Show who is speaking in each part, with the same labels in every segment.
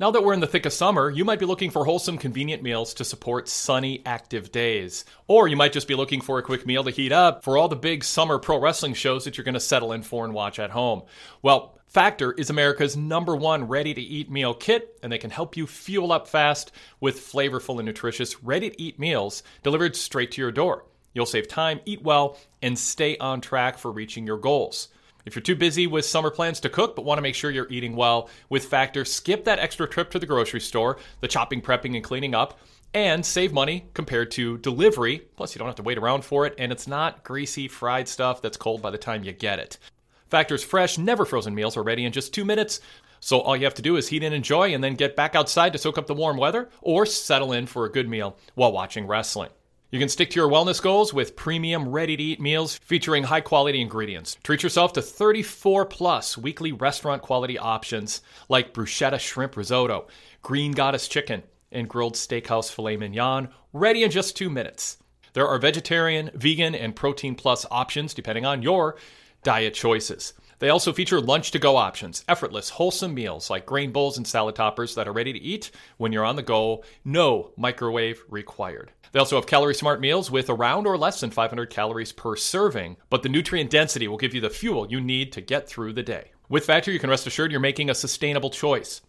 Speaker 1: Now that we're in the thick of summer, you might be looking for wholesome, convenient meals to support sunny, active days. Or you might just be looking for a quick meal to heat up for all the big summer pro wrestling shows that you're going to settle in for and watch at home. Well, Factor is America's number one ready to eat meal kit, and they can help you fuel up fast with flavorful and nutritious ready to eat meals delivered straight to your door. You'll save time, eat well, and stay on track for reaching your goals. If you're too busy with summer plans to cook but want to make sure you're eating well, with Factor, skip that extra trip to the grocery store, the chopping, prepping, and cleaning up, and save money compared to delivery. Plus, you don't have to wait around for it, and it's not greasy, fried stuff that's cold by the time you get it. Factor's fresh, never frozen meals are ready in just two minutes. So all you have to do is heat and enjoy and then get back outside to soak up the warm weather or settle in for a good meal while watching wrestling. You can stick to your wellness goals with premium, ready to eat meals featuring high quality ingredients. Treat yourself to 34 plus weekly restaurant quality options like bruschetta shrimp risotto, green goddess chicken, and grilled steakhouse filet mignon, ready in just two minutes. There are vegetarian, vegan, and protein plus options depending on your diet choices. They also feature lunch to go options, effortless, wholesome meals like grain bowls and salad toppers that are ready to eat when you're on the go, no microwave required. They also have calorie smart meals with around or less than 500 calories per serving, but the nutrient density will give you the fuel you need to get through the day. With Factor, you can rest assured you're making a sustainable choice.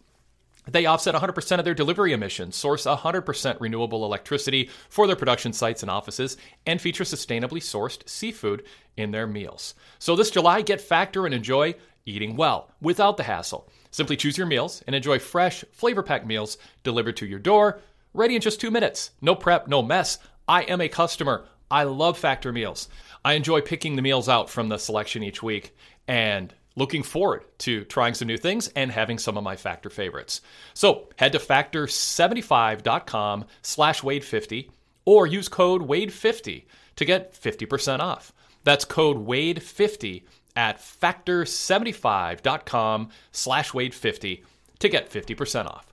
Speaker 1: They offset 100% of their delivery emissions, source 100% renewable electricity for their production sites and offices, and feature sustainably sourced seafood in their meals. So this July, get Factor and enjoy eating well without the hassle. Simply choose your meals and enjoy fresh, flavor packed meals delivered to your door ready in just two minutes. No prep, no mess. I am a customer. I love Factor meals. I enjoy picking the meals out from the selection each week and looking forward to trying some new things and having some of my Factor favorites. So head to factor75.com slash Wade50 or use code Wade50 to get 50% off. That's code Wade50 at factor75.com slash Wade50 to get 50% off.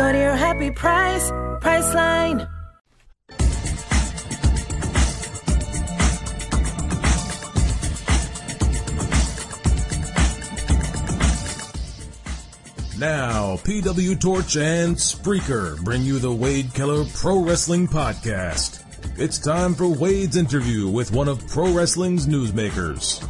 Speaker 2: Go to your happy price, Priceline.
Speaker 3: Now, PW Torch and Spreaker bring you the Wade Keller Pro Wrestling Podcast. It's time for Wade's interview with one of pro wrestling's newsmakers.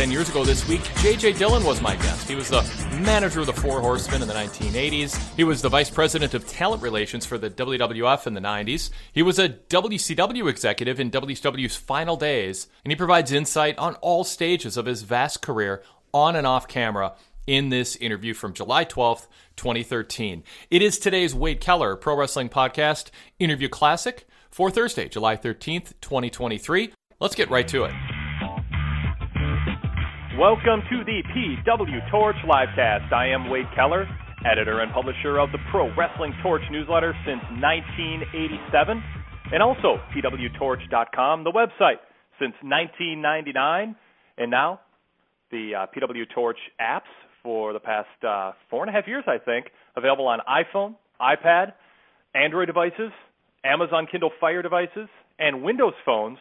Speaker 1: 10 years ago this week, J.J. Dillon was my guest. He was the manager of the Four Horsemen in the 1980s. He was the vice president of talent relations for the WWF in the 90s. He was a WCW executive in WCW's final days, and he provides insight on all stages of his vast career on and off camera in this interview from July 12th, 2013. It is today's Wade Keller Pro Wrestling Podcast interview classic for Thursday, July 13th, 2023. Let's get right to it. Welcome to the PW Torch Livecast. I am Wade Keller, editor and publisher of the Pro Wrestling Torch newsletter since 1987, and also PWTorch.com, the website, since 1999, and now the uh, PW Torch apps for the past uh, four and a half years, I think, available on iPhone, iPad, Android devices, Amazon Kindle Fire devices, and Windows phones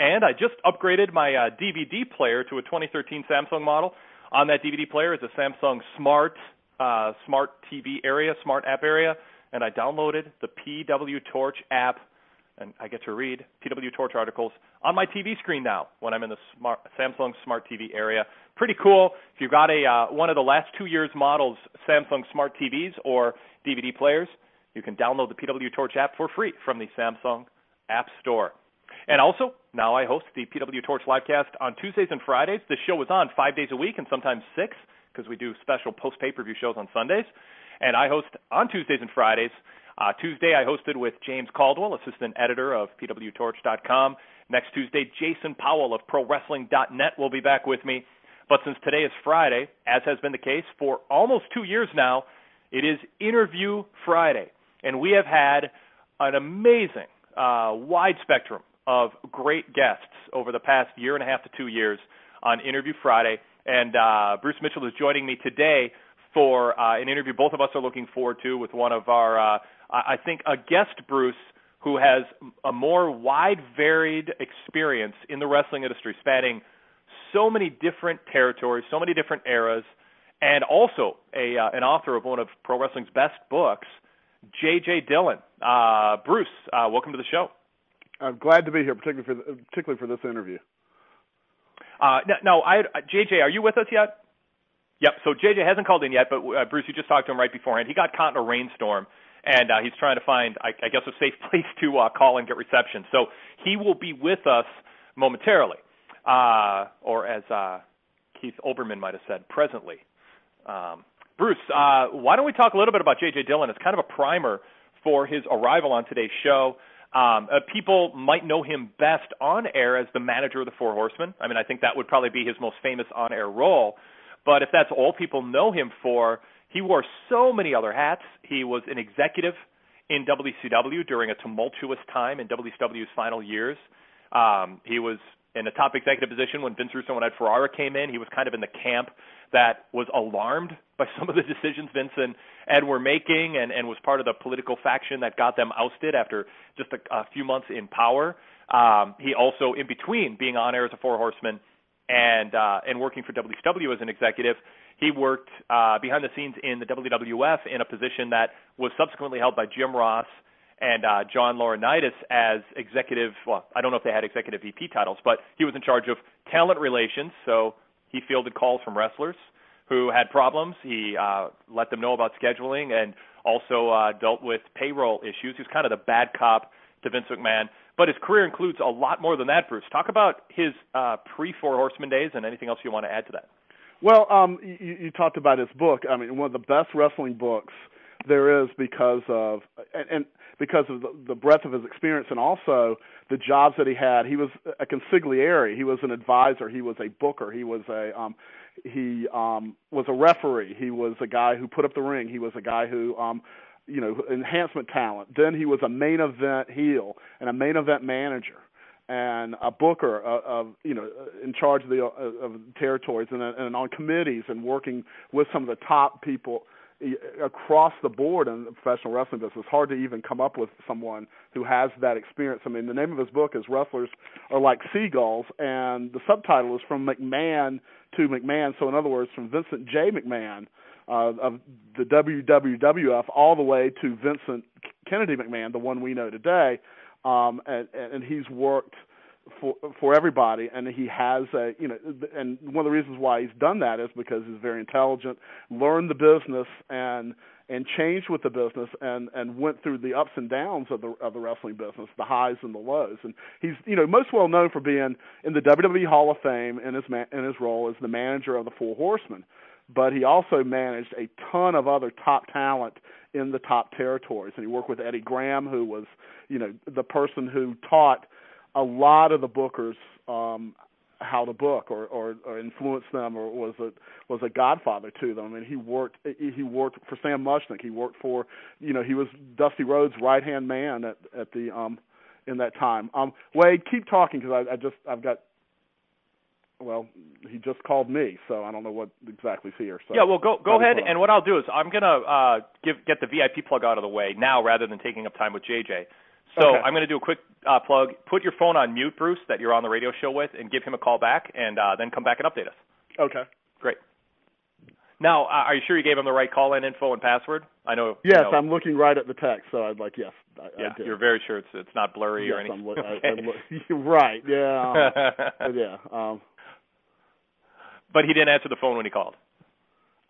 Speaker 1: and I just upgraded my uh, DVD player to a 2013 Samsung model. On that DVD player is a Samsung Smart uh, Smart TV area, Smart App area, and I downloaded the PW Torch app, and I get to read PW Torch articles on my TV screen now when I'm in the smart, Samsung Smart TV area. Pretty cool. If you've got a uh, one of the last two years models Samsung Smart TVs or DVD players, you can download the PW Torch app for free from the Samsung App Store. And also, now I host the PW Torch livecast on Tuesdays and Fridays. The show is on five days a week and sometimes six because we do special post pay per view shows on Sundays. And I host on Tuesdays and Fridays. Uh, Tuesday, I hosted with James Caldwell, assistant editor of PWTorch.com. Next Tuesday, Jason Powell of ProWrestling.net will be back with me. But since today is Friday, as has been the case for almost two years now, it is Interview Friday. And we have had an amazing, uh, wide spectrum of great guests over the past year and a half to two years on Interview Friday. And uh, Bruce Mitchell is joining me today for uh, an interview both of us are looking forward to with one of our, uh, I think, a guest, Bruce, who has a more wide, varied experience in the wrestling industry, spanning so many different territories, so many different eras, and also a uh, an author of one of pro wrestling's best books, J.J. Dillon. Uh, Bruce, uh, welcome to the show.
Speaker 4: I'm glad to be here, particularly for the, particularly for this interview.
Speaker 1: Uh, no, I, JJ, are you with us yet? Yep. So JJ hasn't called in yet, but uh, Bruce, you just talked to him right beforehand. He got caught in a rainstorm, and uh, he's trying to find, I, I guess, a safe place to uh, call and get reception. So he will be with us momentarily, uh, or as uh, Keith Olbermann might have said, presently. Um, Bruce, uh, why don't we talk a little bit about JJ Dillon? It's kind of a primer for his arrival on today's show. Um, uh, people might know him best on air as the manager of the Four Horsemen. I mean, I think that would probably be his most famous on air role. But if that's all people know him for, he wore so many other hats. He was an executive in WCW during a tumultuous time in WCW's final years. Um, he was in a top executive position when Vince Russo and Ed Ferrara came in. He was kind of in the camp that was alarmed by some of the decisions Vince and Ed were making and, and was part of the political faction that got them ousted after just a, a few months in power. Um, he also, in between being on air as a Four Horseman and uh, and working for WCW as an executive, he worked uh, behind the scenes in the WWF in a position that was subsequently held by Jim Ross and uh, John Laurinaitis as executive. Well, I don't know if they had executive VP titles, but he was in charge of talent relations. So he fielded calls from wrestlers who had problems. He uh, let them know about scheduling and also uh, dealt with payroll issues. He was kind of the bad cop to Vince McMahon. But his career includes a lot more than that, Bruce. Talk about his uh, pre Four Horsemen days and anything else you want to add to that.
Speaker 4: Well, um, you, you talked about his book. I mean, one of the best wrestling books there is because of and, and because of the, the breadth of his experience and also the jobs that he had. He was a consigliere. He was an advisor. He was a booker. He was a um, he um, was a referee. He was a guy who put up the ring. He was a guy who um, you know enhancement talent. Then he was a main event heel and a main event manager and a booker of, you know in charge of the of territories and, and on committees and working with some of the top people across the board in the professional wrestling business. It's hard to even come up with someone who has that experience. I mean, the name of his book is Wrestlers Are Like Seagulls, and the subtitle is From McMahon to McMahon. So, in other words, from Vincent J. McMahon uh, of the WWF all the way to Vincent Kennedy McMahon, the one we know today. Um, and, and he's worked – for for everybody and he has a you know and one of the reasons why he's done that is because he's very intelligent learned the business and and changed with the business and and went through the ups and downs of the of the wrestling business the highs and the lows. And he's you know most well known for being in the WWE Hall of Fame in his ma- in his role as the manager of the Four Horsemen. But he also managed a ton of other top talent in the top territories. And he worked with Eddie Graham who was you know the person who taught a lot of the bookers um how to book or, or or influence them or was a was a godfather to them. I mean he worked he worked for Sam Muchnick. He worked for you know he was Dusty Rhodes' right hand man at at the um in that time. Um Wade, keep talking because I, I just I've got well, he just called me, so I don't know what exactly is here. So
Speaker 1: yeah, well, go go ahead, and what I'll do is I'm gonna uh, give get the VIP plug out of the way now, rather than taking up time with JJ. So
Speaker 4: okay.
Speaker 1: I'm going to do a quick uh, plug. Put your phone on mute, Bruce, that you're on the radio show with, and give him a call back, and uh, then come back and update us.
Speaker 4: Okay.
Speaker 1: Great. Now, uh, are you sure you gave him the right call-in info and password? I know.
Speaker 4: Yes,
Speaker 1: you know,
Speaker 4: I'm looking right at the text, so I'd like yes. I,
Speaker 1: yeah,
Speaker 4: I did.
Speaker 1: you're very sure it's it's not blurry
Speaker 4: yes,
Speaker 1: or anything.
Speaker 4: I'm, lo-
Speaker 1: okay.
Speaker 4: I, right. Yeah. Um, yeah. Um,
Speaker 1: but he didn't answer the phone when he called.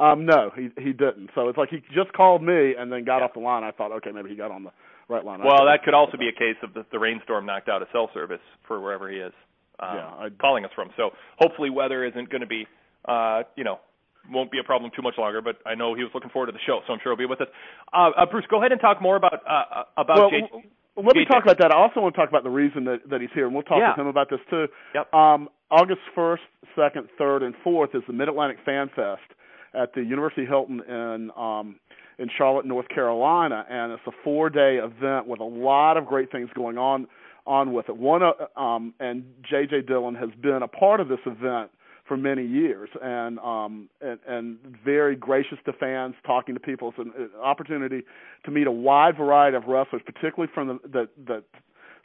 Speaker 4: Um, no, he he didn't. So it's like he just called me and then got
Speaker 1: Yeah.
Speaker 4: off the line. I thought, okay, maybe he got on the right line.
Speaker 1: Well, that could also be a case of the, the rainstorm knocked out a cell service for wherever he is um,
Speaker 4: Yeah,
Speaker 1: calling us from. So hopefully weather isn't going to be, uh, you know, won't be a problem too much longer. But I know he was looking forward to the show, so I'm sure he'll be with us. Uh, uh, Bruce, go ahead and talk more about uh, about
Speaker 4: well,
Speaker 1: J-
Speaker 4: let me
Speaker 1: JJ.
Speaker 4: talk about that. I also want to talk about the reason that, that he's here, and we'll talk
Speaker 1: Yeah.
Speaker 4: with him about this too.
Speaker 1: Yep.
Speaker 4: Um, August 1st, 2nd, 3rd, and 4th is the Mid Atlantic Fan Fest at the University Hilton in um, in Charlotte, North Carolina, and it's a four-day event with a lot of great things going on on with it. One, uh, um, and JJ Dillon has been a part of this event for many years, and um, and, and very gracious to fans, talking to people. It's an uh, opportunity to meet a wide variety of wrestlers, particularly from the that that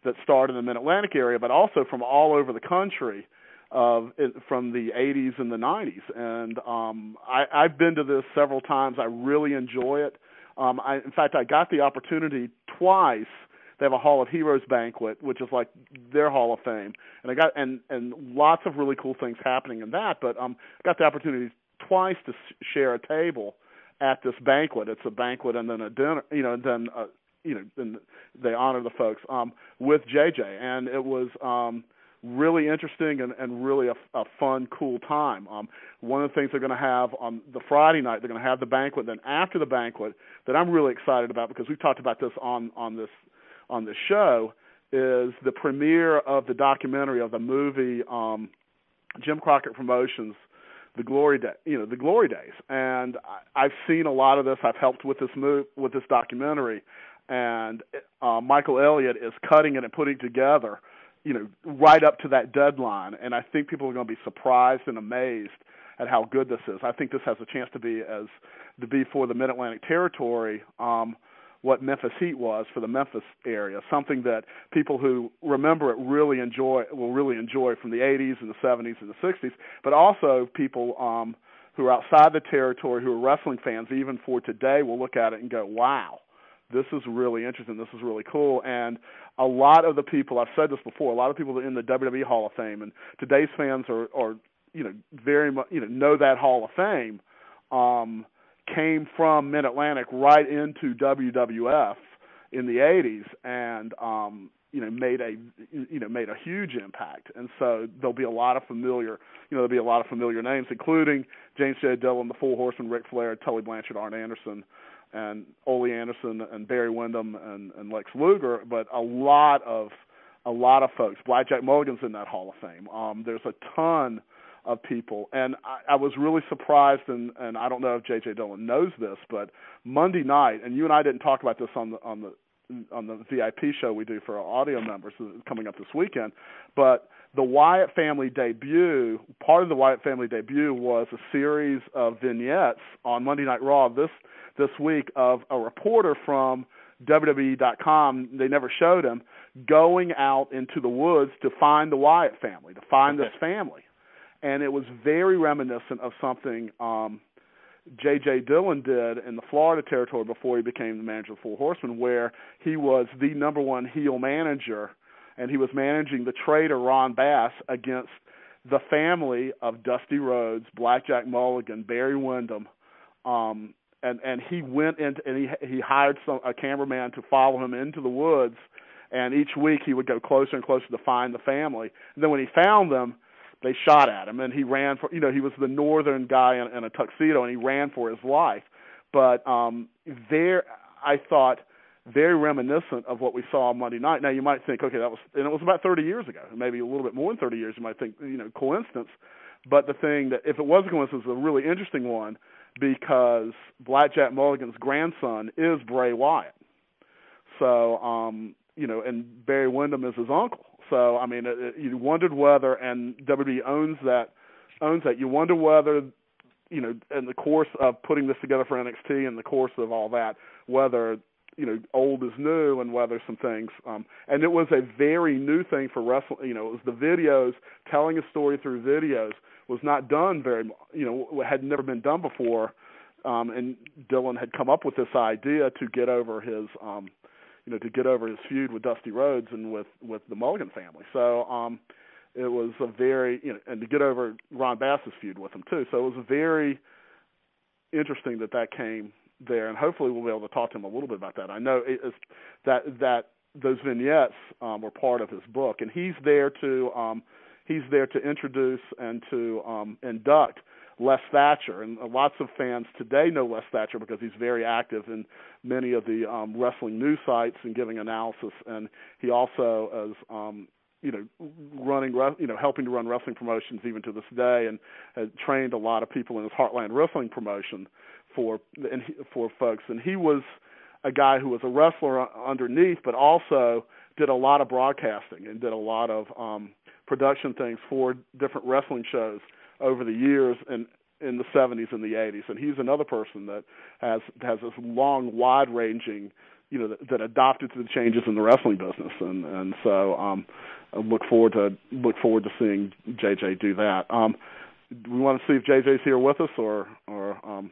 Speaker 4: that start in the Mid Atlantic area, but also from all over the country, of it, from the 80s and the 90s. And um, I, I've been to this several times. I really enjoy it. Um, I, in fact, I got the opportunity twice. They have a Hall of Heroes banquet, which is like their Hall of Fame, and I got and and lots of really cool things happening in that. But um, I got the opportunity twice to share a table at this banquet. It's a banquet and then a dinner, you know, and then uh, you know, then they honor the folks um, with JJ, and it was um, really interesting and, and really a, a fun, cool time. Um, one of the things they're going to have on the Friday night, they're going to have the banquet. Then after the banquet, that I'm really excited about because we've talked about this on on this on this show, is the premiere of the documentary of the movie um, Jim Crockett Promotions the glory day, you know, the glory days. And I, I've seen a lot of this. I've helped with this move, with this documentary, and uh, Michael Elliott is cutting it and putting it together, you know, right up to that deadline. And I think people are going to be surprised and amazed at how good this is. I think this has a chance to be as to be for the Mid Atlantic territory. Um, what Memphis Heat was for the Memphis area, something that people who remember it really enjoy will really enjoy from the 80s and the 70s and the 60s, but also people um, who are outside the territory who are wrestling fans, even for today, will look at it and go, "Wow, this is really interesting. This is really cool." And a lot of the people I've said this before, a lot of people in the WWE Hall of Fame, and today's fans are, are you know very much you know know that Hall of Fame. Um, came from Mid Atlantic right into WWF in the 80s and um you know made a you know made a huge impact and so there'll be a lot of familiar you know there'll be a lot of familiar names including James J. Dillon the Four Horsemen Ric Flair Tully Blanchard Arn Anderson and Ole Anderson and Barry Windham and, and Lex Luger but a lot of a lot of folks Blackjack Mulligan's in that Hall of Fame um there's a ton of people. And I, I was really surprised, and, and I don't know if J.J. Dillon knows this, but Monday night, and you and I didn't talk about this on the on the on the VIP show we do for our audio members uh, coming up this weekend, but the Wyatt family debut, part of the Wyatt family debut was a series of vignettes on Monday Night Raw this this week of a reporter from WWE.com. They never showed him going out into the woods to find the Wyatt family, to find this family, and it was very reminiscent of something um, J.J. Dillon did in the Florida territory before he became the manager of the Four Horsemen, where he was the number one heel manager and he was managing the traitor Ron Bass against the family of Dusty Rhodes, Blackjack Mulligan, Barry Windham, um, and and he went into and he he hired some a cameraman to follow him into the woods, and each week he would go closer and closer to find the family. And then when he found them, they shot at him, and he ran for you know he was the northern guy in, in a tuxedo, and he ran for his life. But um, there, I thought very reminiscent of what we saw on Monday night. Now you might think, okay, that was and it was about 30 years ago, maybe a little bit more than 30 years. You might think, you know, coincidence. But the thing that if it was a coincidence, it's a really interesting one because Blackjack Mulligan's grandson is Bray Wyatt. So, um, you know, and Barry Windham is his uncle. So, I mean, it, it, you wondered whether, and WWE owns that, owns that. You wonder whether, you know, in the course of putting this together for NXT, in the course of all that, whether you know old is new and whether some things. Um and it was a very new thing for wrestling you know it was the videos telling a story through videos was not done very you know had never been done before. Um and Dillon had come up with this idea to get over his um you know to get over his feud with Dusty Rhodes and with with the Mulligan family. So um it was a very you know and to get over Ron Bass's feud with him too. So it was very interesting that that came there, and hopefully we'll be able to talk to him a little bit about that. I know it is that that those vignettes um, were part of his book, and he's there to um, he's there to introduce and to um, induct Les Thatcher, and lots of fans today know Les Thatcher because he's very active in many of the um, wrestling news sites and giving analysis, and he also is um, you know running you know helping to run wrestling promotions even to this day, and has trained a lot of people in his Heartland Wrestling promotion for and he, for folks, and he was a guy who was a wrestler underneath, but also did a lot of broadcasting and did a lot of um, production things for different wrestling shows over the years and in the 70s and the 80s. And he's another person that has has this long, wide-ranging, you know, that, that adopted to the changes in the wrestling business. And and so um, I look forward to look forward to seeing JJ do that. Um, we want to see if JJ's here with us or or um,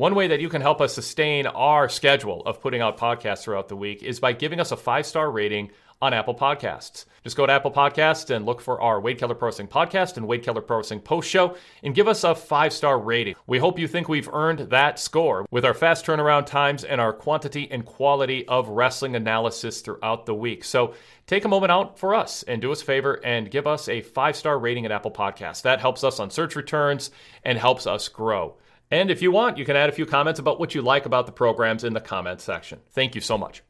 Speaker 5: One way that you can help us sustain our schedule of putting out podcasts throughout the week is by giving us a five star rating on Apple Podcasts. Just go to Apple Podcasts and look for our Wade Keller Pro Wrestling podcast and Wade Keller Pro Wrestling post show and give us a five star rating. We hope you think we've earned that score with our fast turnaround times and our quantity and quality of wrestling analysis throughout the week. So take a moment out for us and do us a favor and give us a five star rating at Apple Podcasts. That helps us on search returns and helps us grow. And if you want, you can add a few comments about what you like about the programs in the comments section. Thank you so much.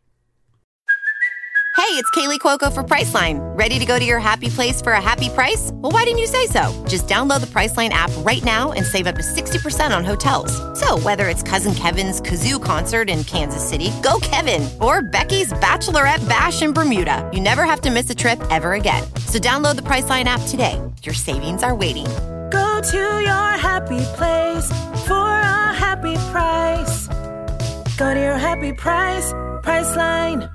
Speaker 6: Hey, it's Kaley Cuoco for Priceline. Ready to go to your happy place for a happy price? Well, why didn't you say so? Just download the Priceline app right now and save up to 60% on hotels. So, whether it's Cousin Kevin's Kazoo concert in Kansas City, go Kevin, or Becky's Bachelorette Bash in Bermuda, you never have to miss a trip ever again. So, download the Priceline app today. Your savings are waiting.
Speaker 2: Go to your happy place for a happy price. Go to your happy price, Priceline.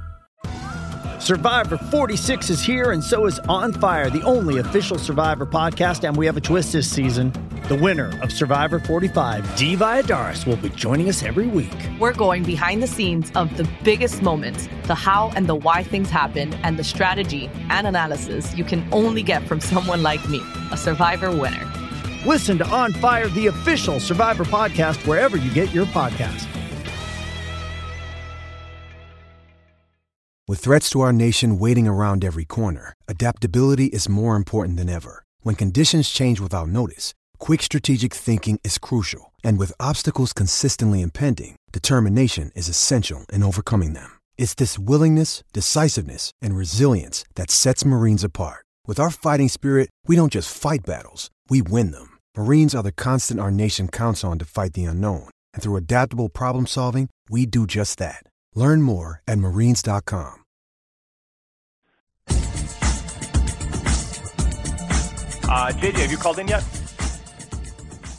Speaker 7: Survivor 46 is here, and so is On Fire, the only official Survivor podcast. And we have a twist this season. The winner of Survivor 45, Dee Valladares, will be joining us every week.
Speaker 8: We're going behind the scenes of the biggest moments, the how and the why things happen, and the strategy and analysis you can only get from someone like me, a Survivor winner.
Speaker 7: Listen to On Fire, the official Survivor podcast, wherever you get your podcast.
Speaker 9: With threats to our nation waiting around every corner, adaptability is more important than ever. When conditions change without notice, quick strategic thinking is crucial. And with obstacles consistently impending, determination is essential in overcoming them. It's this willingness, decisiveness, and resilience that sets Marines apart. With our fighting spirit, we don't just fight battles, we win them. Marines are the constant our nation counts on to fight the unknown. And through adaptable problem solving, we do just that. Learn more at marines.com.
Speaker 1: Uh, JJ, have you called in yet?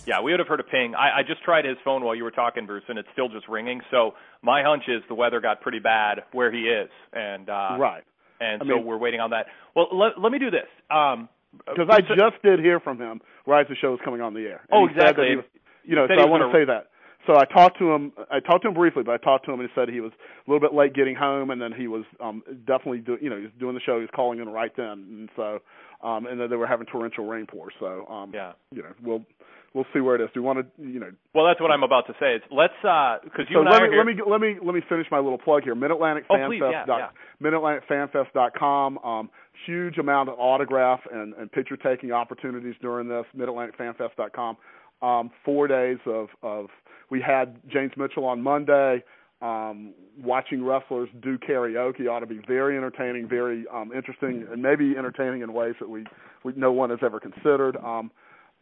Speaker 1: Yeah, we would have heard a ping. I, I just tried his phone while you were talking, Bruce, and it's still just ringing. So my hunch is the weather got pretty bad where he is, and uh,
Speaker 4: right.
Speaker 1: And
Speaker 4: I
Speaker 1: so
Speaker 4: mean-
Speaker 1: we're waiting on that. Well, let, let me do this. Um,
Speaker 4: Because I just did hear from him right as the show was coming on the air. And
Speaker 1: Oh,
Speaker 4: he said that
Speaker 1: exactly.
Speaker 4: was- you know, so I want to say that. So I talked to him. I talked to him briefly, but I talked to him and he said he was a little bit late getting home, and then he was um definitely do, you know he was doing the show. He was calling in right then, and so um and then they were having torrential rainpour. So um
Speaker 1: Yeah.
Speaker 4: you know we'll we'll see where it is. Do we want to you know
Speaker 1: Well, that's what I'm about to say. It's, let's because you
Speaker 4: so
Speaker 1: and
Speaker 4: let
Speaker 1: I
Speaker 4: me,
Speaker 1: are here.
Speaker 4: let me let me let me finish my little plug here. Mid Atlantic
Speaker 1: Oh,
Speaker 4: Fan
Speaker 1: please, yeah,
Speaker 4: dot-
Speaker 1: yeah.
Speaker 4: MidAtlanticFanFest.com. Um, huge amount of autograph and, and picture taking opportunities during this. MidAtlanticFanFest.com. Um, four days of of we had James Mitchell on Monday. Um, watching wrestlers do karaoke ought to be very entertaining, very um, interesting, and maybe entertaining in ways that we, we no one has ever considered. Um,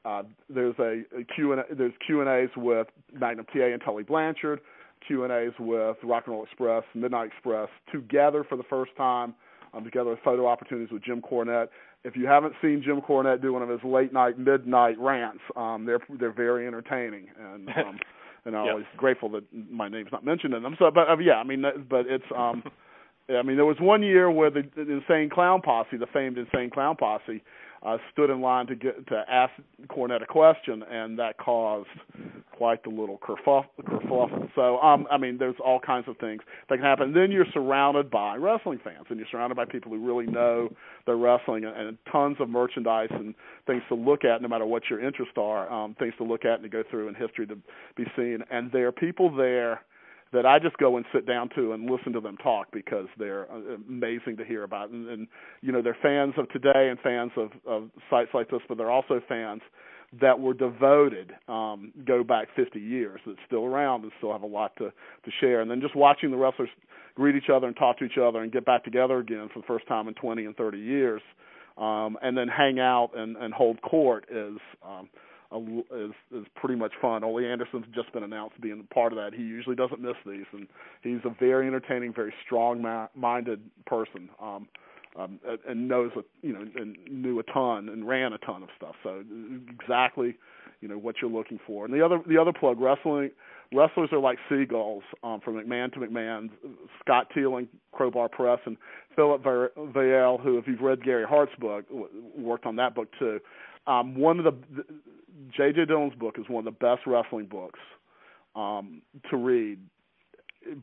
Speaker 4: uh, there's a, a Q and there's Q and A's with Magnum TA and Tully Blanchard, Q and A's with Rock and Roll Express, Midnight Express together for the first time. Um, together with photo opportunities with Jim Cornette. If you haven't seen Jim Cornette do one of his late night, midnight rants, um, they're they're very entertaining, and um, and I'm
Speaker 1: Yep.
Speaker 4: always grateful that my name's not mentioned in them. So, but uh, yeah, I mean, but it's um, I mean, there was one year where the, the Insane Clown Posse, the famed Insane Clown Posse, uh, stood in line to get to ask Cornette a question, and that caused quite the little kerfuff- kerfuffle. So, um, I mean, there's all kinds of things that can happen. Then you're surrounded by wrestling fans, and you're surrounded by people who really know their wrestling, and, and tons of merchandise and things to look at, no matter what your interests are. Um, things to look at and to go through in history to be seen. And there are people there that I just go and sit down to and listen to them talk because they're uh, amazing to hear about. And, and you know, they're fans of today and fans of, of sites like this, but they're also fans that were devoted, um, go back 50 years, that's still around and still have a lot to, to share. And then just watching the wrestlers greet each other and talk to each other and get back together again for the first time in 20 and 30 years, um, and then hang out and, and hold court is um, is is pretty much fun. Ole Anderson's just been announced being part of that. He usually doesn't miss these, and he's a very entertaining, very strong-minded person. Um, um, and- knows a, you know and knew a ton and ran a ton of stuff. So exactly, you know what you're looking for. And the other the other plug wrestling wrestlers are like seagulls um, from McMahon to McMahon. Scott Teeling, Crowbar Press, and Philip Varriale, who if you've read Gary Hart's book, worked on that book too. Um, one of the, J.J. Dillon's book is one of the best wrestling books um, to read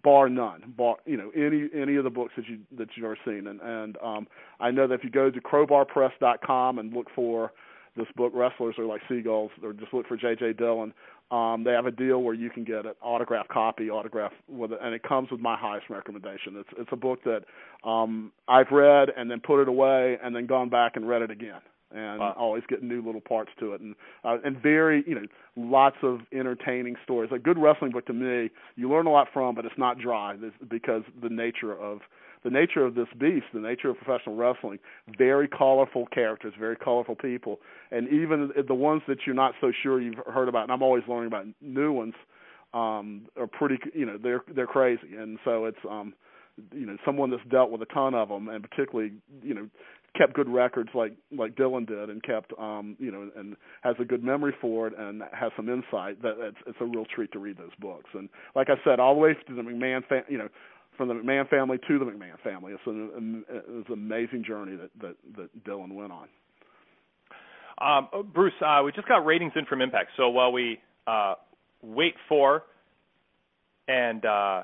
Speaker 4: bar none bar you know any any of the books that you that you've ever seen. And and um i know that if you go to crowbarpress.com and look for this book wrestlers are like seagulls or just look for jj dillon um they have a deal where you can get an autographed copy autograph with it and it comes with my highest recommendation. It's it's a book that um i've read and then put it away and then gone back and read it again and
Speaker 1: Wow.
Speaker 4: always getting new little parts to it and uh, and very you know lots of entertaining stories a good wrestling book to me you learn a lot from but it's not dry this, because the nature of the nature of this beast, the nature of professional wrestling, very colorful characters, very colorful people, and even the ones that you're not so sure you've heard about. And I'm always learning about new ones. Um, are pretty, you know, they're they're crazy, and so it's um, you know, someone that's dealt with a ton of them, and particularly, you know, kept good records like like Dillon did, and kept um, you know, and has a good memory for it, and has some insight. That it's it's a real treat to read those books. And like I said, all the way to the McMahon, fa- you know, from the McMahon family to the McMahon family. It's an, it's an amazing journey that, that, that Dillon went on.
Speaker 1: Um, oh, Bruce, uh, we just got ratings in from Impact. So while we uh, wait for and uh,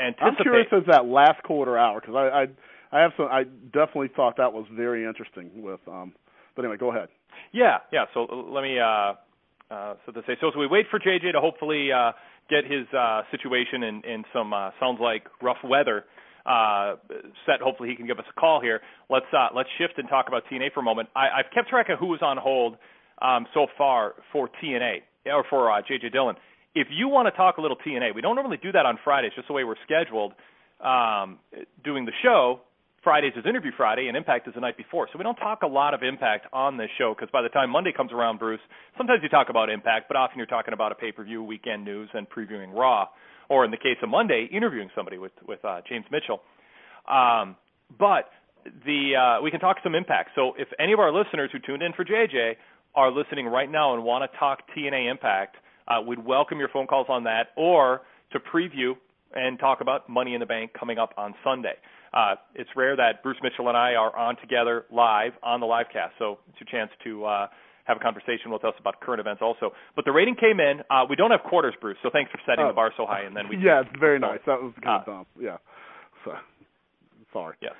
Speaker 1: anticipate,
Speaker 4: I'm curious as that last quarter hour because I, I I have some. I definitely thought that was very interesting. With um, but anyway, go ahead.
Speaker 1: Yeah, yeah. So let me uh, uh, so to say. So as we wait for JJ to hopefully uh, get his uh, situation in, in some uh, sounds like rough weather uh, set. Hopefully, he can give us a call here. Let's uh, let's shift and talk about TNA for a moment. I, I've kept track of who was on hold um, so far for TNA or for uh, JJ Dillon. If you want to talk a little TNA, we don't normally do that on Fridays, just the way we're scheduled um, doing the show. Fridays is Interview Friday, and Impact is the night before. So we don't talk a lot of Impact on this show because by the time Monday comes around, Bruce, sometimes you talk about Impact, but often you're talking about a pay-per-view, weekend news, and previewing Raw, or in the case of Monday, interviewing somebody with with uh, James Mitchell. Um, but the uh, we can talk some Impact. So if any of our listeners who tuned in for JJ are listening right now and want to talk TNA Impact, uh, we'd welcome your phone calls on that, or to preview and talk about Money in the Bank coming up on Sunday. Uh, it's rare that Bruce Mitchell and I are on together live on the live cast, so it's a chance to uh, have a conversation with us about current events also. But the rating came in. Uh, we don't have quarters, Bruce, so thanks for setting
Speaker 4: oh.
Speaker 1: the bar so high, and then we.
Speaker 4: Yeah, it's very nice. That was kind of dumb. Yeah. So, sorry.
Speaker 1: Yes.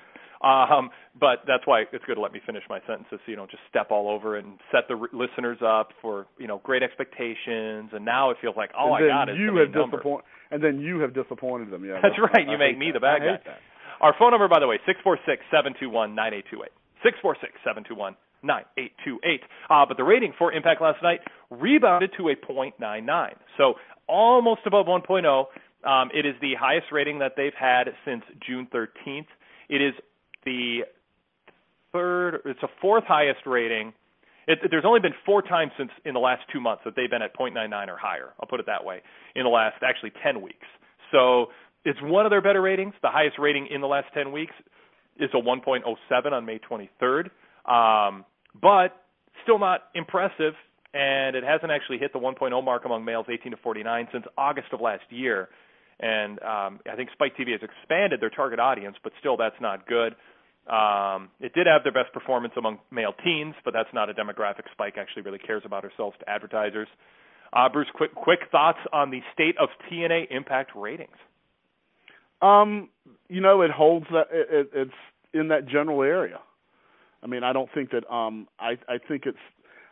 Speaker 1: Um, but that's why it's good to let me finish my sentences so you don't just step all over and set the r- listeners up for you know great expectations. And now it feels like oh my god, it's
Speaker 4: you
Speaker 1: the
Speaker 4: have disappointed, and then you have disappointed them. Yeah,
Speaker 1: that's,
Speaker 4: that's
Speaker 1: right. You
Speaker 4: I
Speaker 1: make me
Speaker 4: that.
Speaker 1: the bad
Speaker 4: I
Speaker 1: guy. Our phone number, by the way, six four six seven two one nine eight two eight. Six four six seven two one nine eight two eight. Uh, but the rating for Impact last night rebounded to a point nine nine, so almost above 1.0. Um, it is the highest rating that they've had since June 13th. It is the third, it's a fourth highest rating. It, there's only been four times since in the last two months that they've been at 0.99 or higher. I'll put it that way. In the last actually 10 weeks. So it's one of their better ratings. The highest rating in the last 10 weeks is a 1.07 on May 23rd, um, but still not impressive. And it hasn't actually hit the 1.0 mark among males 18 to 49 since August of last year. And um, I think Spike TV has expanded their target audience, but still that's not good. Um, it did have their best performance among male teens, but that's not a demographic Spike actually really cares about or sells to advertisers. Uh, Bruce, quick quick thoughts on the state of TNA Impact ratings.
Speaker 4: Um, you know, it holds that it, it, it's in that general area. I mean, I don't think that. Um, I I think it's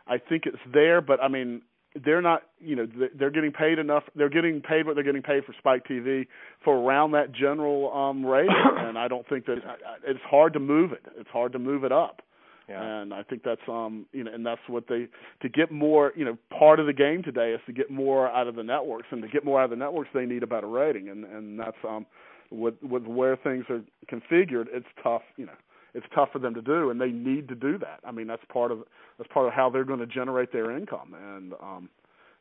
Speaker 4: I think it's there, but I mean, they're not. You know, they're getting paid enough. They're getting paid what they're getting paid for Spike TV for around that general um rating, and I don't think that it's hard to move it. It's hard to move it up.
Speaker 1: Yeah.
Speaker 4: And I think that's um you know and that's what they to get more you know part of the game today is to get more out of the networks and to get more out of the networks they need a better rating and and that's um with with where things are configured, it's tough. You know, it's tough for them to do, and they need to do that. I mean, that's part of that's part of how they're going to generate their income, and um,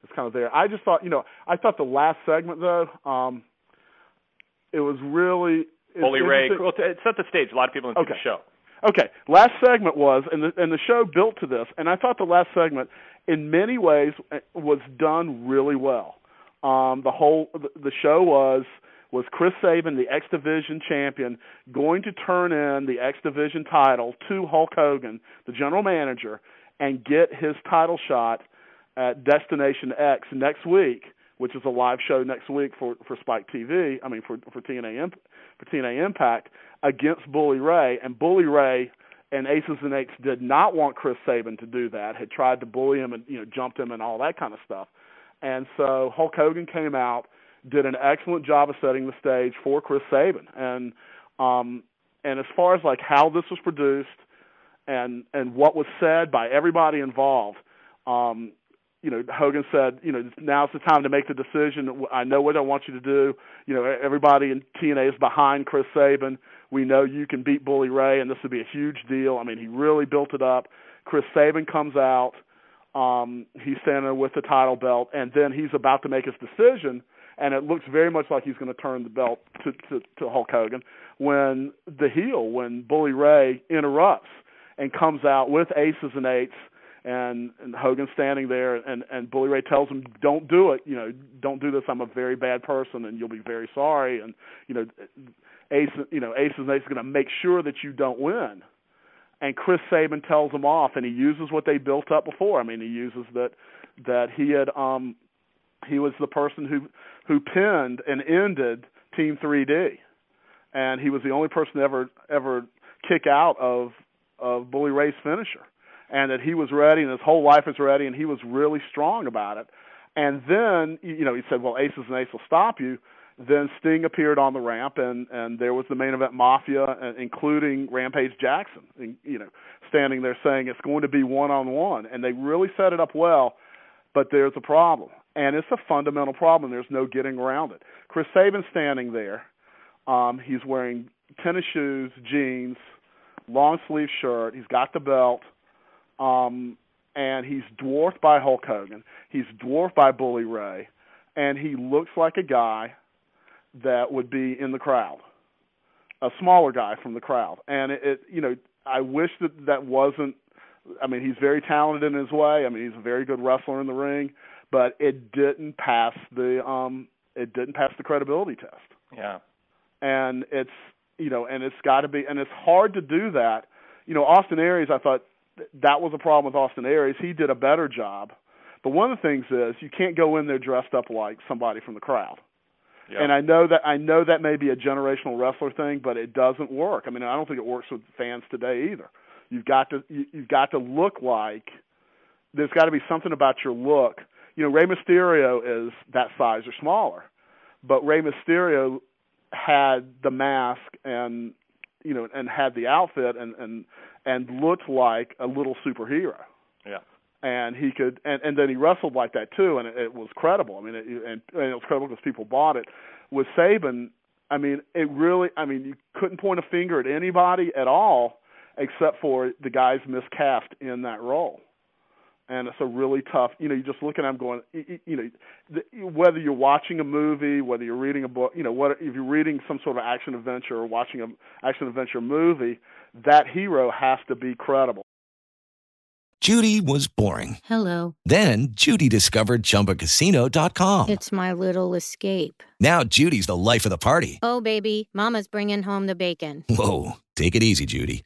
Speaker 4: it's kind of there. I just thought, you know, I thought the last segment though, um, it was really
Speaker 1: Bully Ray. Well, it set the stage. A lot of people didn't
Speaker 4: okay.
Speaker 1: the show.
Speaker 4: Okay, last segment was, and the and the show built to this, and I thought the last segment, in many ways, uh, was done really well. Um, the whole the, the show was was Chris Sabin, the X Division champion, going to turn in the X Division title to Hulk Hogan, the general manager, and get his title shot at Destination X next week, which is a live show next week for for Spike TV. I mean for for TNA for TNA Impact against Bully Ray, and Bully Ray and Aces and Eights did not want Chris Sabin to do that. Had tried to bully him and you know jumped him and all that kind of stuff. And so Hulk Hogan came out did an excellent job of setting the stage for Chris Sabin. And um, and as far as like how this was produced and and what was said by everybody involved, um, you know, Hogan said, you know, now's the time to make the decision. I know what I want you to do. You know, everybody in TNA is behind Chris Sabin. We know you can beat Bully Ray, and this would be a huge deal. I mean, he really built it up. Chris Sabin comes out. Um, he's standing with the title belt, and then he's about to make his decision, and it looks very much like he's going to turn the belt to, to, to Hulk Hogan when the heel, when Bully Ray interrupts and comes out with aces and eights, and, and Hogan standing there, and and Bully Ray tells him, "Don't do it. You know, don't do this. I'm a very bad person, and you'll be very sorry." And you know, Ace, you know, Ace and Ace is going to make sure that you don't win. And Chris Sabin tells him off, and he uses what they built up before. I mean, he uses that that he had um he was the person who who pinned and ended Team 3D, and he was the only person to ever ever kick out of of Bully Ray's finisher, and that he was ready, and his whole life was ready, and he was really strong about it. And then you know he said, "Well, Aces and Eights will stop you." Then Sting appeared on the ramp, and and there was the main event Mafia, uh, including Rampage Jackson, and, you know, standing there saying it's going to be one on one, and they really set it up well. But there's a problem, and it's a fundamental problem. There's no getting around it. Chris Sabin standing there, um, he's wearing tennis shoes, jeans, long sleeve shirt. He's got the belt, um, and he's dwarfed by Hulk Hogan. He's dwarfed by Bully Ray, and he looks like a guy that would be in the crowd, a smaller guy from the crowd. And it, it you know, I wish that that wasn't. I mean, he's very talented in his way. I mean, he's a very good wrestler in the ring, but it didn't pass the um it didn't pass the credibility test.
Speaker 1: Yeah.
Speaker 4: And it's you know, and it's got to be, and it's hard to do that. You know, Austin Aries, I thought that was a problem with Austin Aries. He did a better job. But one of the things is you can't go in there dressed up like somebody from the crowd. And I know that I know that may be a generational wrestler thing, but it doesn't work. I mean, I don't think it works with fans today either. You've got to you, you've got to look like there's got to be something about your look. You know, Rey Mysterio is that size or smaller, but Rey Mysterio had the mask and you know and had the outfit and and and looked like a little superhero.
Speaker 1: Yeah.
Speaker 4: and he could and and then he wrestled like that too and it, it was credible. I mean it, and, and it was credible because people bought it. With Sabin i mean it really i mean you couldn't point a finger at anybody at all except for the guys miscast in that role and it's a really tough you know you just look at them going y- y- you know the, whether you're watching a movie whether you're reading a book you know what if you're reading some sort of action adventure or watching a action adventure movie that hero has to be credible
Speaker 10: Judy was boring.
Speaker 11: Hello.
Speaker 10: Then Judy discovered ChumbaCasino.com.
Speaker 11: It's my little escape.
Speaker 10: Now Judy's the life of the party.
Speaker 11: Oh, baby, Mama's bringing home the bacon.
Speaker 10: Whoa, take it easy, Judy.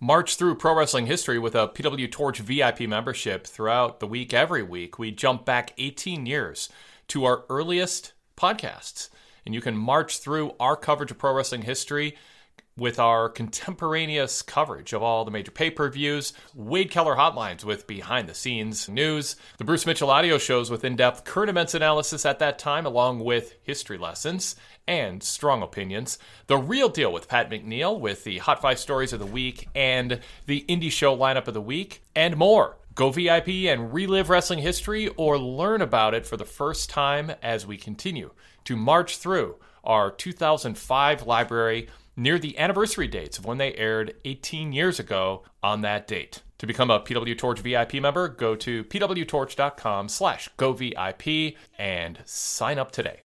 Speaker 5: March through pro wrestling history with a PW Torch VIP membership throughout the week, every week. We jump back 18 years to our earliest podcasts. And you can march through our coverage of pro wrestling history with our contemporaneous coverage of all the major pay per views, Wade Keller hotlines with behind the scenes news, the Bruce Mitchell audio shows with in depth current events analysis at that time, along with history lessons and strong opinions, the real deal with Pat McNeill with the Hot Five Stories of the Week and the Indie Show lineup of the week, and more. Go VIP and relive wrestling history or learn about it for the first time as we continue to march through our 2005 library near the anniversary dates of when they aired 18 years ago on that date. To become a PW Torch VIP member, go to pwtorch.com slash govip and sign up today.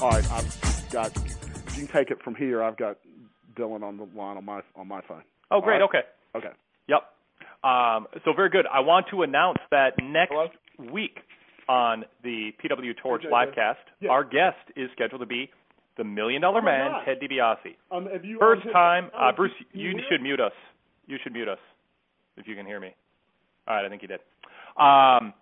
Speaker 4: All right, I've got. You can take it from here. I've got Dillon on the line on my on my phone.
Speaker 1: Oh, great.
Speaker 4: All
Speaker 1: Okay.
Speaker 4: Okay.
Speaker 1: Yep. Um, so very good. I want to announce that next week on the PW Torch
Speaker 4: Okay,
Speaker 1: livecast,
Speaker 4: yeah.
Speaker 1: our guest is scheduled to be the Million Dollar
Speaker 4: Oh
Speaker 1: Man. Ted DiBiase.
Speaker 4: Um, have you
Speaker 1: First time, uh, Bruce,
Speaker 4: you
Speaker 1: you should mute us. You should mute us if you can hear me. All right, I think you did. Um,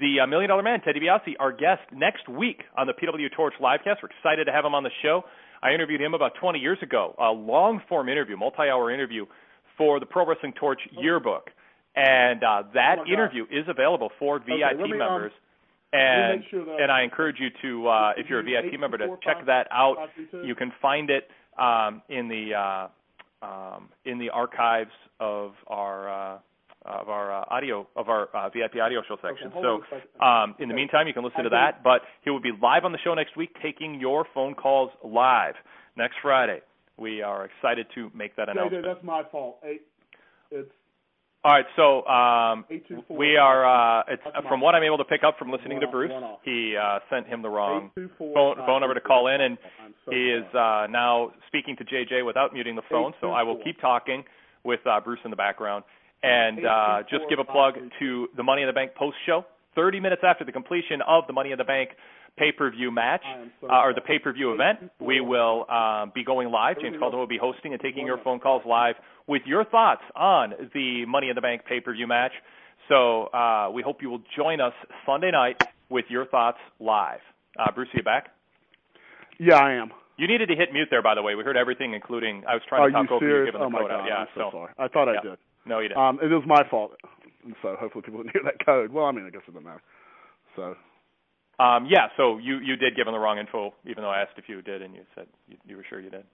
Speaker 1: the uh, Million Dollar Man, Ted DiBiase, our guest next week on the PW Torch livecast. We're excited to have him on the show. I interviewed him about 20 years ago, a long form interview, multi hour interview for the Pro Wrestling Torch yearbook. And uh, that
Speaker 4: Oh
Speaker 1: interview is available for
Speaker 4: Okay,
Speaker 1: VIP
Speaker 4: me, um,
Speaker 1: members.
Speaker 4: me
Speaker 1: and
Speaker 4: sure
Speaker 1: and I encourage you to, uh, if you're a VIP member, to check that out. You can find it um, in the uh, um, in the archives of our uh, of our uh, audio of our uh, VIP audio show section.
Speaker 4: hold
Speaker 1: so
Speaker 4: on a second.
Speaker 1: um, in the meantime, you can listen to that. But he will be live on the show next week, taking your phone calls live next Friday. We are excited to make that announcement.
Speaker 4: that's my fault. Eight, it's
Speaker 1: All right, so um, we are. Uh, it's from what I'm able to pick up from listening to Bruce. He uh, sent him the wrong phone, phone number to call in, and he is uh, now speaking to JJ without muting the phone. So I will keep talking with uh, Bruce in the background, and uh, just give a plug to the Money in the Bank post show. 30 minutes after the completion of the Money in the Bank pay-per-view match
Speaker 4: I am so
Speaker 1: uh, or the pay-per-view event, we will um, be going live. James Caldwell will be hosting and taking your phone calls live with your thoughts on the Money in the Bank pay-per-view match. So uh, we hope you will join us Sunday night with your thoughts live. Uh, Bruce, are you back?
Speaker 4: yeah, I am.
Speaker 1: You needed to hit mute there, by the way. We heard everything, including I was trying
Speaker 4: Are
Speaker 1: to talk
Speaker 4: you
Speaker 1: over you,
Speaker 4: serious?
Speaker 1: giving
Speaker 4: Oh
Speaker 1: the
Speaker 4: my
Speaker 1: code
Speaker 4: God,
Speaker 1: out. Yeah,
Speaker 4: I'm so,
Speaker 1: so
Speaker 4: sorry. I thought
Speaker 1: yeah.
Speaker 4: I did.
Speaker 1: No, you didn't.
Speaker 4: Um, it is my fault, so hopefully people didn't hear that code. Well, I mean, I guess it doesn't matter. So
Speaker 1: Um, yeah, so you you did give him the wrong info, even though I asked if you did, and you said you, you were sure you did.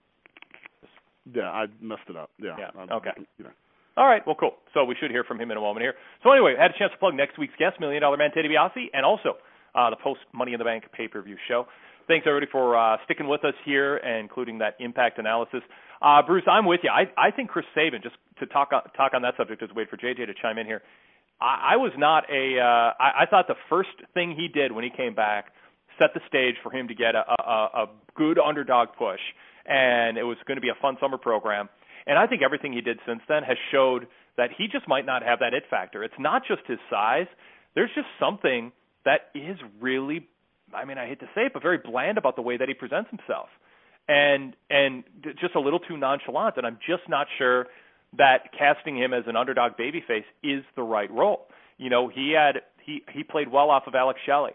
Speaker 4: yeah, I messed it up. Yeah.
Speaker 1: Yeah, okay.
Speaker 4: You know.
Speaker 1: All right, well, cool. So we should hear from him in a moment here. So anyway, I had a chance to plug next week's guest, Million Dollar Man Ted DiBiase, and also uh, the post Money in the Bank pay-per-view show. Thanks everybody for uh, sticking with us here, and including that impact analysis. Uh, Bruce, I'm with you. I, I think Chris Sabin, just to talk on, talk on that subject, we wait for JJ to chime in here. I, I was not a. Uh, I, I thought the first thing he did when he came back set the stage for him to get a, a, a good underdog push, and it was going to be a fun summer program. And I think everything he did since then has showed that he just might not have that it factor. It's not just his size. There's just something that is really I mean, I hate to say it, but very bland about the way that he presents himself. And and just a little too nonchalant and I'm just not sure that casting him as an underdog babyface is the right role. You know, he had he he played well off of Alex Shelley.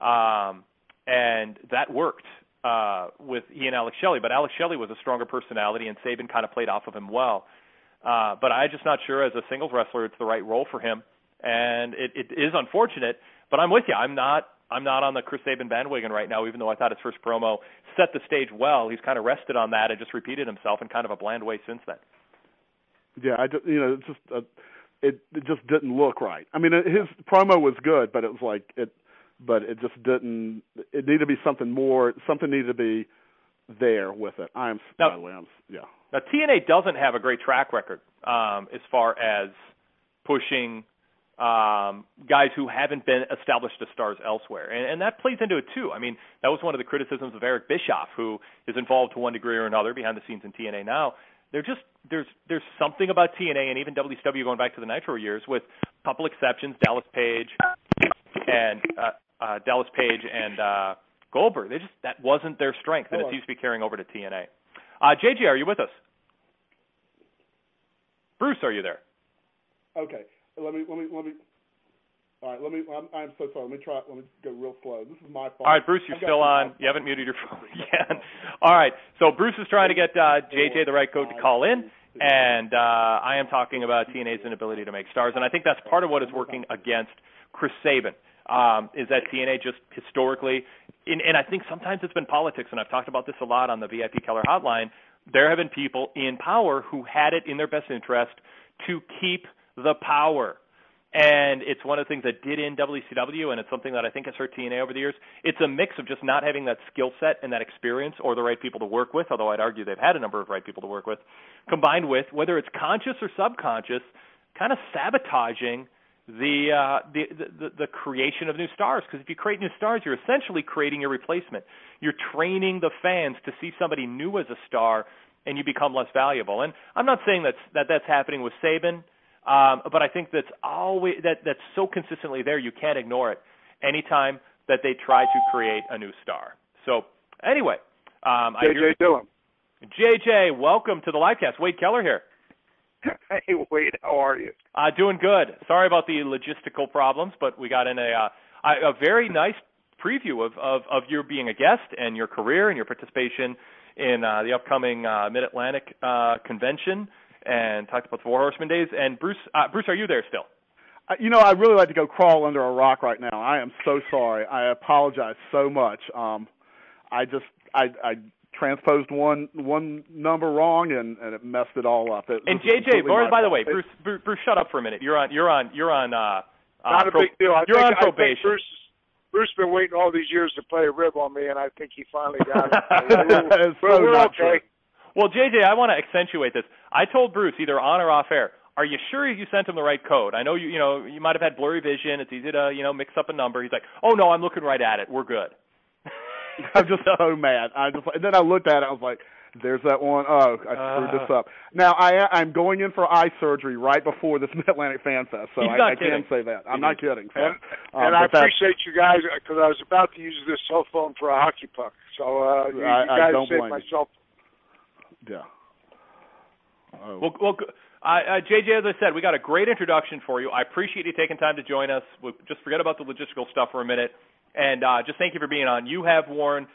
Speaker 1: Um and that worked uh, with he and Alex Shelley. But Alex Shelley was a stronger personality, and Sabin kind of played off of him well. Uh, but I'm just not sure as a singles wrestler it's the right role for him, and it, it is unfortunate. But I'm with you. I'm not. I'm not on the Chris Sabin bandwagon right now, even though I thought his first promo set the stage well. He's kind of rested on that and just repeated himself in kind of a bland way since then.
Speaker 4: Yeah, I just, you know, it's just uh, it it just didn't look right. I mean, his promo was good, but it was like it but it just didn't. It needed to be something more. Something needed to be there with it. I'm
Speaker 1: now,
Speaker 4: by the way, I'm yeah.
Speaker 1: Now TNA doesn't have a great track record um, as far as pushing um, guys who haven't been established as stars elsewhere, and, and that plays into it too. I mean, that was one of the criticisms of Eric Bischoff, who is involved to one degree or another behind the scenes in TNA now. They're just there's there's something about TNA and even WCW going back to the Nitro years, with a couple exceptions, Dallas Page and uh, uh, Dallas Page and uh, Goldberg. They just that wasn't their strength, and it seems to be carrying over to TNA. Uh, JJ, are you with us? Bruce, are you there?
Speaker 4: Okay, let me let me let me. All right, let me. I'm, I'm so sorry. Let me try. Let me go real slow. This is my fault.
Speaker 1: All right, Bruce, you're still on. You haven't muted your phone again. All right, so Bruce is trying to get uh, JJ the right code to call in, and uh, I am talking about TNA's inability to make stars, and I think that's part of what is working against Chris Sabin um, is that TNA just historically, in, and I think sometimes it's been politics, and I've talked about this a lot on the VIP Keller Hotline. There have been people in power who had it in their best interest to keep the power. And it's one of the things that did in WCW, and it's something that I think has hurt TNA over the years. It's a mix of just not having that skill set and that experience or the right people to work with, although I'd argue they've had a number of right people to work with, combined with, whether it's conscious or subconscious, kind of sabotaging – the, uh, the, the the creation of new stars. Because if you create new stars, you're essentially creating your replacement. You're training the fans to see somebody new as a star, and you become less valuable. And I'm not saying that's that that's happening with Sabin, um, but I think that's always that that's so consistently there you can't ignore it. Anytime that they try to create a new star. So anyway, um,
Speaker 12: JJ Dillon.
Speaker 1: JJ, welcome to the livecast. Wade Keller here.
Speaker 12: hey Wade, how are you?
Speaker 1: Uh, doing good. Sorry about the logistical problems, but we got in a uh, a very nice preview of, of of your being a guest and your career and your participation in uh, the upcoming uh, Mid Atlantic uh, convention, and talked about the Four Horsemen days. And Bruce, uh, Bruce, are you there still?
Speaker 4: Uh, you know, I'd really like to go crawl under a rock right now. I am so sorry. I apologize so much. Um, I just I I transposed one one number wrong and, and it messed it all up. It,
Speaker 1: and JJ, by, by the way, Bruce, Bruce, Bruce, shut up for a minute. You're on, you're on, you're on. Uh,
Speaker 12: Not
Speaker 1: uh,
Speaker 12: a big deal. I
Speaker 1: you're
Speaker 12: think,
Speaker 1: on probation.
Speaker 12: I think Bruce, Bruce been waiting all these years to play a rib on me, and I think he finally got it.
Speaker 4: we're,
Speaker 12: we're
Speaker 4: not
Speaker 12: okay.
Speaker 4: True.
Speaker 1: Well, JJ, I want to accentuate this. I told Bruce either on or off air. Are you sure you sent him the right code? I know you, you know, you might have had blurry vision. It's easy to, you know, mix up a number. He's like, "Oh no, I'm looking right at it. We're good."
Speaker 4: I'm just so mad. I just and then I looked at it. I was like, "There's that one. Oh, I screwed
Speaker 1: Uh.
Speaker 4: this up." Now I I'm going in for eye surgery right before this Mid Atlantic Fan Fest, so
Speaker 1: He's
Speaker 4: I,
Speaker 1: not
Speaker 4: I can say that. I'm not kidding. So,
Speaker 12: And,
Speaker 4: um,
Speaker 12: and I
Speaker 4: but that-
Speaker 12: appreciate you guys because I was about to use this cell phone for a hockey puck. So uh, you,
Speaker 4: I-
Speaker 12: you
Speaker 4: I
Speaker 12: guys
Speaker 4: don't
Speaker 12: saved
Speaker 4: blame
Speaker 12: my
Speaker 4: you.
Speaker 12: cell
Speaker 4: Yeah. Oh.
Speaker 1: Well, well, uh, uh, JJ, as I said, we got a great introduction for you. I appreciate you taking time to join us. We'll just forget about the logistical stuff for a minute, and uh, just thank you for being on. You have worn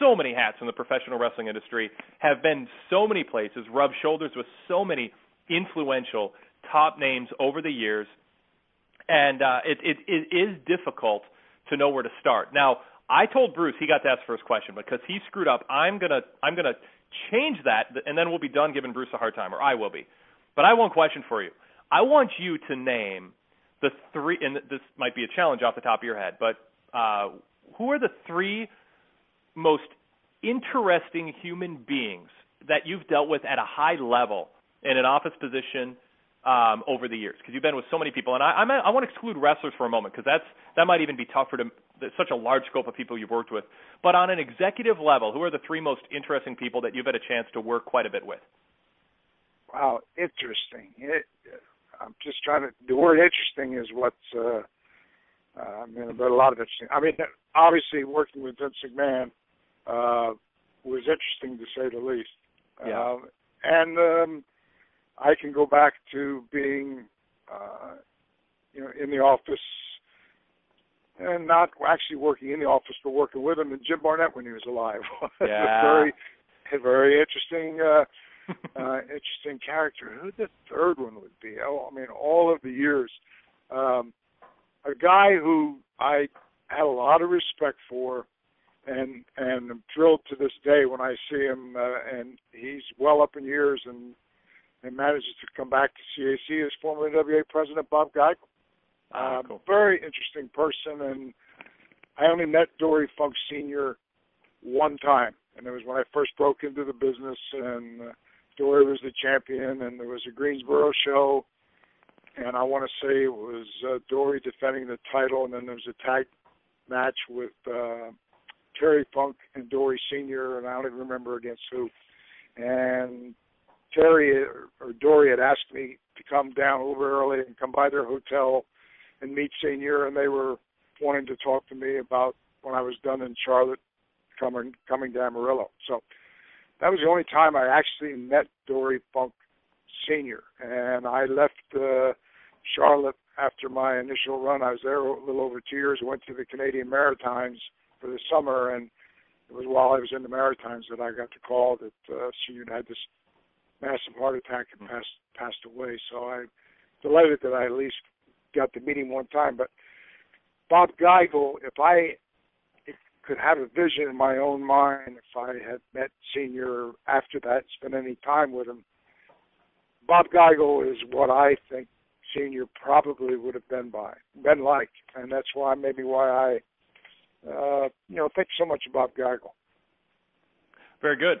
Speaker 1: so many hats in the professional wrestling industry, have been so many places, rubbed shoulders with so many influential top names over the years, and uh, it, it, it is difficult to know where to start. Now, I told Bruce he got to ask first question because he screwed up. I'm gonna I'm gonna change that, and then we'll be done giving Bruce a hard time, or I will be. But I have one question for you. I want you to name the three, and this might be a challenge off the top of your head, but uh, who are the three most interesting human beings that you've dealt with at a high level in an office position um, over the years? Because you've been with so many people, and I, I'm, I want to exclude wrestlers for a moment because that's that might even be tougher to such a large scope of people you've worked with. But on an executive level, who are the three most interesting people that you've had a chance to work quite a bit with?
Speaker 12: Wow, interesting. It, I'm just trying to. The word interesting is what's. Uh, uh, I mean, but a lot of interesting. I mean, obviously working with Vince McMahon uh, was interesting to say the least.
Speaker 13: Yeah.
Speaker 12: Uh, and um, I can go back to being, uh, you know, in the office and not actually working in the office, but working with him and Jim Barnett when he was alive.
Speaker 13: Yeah.
Speaker 12: a very, a very interesting, uh, uh, interesting character. Who the third one would be? Oh, I mean, all of the years. Um, a guy who I had a lot of respect for, and and I'm thrilled to this day when I see him. Uh, and he's well up in years and and manages to come back to CAC as former NWA president Bob Geigel.
Speaker 13: Ah,
Speaker 12: Uh,
Speaker 13: cool.
Speaker 12: Very interesting person, and I only met Dory Funk Senior one time, and it was when I first broke into the business. And uh, Dory was the champion, and there was a Greensboro show, and I want to say it was uh, Dory defending the title, and then there was a tag match with uh, Terry Funk and Dory Senior, and I don't even remember against who. And Terry or Dory had asked me to come down a little bit early and come by their hotel and meet Senior, and they were wanting to talk to me about when I was done in Charlotte, coming coming to Amarillo. So that was the only time I actually met Dory Funk Senior, and I left uh, Charlotte after my initial run. I was there a little over two years. Went to the Canadian Maritimes for the summer, and it was while I was in the Maritimes that I got the call that uh, Senior had this massive heart attack and passed passed away. So I'm delighted that I at least got to meet him one time. But Bob Geigel, if I could have a vision in my own mind, if I had met Senior after that, spent any time with him, Bob Geigel is what I think Senior probably would have been by, been like, and that's why maybe why I, uh, you know, think so much about Geigel.
Speaker 13: Very good.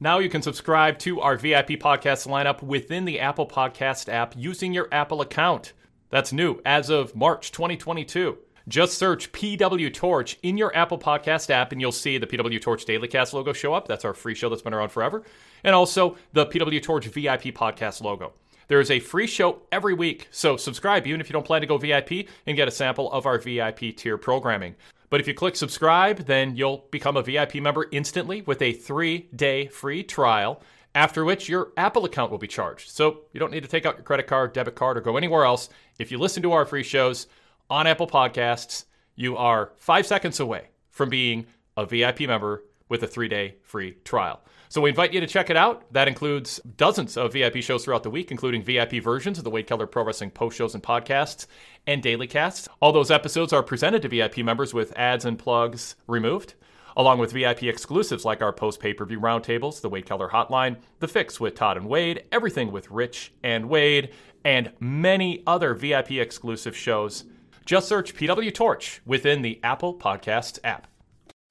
Speaker 1: Now you can subscribe to our VIP podcast lineup within the Apple Podcast app using your Apple account. That's new as of March 2022. Just search PW Torch in your Apple Podcast app and you'll see the PW Torch Daily Cast logo show up. That's our free show that's been around forever. And also the PW Torch VIP podcast logo. There is a free show every week, so subscribe even if you don't plan to go VIP and get a sample of our VIP tier programming. But if you click subscribe, then you'll become a VIP member instantly with a three day free trial, after which your Apple account will be charged. So you don't need to take out your credit card, debit card, or go anywhere else. If you listen to our free shows on Apple Podcasts, you are five seconds away from being a VIP member with a three day free trial. So we invite you to check it out. That includes dozens of VIP shows throughout the week, including VIP versions of the Wade Keller Pro Wrestling post shows and podcasts and daily casts. All those episodes are presented to VIP members with ads and plugs removed, along with VIP exclusives like our post pay per view roundtables, the Wade Keller Hotline, The Fix with Todd and Wade, Everything with Rich and Wade, and many other VIP exclusive shows. Just search PW Torch within the Apple Podcasts app.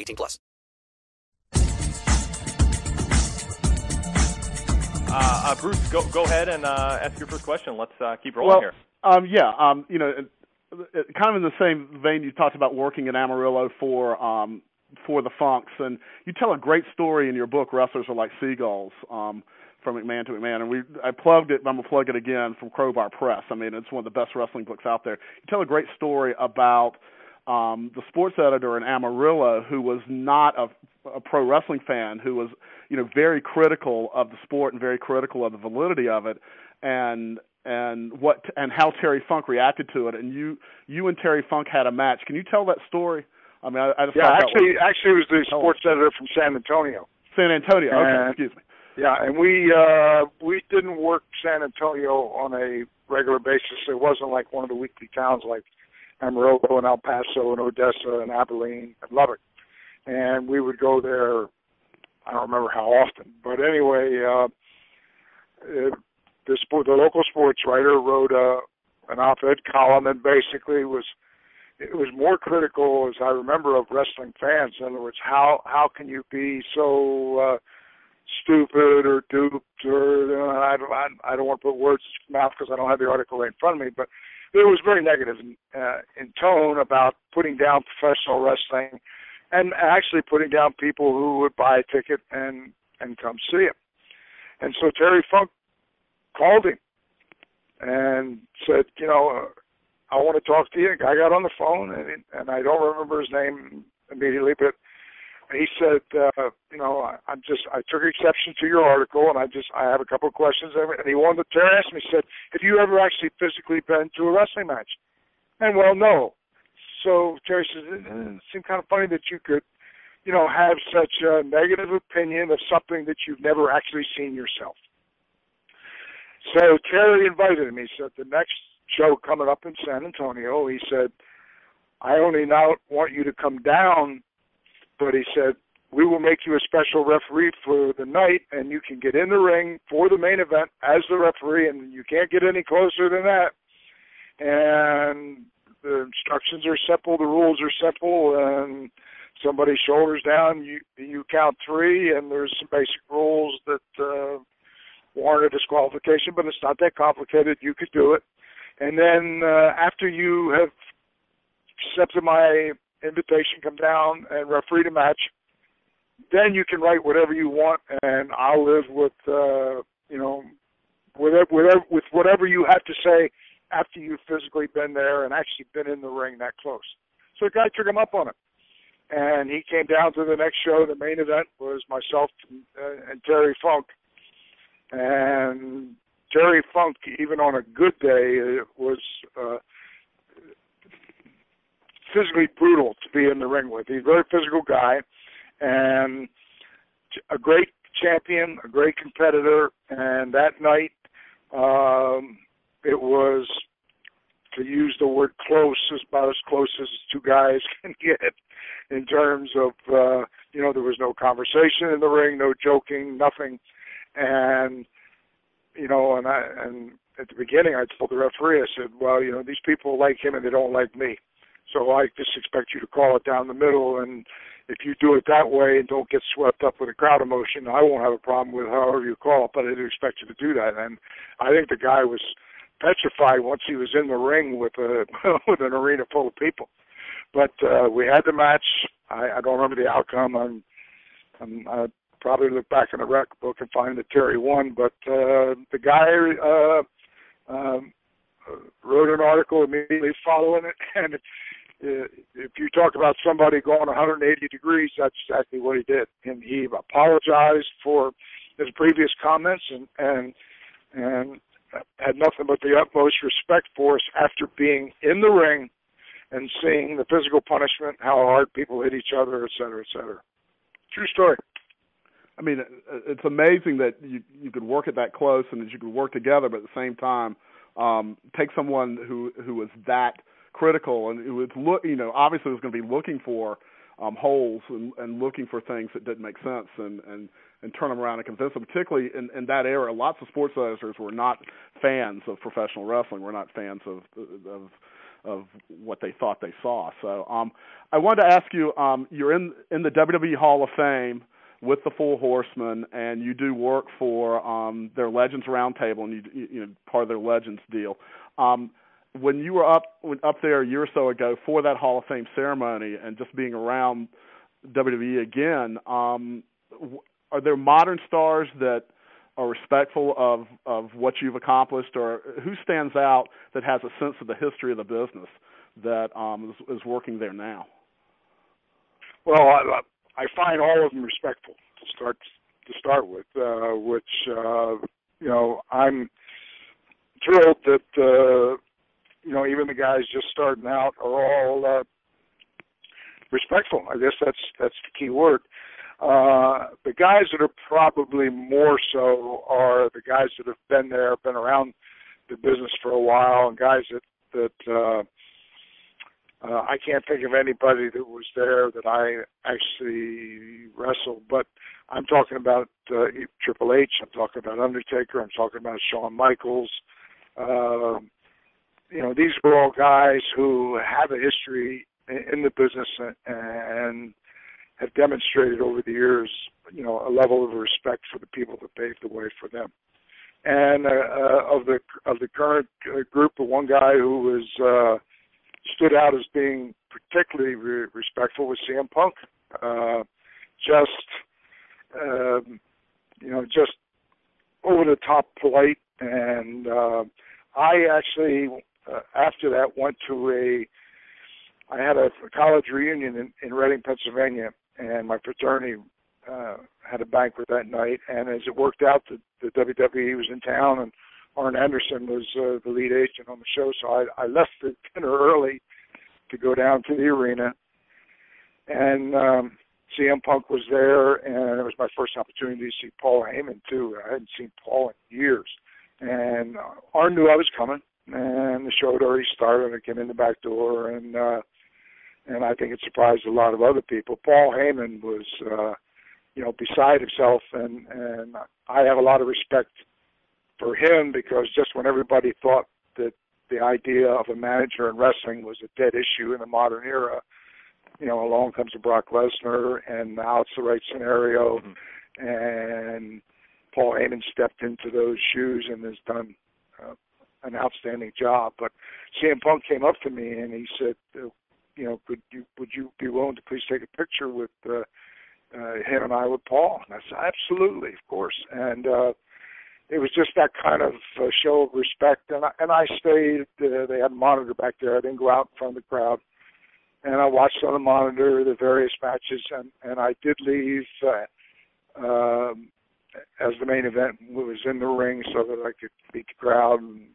Speaker 14: 18 plus.
Speaker 1: Uh, uh, Bruce, go go ahead and uh, ask your first question. Let's uh, keep rolling
Speaker 4: well,
Speaker 1: here.
Speaker 4: Um, yeah, um, you know, kind of in the same vein you talked about working in Amarillo for um, for the Funks, and you tell a great story in your book. Wrestlers are like seagulls. Um, from McMahon to McMahon, and we I plugged it. I'm gonna plug it again from Crowbar Press. I mean, it's one of the best wrestling books out there. You tell a great story about um, the sports editor in Amarillo who was not a, a pro wrestling fan, who was you know very critical of the sport and very critical of the validity of it, and and what and how Terry Funk reacted to it. And you you and Terry Funk had a match. Can you tell that story? I mean, I, I just
Speaker 12: yeah, actually,
Speaker 4: that was,
Speaker 12: actually, it was the sports editor from San Antonio.
Speaker 4: San Antonio. Okay,
Speaker 12: And-
Speaker 4: excuse me.
Speaker 12: Yeah, and we uh we didn't work San Antonio on a regular basis. It wasn't like one of the weekly towns like Amarillo and El Paso and Odessa and Abilene and Lubbock. And we would go there I don't remember how often. But anyway, uh uh, the sport the local sports writer wrote uh an op ed column and basically was it was more critical as I remember of wrestling fans. In other words, how how can you be so uh stupid or duped or know, I don't I, I don't want to put words in his mouth because I don't have the article right in front of me, but it was very negative in, uh, in tone about putting down professional wrestling and actually putting down people who would buy a ticket and and come see him. And so Terry Funk called him and said, you know, uh, I want to talk to you. I got on the phone and and I don't remember his name immediately, but he said, uh, you know, I, I'm just I took exception to your article, and I just I have a couple of questions. And he wanted to asked me, he said, have you ever actually physically been to a wrestling match? And well, no. So Terry says, it, seemed kind of funny that you could, you know, have such a negative opinion of something that you've never actually seen yourself. So Terry invited him. He said, the next show coming up in San Antonio, he said, I only now want you to come down but he said we will make you a special referee for the night and you can get in the ring for the main event as the referee and you can't get any closer than that. And the instructions are simple the rules are simple and somebody shoulders down you you count three and there's some basic rules that uh warrant a disqualification but it's not that complicated you could do it. And then uh, after you have accepted my invitation, come down and referee the match. Then you can write whatever you want, and I'll live with uh, you know whatever, whatever with whatever you have to say after you've physically been there and actually been in the ring that close. So the guy took him up on it, and he came down to the next show. The main event was myself and, uh, and Terry Funk, and Terry Funk, even on a good day, was. Uh, physically brutal to be in the ring with. He's a very physical guy and a great champion, a great competitor. And that night, um, it was to use the word close is about as close as two guys can get in terms of uh you know there was no conversation in the ring no joking nothing and you know and i and at the beginning i told the referee i said well you know these people like him and they don't like me so I just expect you to call it down the middle, and if you do it that way and don't get swept up with a crowd emotion, I won't have a problem with however you call it. But I do expect you to do that, and I think the guy was petrified once he was in the ring with a with an arena full of people. But uh, we had the match. I, I don't remember the outcome. I'm, I'm I probably look back in the rec book and find that Terry won. But uh, the guy. Uh, um, wrote an article immediately following it, and if you talk about somebody going 180 degrees, that's exactly what he did. And he apologized for his previous comments and and and had nothing but the utmost respect for us after being in the ring and seeing the physical punishment, how hard people hit each other, et cetera, et cetera. True story.
Speaker 4: I mean, it's amazing that you you could work it that close and that you could work together, but at the same time, um, take someone who who was that critical and who was look, you know, obviously was going to be looking for um, holes and, and looking for things that didn't make sense and and and turn them around and convince them. Particularly in, in that era, lots of sports editors were not fans of professional wrestling. Were not fans of of of what they thought they saw. So um, I wanted to ask you, um, you're in in the WWE Hall of Fame. with the Four Horsemen, and you do work for um, their Legends Roundtable, and you you know part of their Legends deal. Um, when you were up up there a year or so ago for that Hall of Fame ceremony, and just being around WWE again, um, are there modern stars that are respectful of of what you've accomplished, or who stands out that has a sense of the history of the business that um, is, is working there now?
Speaker 12: Well, I, I find all of them respectful to start to start with, uh, which uh, you know I'm thrilled that uh, you know even the guys just starting out are all uh, respectful. I guess that's that's the key word. Uh, the guys that are probably more so are the guys that have been there, been around the business for a while, and guys that that uh, uh, I can't think of anybody that was there that I actually wrestled, but I'm talking about uh, Triple H. I'm talking about Undertaker. I'm talking about Shawn Michaels. Uh, you know, these were all guys who have a history in the business and have demonstrated over the years, you know, a level of respect for the people that paved the way for them. And uh, uh, of the of the current uh, group, the one guy who was uh, stood out as being particularly re- respectful was CM Punk. Uh, just, um, you know, just over the top polite, and uh, I actually uh, after that went to a I had a a college reunion in, in Reading, Pennsylvania, and my fraternity uh, had a banquet that night. And as it worked out, the, the WWE was in town, and Arn Anderson was uh, the lead agent on the show. So I, I left the dinner early to go down to the arena, and um, CM Punk was there, and it was my first opportunity to see Paul Heyman too. I hadn't seen Paul in years, and Arn knew I was coming, and the show had already started. I came in the back door, and uh, and I think it surprised a lot of other people. Paul Heyman was, uh, you know, beside himself, and and I have a lot of respect for him because just when everybody thought that the idea of a manager in wrestling was a dead issue in the modern era, you know, along comes Brock Lesnar, and now it's the right scenario, mm-hmm. and Paul Heyman stepped into those shoes and has done uh, an outstanding job. But CM Punk came up to me and he said, you know, could you would you be willing to please take a picture with uh, uh, him and I with Paul? And I said, absolutely, of course. And uh, it was just that kind of uh, show of respect. And I, and I stayed. Uh, they had a monitor back there. I didn't go out in front of the crowd. And I watched on the monitor the various matches, and and I did leave uh, um, as the main event was in the ring, so that I could beat the crowd. And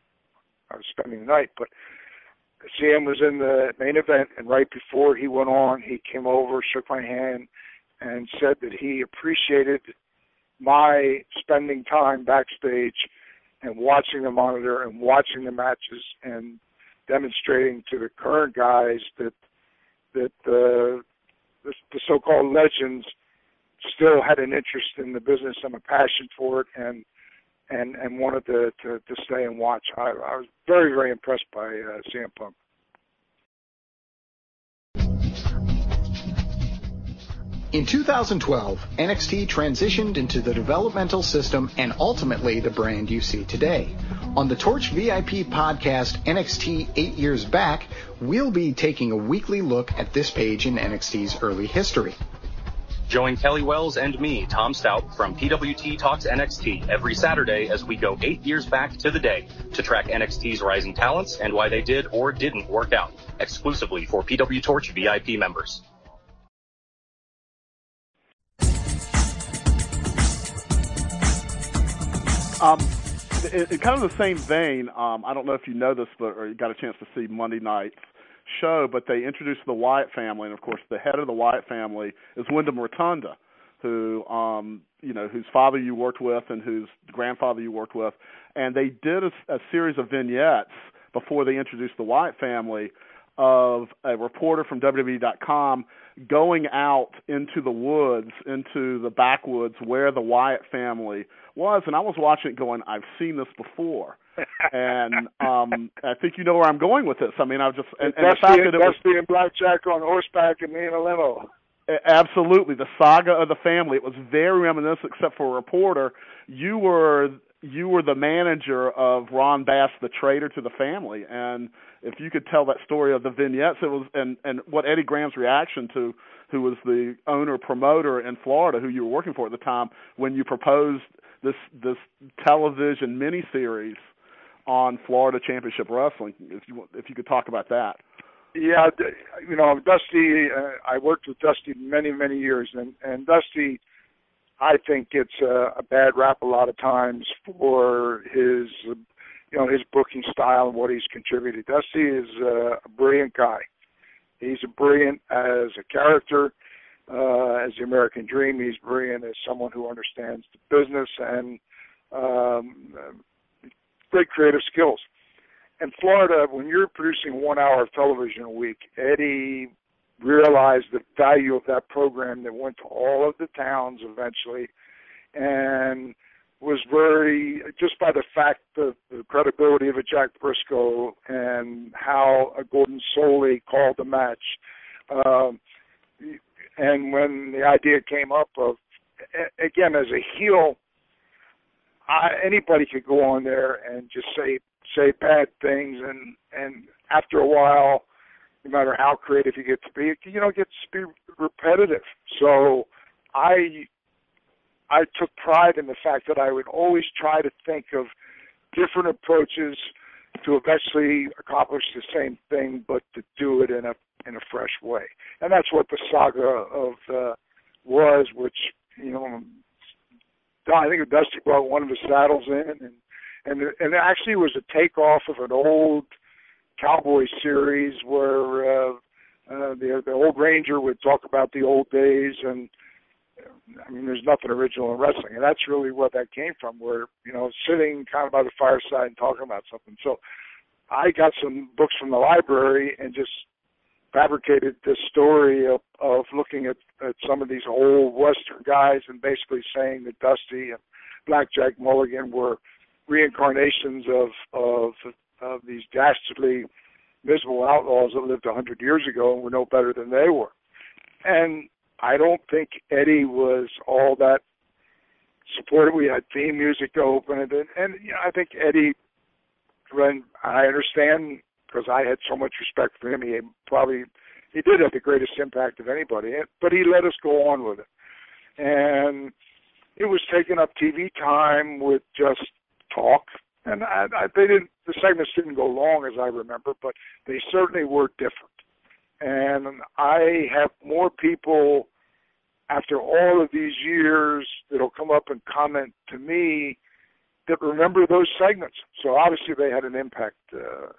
Speaker 12: I was spending the night, but Sam was in the main event, and right before he went on, he came over, shook my hand, and said that he appreciated my spending time backstage and watching the monitor and watching the matches and demonstrating to the current guys that that uh, the, the so-called legends still had an interest in the business and a passion for it and and and wanted to to, to stay and watch. I, I was very very impressed by uh, CM Punk.
Speaker 15: In 2012, NXT transitioned into the developmental system and ultimately the brand you see today. On the Torch VIP podcast, NXT 8 Years Back, we'll be taking a weekly look at this page in NXT's early history.
Speaker 16: Join Kelly Wells and me, Tom Stout, from PWT Talks NXT every Saturday as we go eight years back to the day to track NXT's rising talents and why they did or didn't work out, exclusively for PW Torch VIP members.
Speaker 4: Um, in, in kind of the same vein, um, I don't know if you know this, but or you got a chance to see Monday night's show, but they introduced the Wyatt family, and of course, the head of the Wyatt family is Windham Rotunda, who um, you know whose father you worked with and whose grandfather you worked with, and they did a, a series of vignettes before they introduced the Wyatt family of a reporter from WWE.com going out into the woods, into the backwoods where the Wyatt family was, and I was watching it going, I've seen this before. And um I think you know where I'm going with this. I mean, I was just and, and the fact that it
Speaker 12: was
Speaker 4: being
Speaker 12: blackjack on horseback and me in a limo.
Speaker 4: Absolutely, the saga of the family. It was very reminiscent, except for a reporter. You were you were the manager of Ron Bass, the traitor to the family, and if you could tell that story of the vignettes, it was and and what Eddie Graham's reaction to who was the owner promoter in Florida, who you were working for at the time, when you proposed this this television miniseries on Florida Championship Wrestling. If you if you could talk about that.
Speaker 12: Yeah, you know, Dusty. Uh, I worked with Dusty many many years, and and Dusty I think it's a, a bad rap a lot of times for his, you know, his booking style and what he's contributed. Dusty is a, a brilliant guy. He's a brilliant as a character, uh, as the American Dream. He's brilliant as someone who understands the business and um, great creative skills. In Florida, when you're producing one hour of television a week, Eddie realized the value of that program that went to all of the towns eventually and was very just by the fact of the credibility of a Jack Brisco and how a Gordon Solie called the match. Um, and when the idea came up of again as a heel, I, anybody could go on there and just say say bad things, and and after a while, no matter how creative you get to be, you know, it gets to be repetitive. So I I took pride in the fact that I would always try to think of different approaches to eventually accomplish the same thing, but to do it in a in a fresh way. And that's what the saga of uh, was, which you know, I think Dusty brought one of his saddles in, and and and it actually was a takeoff of an old cowboy series where uh, uh, the the old ranger would talk about the old days and I mean there's nothing original in wrestling and that's really what that came from where you know sitting kind of by the fireside and talking about something. So I got some books from the library and just fabricated this story of, of looking at, at some of these old western guys and basically saying that Dusty and Blackjack Mulligan were reincarnations of of of these dastardly, miserable outlaws that lived a hundred years ago and were no better than they were. And I don't think Eddie was all that supportive. We had theme music to open it, and, and you know, I think Eddie, when I understand because I had so much respect for him, he probably he did have the greatest impact of anybody, but he let us go on with it, and it was taking up TV time with just talk and I, I, they didn't. The segments didn't go long, as I remember, but they certainly were different. And I have more people after all of these years that'll come up and comment to me that remember those segments. So obviously they had an impact. Uh,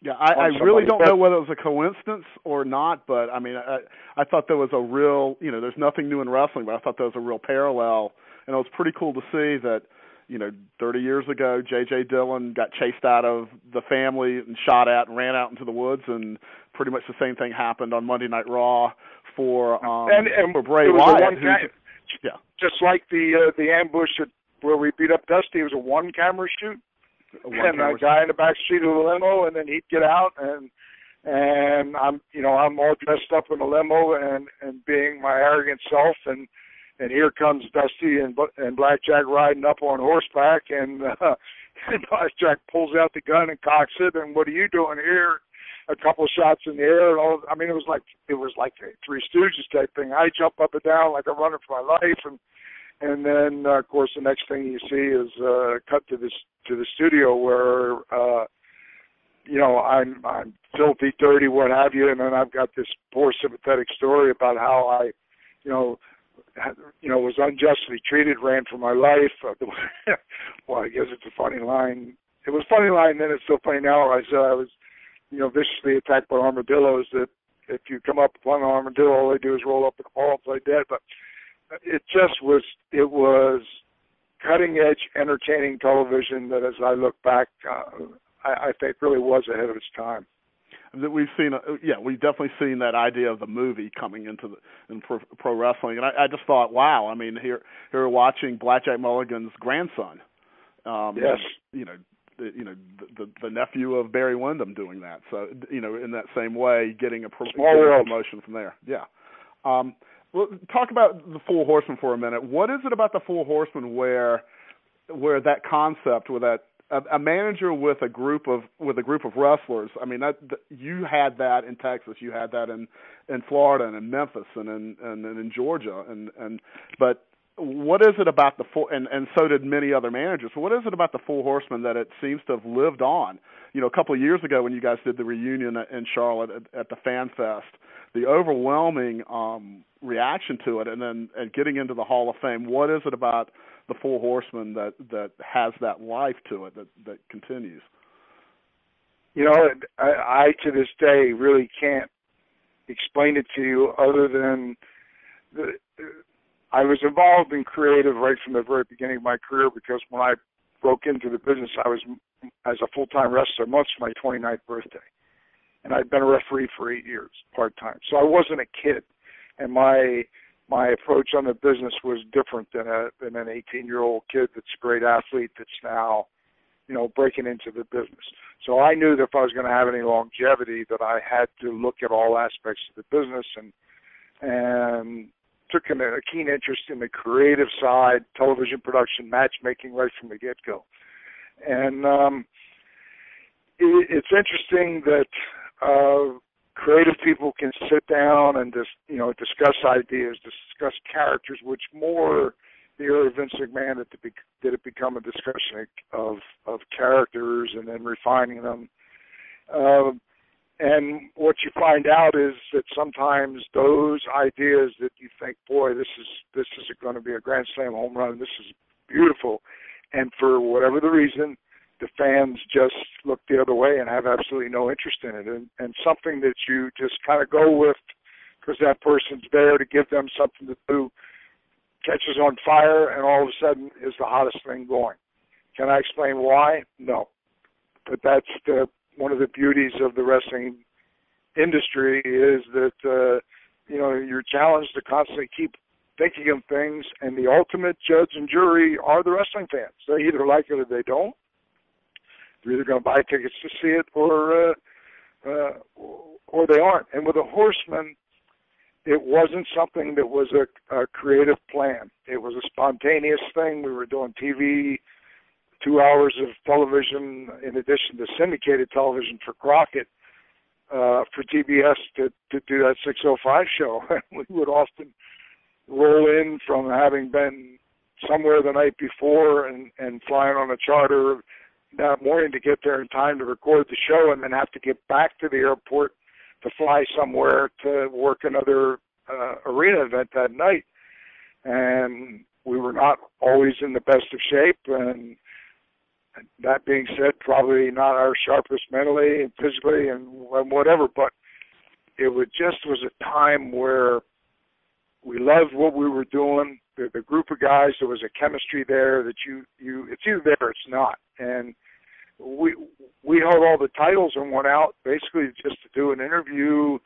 Speaker 4: yeah, I, I really don't know whether it was a coincidence or not, but I mean, I I thought there was a real, you know, there's nothing new in wrestling, but I thought there was a real parallel, and it was pretty cool to see that you know, 30 years ago, J.J. Dillon got chased out of the family and shot at and ran out into the woods, and pretty much the same thing happened on Monday Night Raw for um,
Speaker 12: and, and
Speaker 4: for Bray
Speaker 12: Wyatt.
Speaker 4: Who, yeah,
Speaker 12: just like the uh, the ambush at, where we beat up Dusty, it was a one camera shoot, and a guy in the back seat of the limo, and then he'd get out and and I'm you know I'm all dressed up in a limo and and being my arrogant self and and here comes Dusty and and Blackjack riding up on horseback, and, uh, and Blackjack pulls out the gun and cocks it, and what are you doing here? A couple of shots in the air, and all. I mean, it was like it was like a Three Stooges type thing. I jump up and down like I'm running for my life, and and then uh, of course the next thing you see is uh, cut to this to the studio where uh, you know I'm I'm filthy, dirty, what have you, and then I've got this poor sympathetic story about how I, you know, you know, was unjustly treated, ran for my life. well, I guess it's a funny line. It was a funny line then. It's still funny now. I said I was, you know, viciously attacked by armadillos. That if you come up upon an armadillo, all they do is roll up in a ball and play dead. But it just was. It was cutting edge, entertaining television that, as I look back, uh, I, I think really was ahead of its time.
Speaker 4: That we've seen uh, yeah we've definitely seen that idea of the movie coming into the in pro, pro wrestling. And I, I just thought wow I mean here here watching Blackjack Mulligan's grandson um
Speaker 12: yes.
Speaker 4: you know the, you know the, the the nephew of Barry Windham doing that. So you know in that same way getting a, pro, getting a promotion from there. Yeah. Um well, talk about the Four Horsemen for a minute. What is it about the Four Horsemen where where that concept, where that a, a manager with a group of with a group of wrestlers. I mean, that you had that in Texas, you had that in in Florida and in Memphis and in and, and in Georgia, and and but what is it about the four and and so did many other managers. What is it about the Four Horsemen that it seems to have lived on? You know, a couple of years ago when you guys did the reunion in Charlotte at, at the Fan Fest, the overwhelming um reaction to it, and then and getting into the Hall of Fame. What is it about the Four Horsemen that that has that life to it that that continues.
Speaker 12: You know, I, I to this day really can't explain it to you other than the, I was involved in creative right from the very beginning of my career because when I broke into the business, I was as a full-time wrestler months for my 29th birthday, and I'd been a referee for eight years part-time. So I wasn't a kid, and my my approach on the business was different than a than an 18 year old kid that's a great athlete that's now you know breaking into the business so i knew that if i was going to have any longevity that i had to look at all aspects of the business and and took a, a keen interest in the creative side television production matchmaking right from the get go and um it, it's interesting that uh creative people can sit down and just you know discuss ideas, discuss characters, which more the of Vince McMahon did, be, did it become a discussion of of characters and then refining them. Uh, and what you find out is that sometimes those ideas that you think, boy, this is this is going to be a grand slam home run, this is beautiful, and for whatever the reason, the fans just look the other way and have absolutely no interest in it. And and something that you just kind of go with because that person's there to give them something to do catches on fire and all of a sudden is the hottest thing going. Can i explain why? No. But that's the one of the beauties of the wrestling industry is that uh you know you're challenged to constantly keep thinking of things and the ultimate judge and jury are the wrestling fans. They either like it or they don't they're either going to buy tickets to see it or uh, uh, or they aren't. And with the Horsemen, it wasn't something that was a, a creative plan. It was a spontaneous thing. We were doing TV, two hours of television in addition to syndicated television for Crockett uh, for TBS to to do that 605 show. we would often roll in from having been somewhere the night before and and flying on a charter that morning to get there in time to record the show and then have to get back to the airport to fly somewhere to work another uh, arena event that night. And we were not always in the best of shape and that being said, probably not our sharpest mentally and physically and, and whatever, but it was just was a time where we loved what we were doing. The, the group of guys, there was a chemistry there that you you it's either there or it's not. And we we held all the titles and went out basically just to do an interview.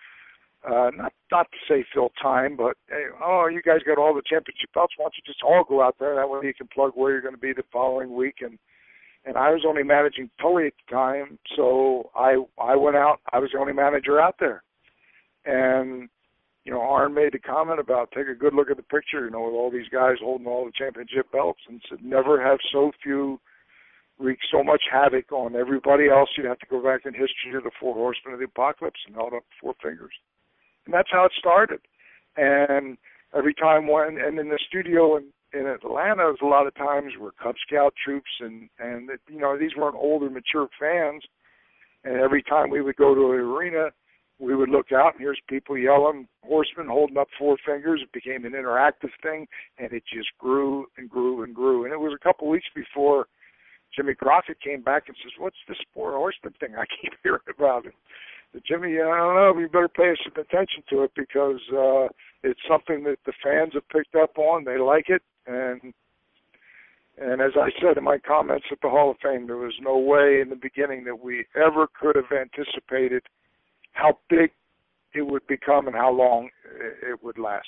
Speaker 12: Uh, not not to say fill time, but hey, oh, you guys got all the championship belts. Why don't you just all go out there? That way you can plug where you're going to be the following week. And and I was only managing Tully at the time, so I I went out. I was the only manager out there, and you know, Arn made the comment about take a good look at the picture, you know, with all these guys holding all the championship belts, and said never have so few wreak so much havoc on everybody else. You'd have to go back in history to the Four Horsemen of the Apocalypse and held up four fingers, and that's how it started. And every time one, and in the studio in in Atlanta, was a lot of times were Cub Scout troops, and and you know these weren't older, mature fans. And every time we would go to an arena, we would look out and here's people yelling, horsemen holding up four fingers. It became an interactive thing, and it just grew and grew and grew. And it was a couple weeks before Jimmy Crockett came back and says, "What's this four horsemen thing I keep hearing about?" It. Jimmy, I don't know. We better pay some attention to it because uh, it's something that the fans have picked up on. They like it, and and as I said in my comments at the Hall of Fame, there was no way in the beginning that we ever could have anticipated how big it would become and how long it would last.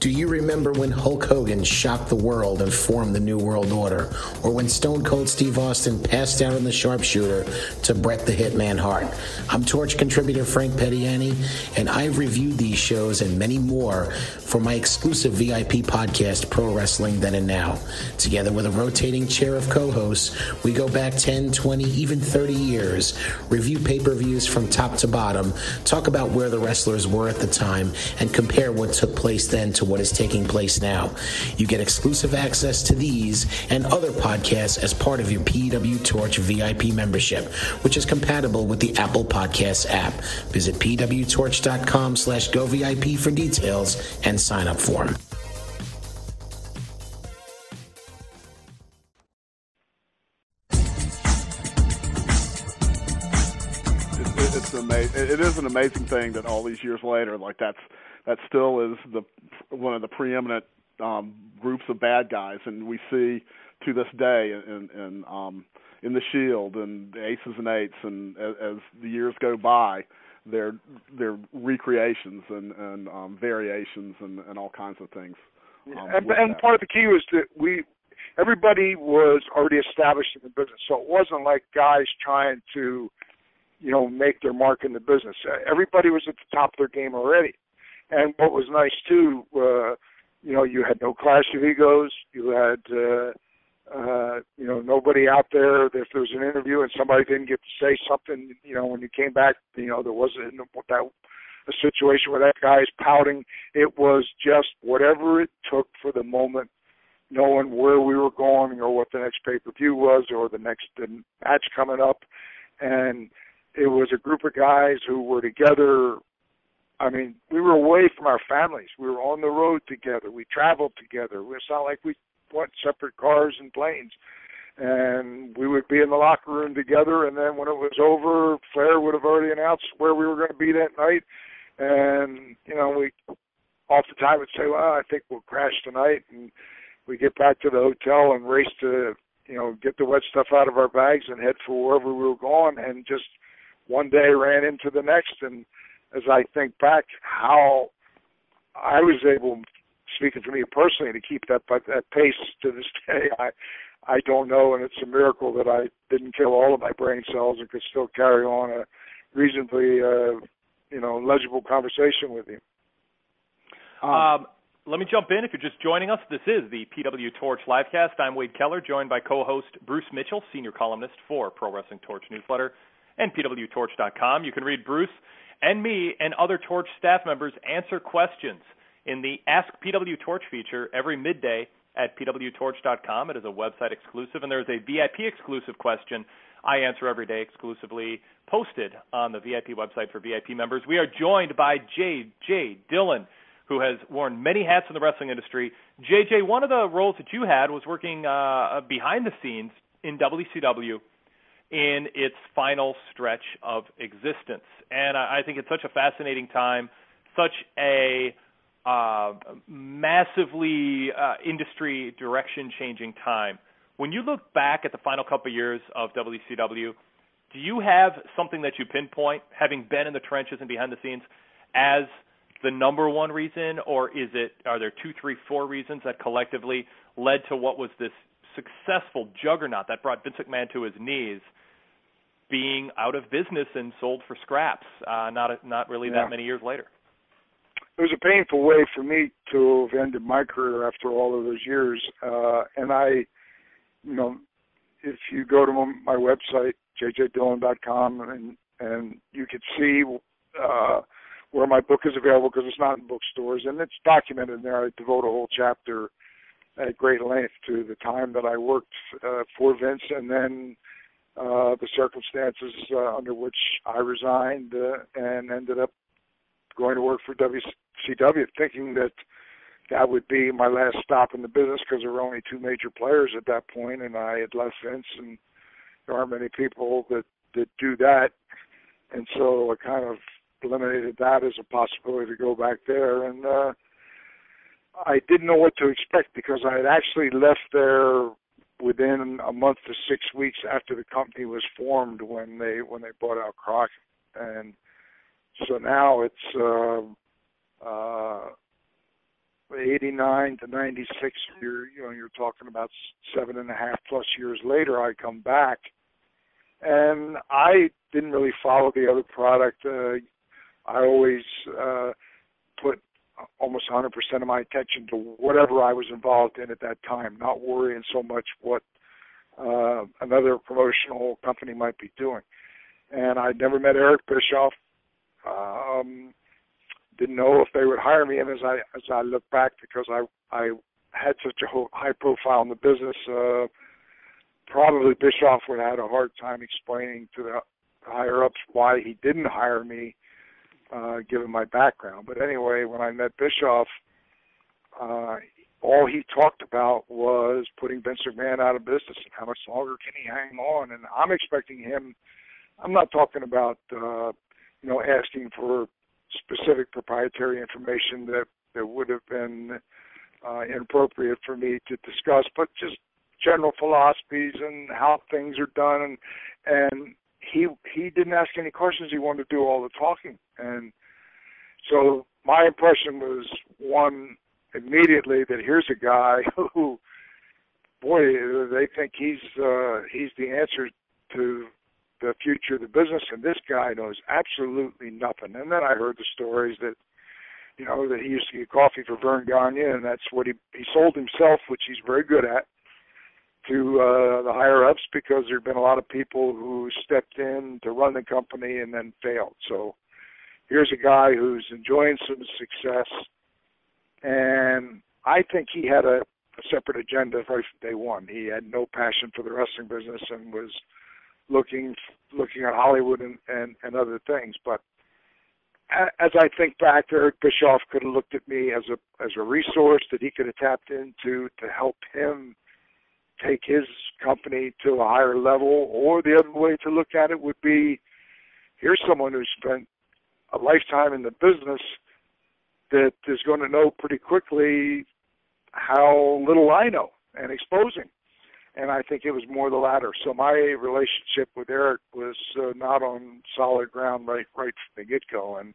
Speaker 17: Do you remember when Hulk Hogan shocked the world and formed the New World Order? Or when Stone Cold Steve Austin passed out in the sharpshooter to Bret the Hitman Hart? I'm Torch contributor Frank Pettiani, and I've reviewed these shows and many more for my exclusive VIP podcast, Pro Wrestling Then and Now. Together with a rotating chair of co hosts, we go back 10, 20, even 30 years, review pay per views from top to bottom, talk about where the wrestlers were at the time, and compare what took place then to what is taking place now. You get exclusive access to these and other podcasts as part of your PW Torch VIP membership, which is compatible with the Apple Podcasts app. Visit pwtorch.com slash govip for details and sign up form.
Speaker 4: It, it's amazing. It is an amazing thing that all these years later, like that's that still is the one of the preeminent um, groups of bad guys, and we see to this day in in, um, in the Shield and the Aces and Eights, and as, as the years go by, their their recreations and and um, variations and, and all kinds of things. Um,
Speaker 12: and, and part of the key was that we everybody was already established in the business, so it wasn't like guys trying to, you know, make their mark in the business. Everybody was at the top of their game already. And what was nice too, uh, you know, you had no clash of egos. You had, uh, uh, you know, nobody out there. If there was an interview and somebody didn't get to say something, you know, when you came back, you know, there wasn't that a situation where that guy's pouting. It was just whatever it took for the moment, knowing where we were going or what the next pay per view was or the next match coming up, and it was a group of guys who were together I mean, we were away from our families. We were on the road together. We traveled together. It's not like we went separate cars and planes. And we would be in the locker room together, and then when it was over, Flair would have already announced where we were going to be that night. And you know, we off the time would say, "Well, I think we'll crash tonight," and we get back to the hotel and race to, you know, get the wet stuff out of our bags and head for wherever we were going. And just one day ran into the next, and as I think back, how I was able, speaking for me personally, to keep that but that pace to this day, I I don't know, and it's a miracle that I didn't kill all of my brain cells and could still carry on a reasonably, uh, you know, legible conversation with you.
Speaker 1: Um, let me jump in. If you're just joining us, this is the PW Torch livecast. I'm Wade Keller, joined by co-host Bruce Mitchell, senior columnist for Pro Wrestling Torch newsletter and PWTorch.com. You can read Bruce and me and other Torch staff members answer questions in the Ask PW Torch feature every midday at PWTorch.com. It is a website exclusive, and there is a VIP exclusive question I answer every day exclusively posted on the VIP website for VIP members. We are joined by J.J. Dillon, who has worn many hats in the wrestling industry. JJ, one of the roles that you had was working uh, behind the scenes in WCW in its final stretch of existence. And I, I think it's such a fascinating time, such a uh, massively uh, industry direction changing time. When you look back at the final couple of years of WCW, do you have something that you pinpoint, having been in the trenches and behind the scenes, as the number one reason, or is it are there two, three, four reasons that collectively led to what was this successful juggernaut that brought Vince McMahon to his knees, being out of business and sold for scraps? Uh, not not really
Speaker 12: Yeah.
Speaker 1: that many years later.
Speaker 12: it was a painful way for me to have ended my career after all of those years. Uh, and I, you know, if you go to my website, jjdillon.com, and and you could see uh, where my book is available because it's not in bookstores, and it's documented there. I devote a whole chapter at great length to the time that I worked uh, for Vince, and then uh, the circumstances uh, under which I resigned uh, and ended up going to work for WCW, thinking that that would be my last stop in the business because there were only two major players at that point, and I had left Vince, and there aren't many people that that do that, and so I kind of eliminated that as a possibility to go back there, and uh, I didn't know what to expect because I had actually left there within a month to six weeks after the company was formed when they when they bought out Crockett, and so now it's uh, uh, 89 to 96, you're you know you're talking about seven and a half plus years later. I come back, and I didn't really follow the other product. Uh, I always uh, put almost 100% of my attention to whatever I was involved in at that time, not worrying so much what uh, another promotional company might be doing. And I'd never met Eric Bischoff. Um, didn't know if they would hire me. And as I as I look back, because I I had such a high profile in the business, uh, probably Bischoff would have had a hard time explaining to the higher ups why he didn't hire me, uh, given my background. But anyway, when I met Bischoff, uh, all he talked about was putting Vince McMahon out of business and how much longer can he hang on. And I'm expecting him. I'm not talking about uh, you know asking for specific proprietary information that that would have been uh, inappropriate for me to discuss, but just general philosophies and how things are done. And and he he didn't ask any questions. He wanted to do all the talking. And so my impression was one immediately that here's a guy who, boy, they think he's uh, he's the answer to the future of the business, and this guy knows absolutely nothing. And then I heard the stories that, you know, that he used to get coffee for Verne Gagne, and that's what he he sold himself, which he's very good at, to uh, the higher ups because there have been a lot of people who stepped in to run the company and then failed. So here's a guy who's enjoying some success and I think he had a, a separate agenda right from day one. He had no passion for the wrestling business and was looking looking at Hollywood and and, and other things. But as I think back, Eric Bischoff could have looked at me as a as a resource that he could have tapped into to help him take his company to a higher level. Or the other way to look at it would be, here's someone who spent a lifetime in the business that is going to know pretty quickly how little I know and exposing. And I think it was more the latter. So my relationship with Eric was uh, not on solid ground right right from the get go, and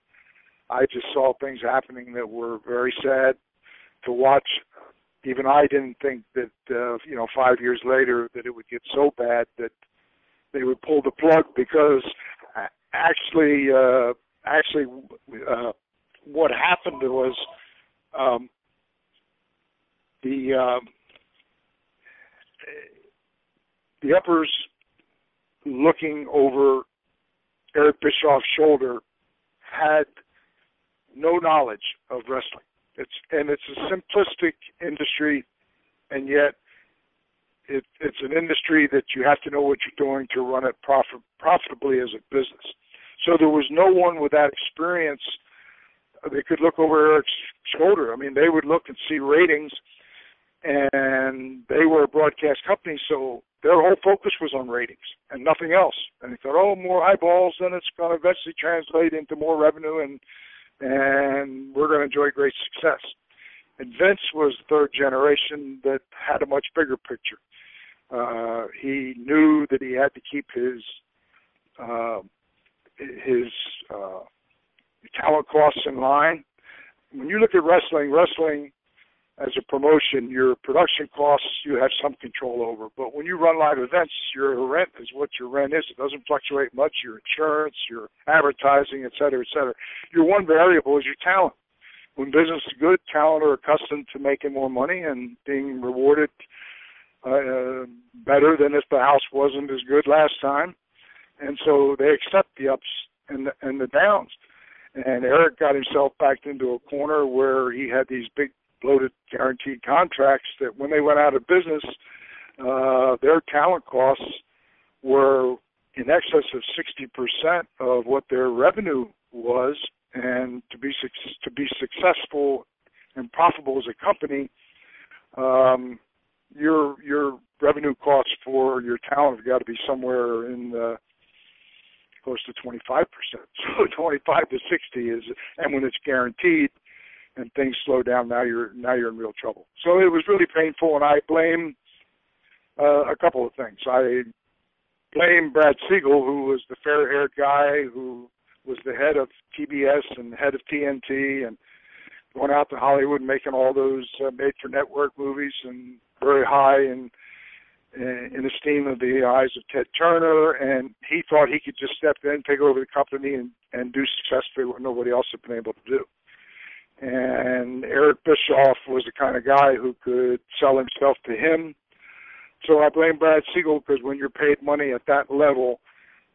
Speaker 12: I just saw things happening that were very sad to watch. Even I didn't think that uh, you know five years later that it would get so bad that they would pull the plug because actually uh, actually uh, what happened was um, the uh, the uppers looking over Eric Bischoff's shoulder had no knowledge of wrestling. It's and it's a simplistic industry, and yet it, it's an industry that you have to know what you're doing to run it profit, profitably as a business. So there was no one with that experience they could look over Eric's shoulder. I mean, they would look and see ratings, and they were a broadcast company, so their whole focus was on ratings and nothing else. And they thought, oh, more eyeballs, then it's going to eventually translate into more revenue, and and we're going to enjoy great success. And Vince was the third generation that had a much bigger picture. Uh, he knew that he had to keep his uh, his uh, talent costs in line. When you look at wrestling, wrestling as a promotion, your production costs you have some control over. But when you run live events, your rent is what your rent is. It doesn't fluctuate much. Your insurance, your advertising, et cetera, et cetera. Your one variable is your talent. When business is good, talent are accustomed to making more money and being rewarded uh, better than if the house wasn't as good last time, and so they accept the ups and the, and the downs. And Eric got himself backed into a corner where he had these big bloated guaranteed contracts that when they went out of business, uh, their talent costs were in excess of 60% of what their revenue was. And to be to be successful and profitable as a company, um, your your revenue costs for your talent have got to be somewhere in the close to 25%. So 25 to 60 is, and when it's guaranteed, and things slow down, now you're now you're in real trouble. So it was really painful, and I blame uh, a couple of things. I blame Brad Siegel, who was the fair-haired guy who was the head of TBS and head of TNT, and going out to Hollywood and making all those uh, made-for-network movies and very high in in esteem of the eyes of Ted Turner, and he thought he could just step in, take over the company, and and do successfully what nobody else had been able to do. And Eric Bischoff was the kind of guy who could sell himself to him. So I blame Brad Siegel because when you're paid money at that level,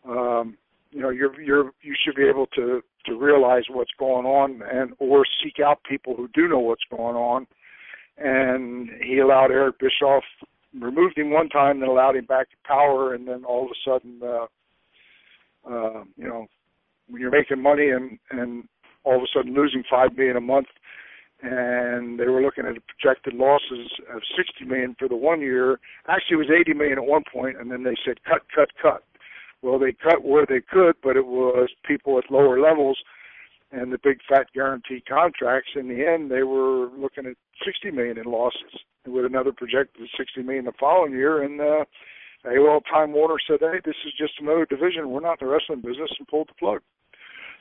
Speaker 12: um, you know you're you're you should be able to to realize what's going on and or seek out people who do know what's going on. And he allowed Eric Bischoff removed him one time, then allowed him back to power, and then all of a sudden, uh, uh, you know, when you're making money and and all of a sudden losing five million a month, and they were looking at projected losses of 60 million for the one year. Actually, it was 80 million at one point, and then they said cut, cut, cut. Well, they cut where they could, but it was people at lower levels and the big fat guarantee contracts. In the end, they were looking at 60 million in losses, and with another projected 60 million the following year. And uh, AOL Time Warner said, "Hey, this is just another division. We're not in the wrestling business," and pulled the plug.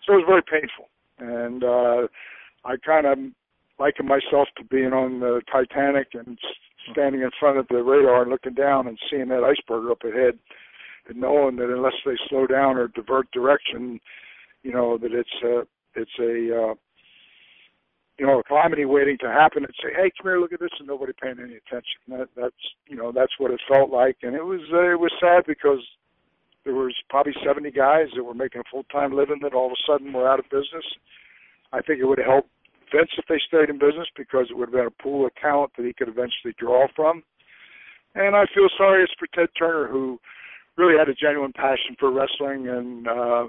Speaker 12: So it was very painful, and uh, I kind of liken myself to being on the Titanic and standing in front of the radar and looking down and seeing that iceberg up ahead and knowing that unless they slow down or divert direction, you know that it's a it's a uh, you know a calamity waiting to happen. And say, hey, come here, look at this, and nobody paying any attention. That, that's you know that's what it felt like, and it was uh, it was sad because there was probably 70 guys that were making a full time living that all of a sudden were out of business. I think it would have helped Vince if they stayed in business because it would have been a pool of talent that he could eventually draw from. And I feel sorry it's for Ted Turner who really had a genuine passion for wrestling and uh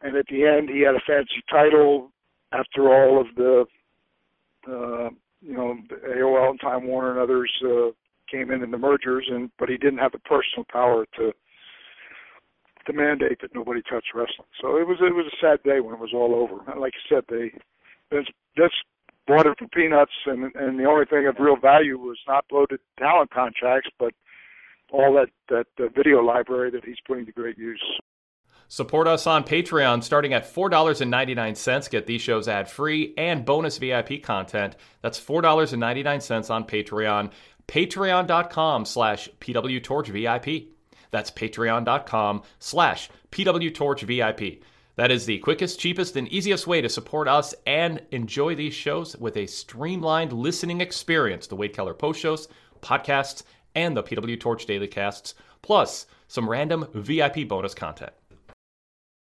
Speaker 12: and at the end he had a fancy title after all of the uh you know AOL and Time Warner and others uh came in in the mergers and but he didn't have the personal power to to mandate that nobody touch wrestling. So it was it was a sad day when it was all over. And like I said, they Vince bought it for peanuts, and and the only thing of real value was not bloated talent contracts, but all that that uh, video library that he's putting to great use.
Speaker 5: Support us on Patreon starting at $4.99. Get these shows ad free and bonus VIP content. That's $4.99 on Patreon. Patreon.com slash PWTorchVIP. That's patreon.com slash PWTorchVIP. That is the quickest, cheapest, and easiest way to support us and enjoy these shows with a streamlined listening experience. The Wade Keller post shows, podcasts, and the PW Torch Daily Casts, plus some random VIP bonus content.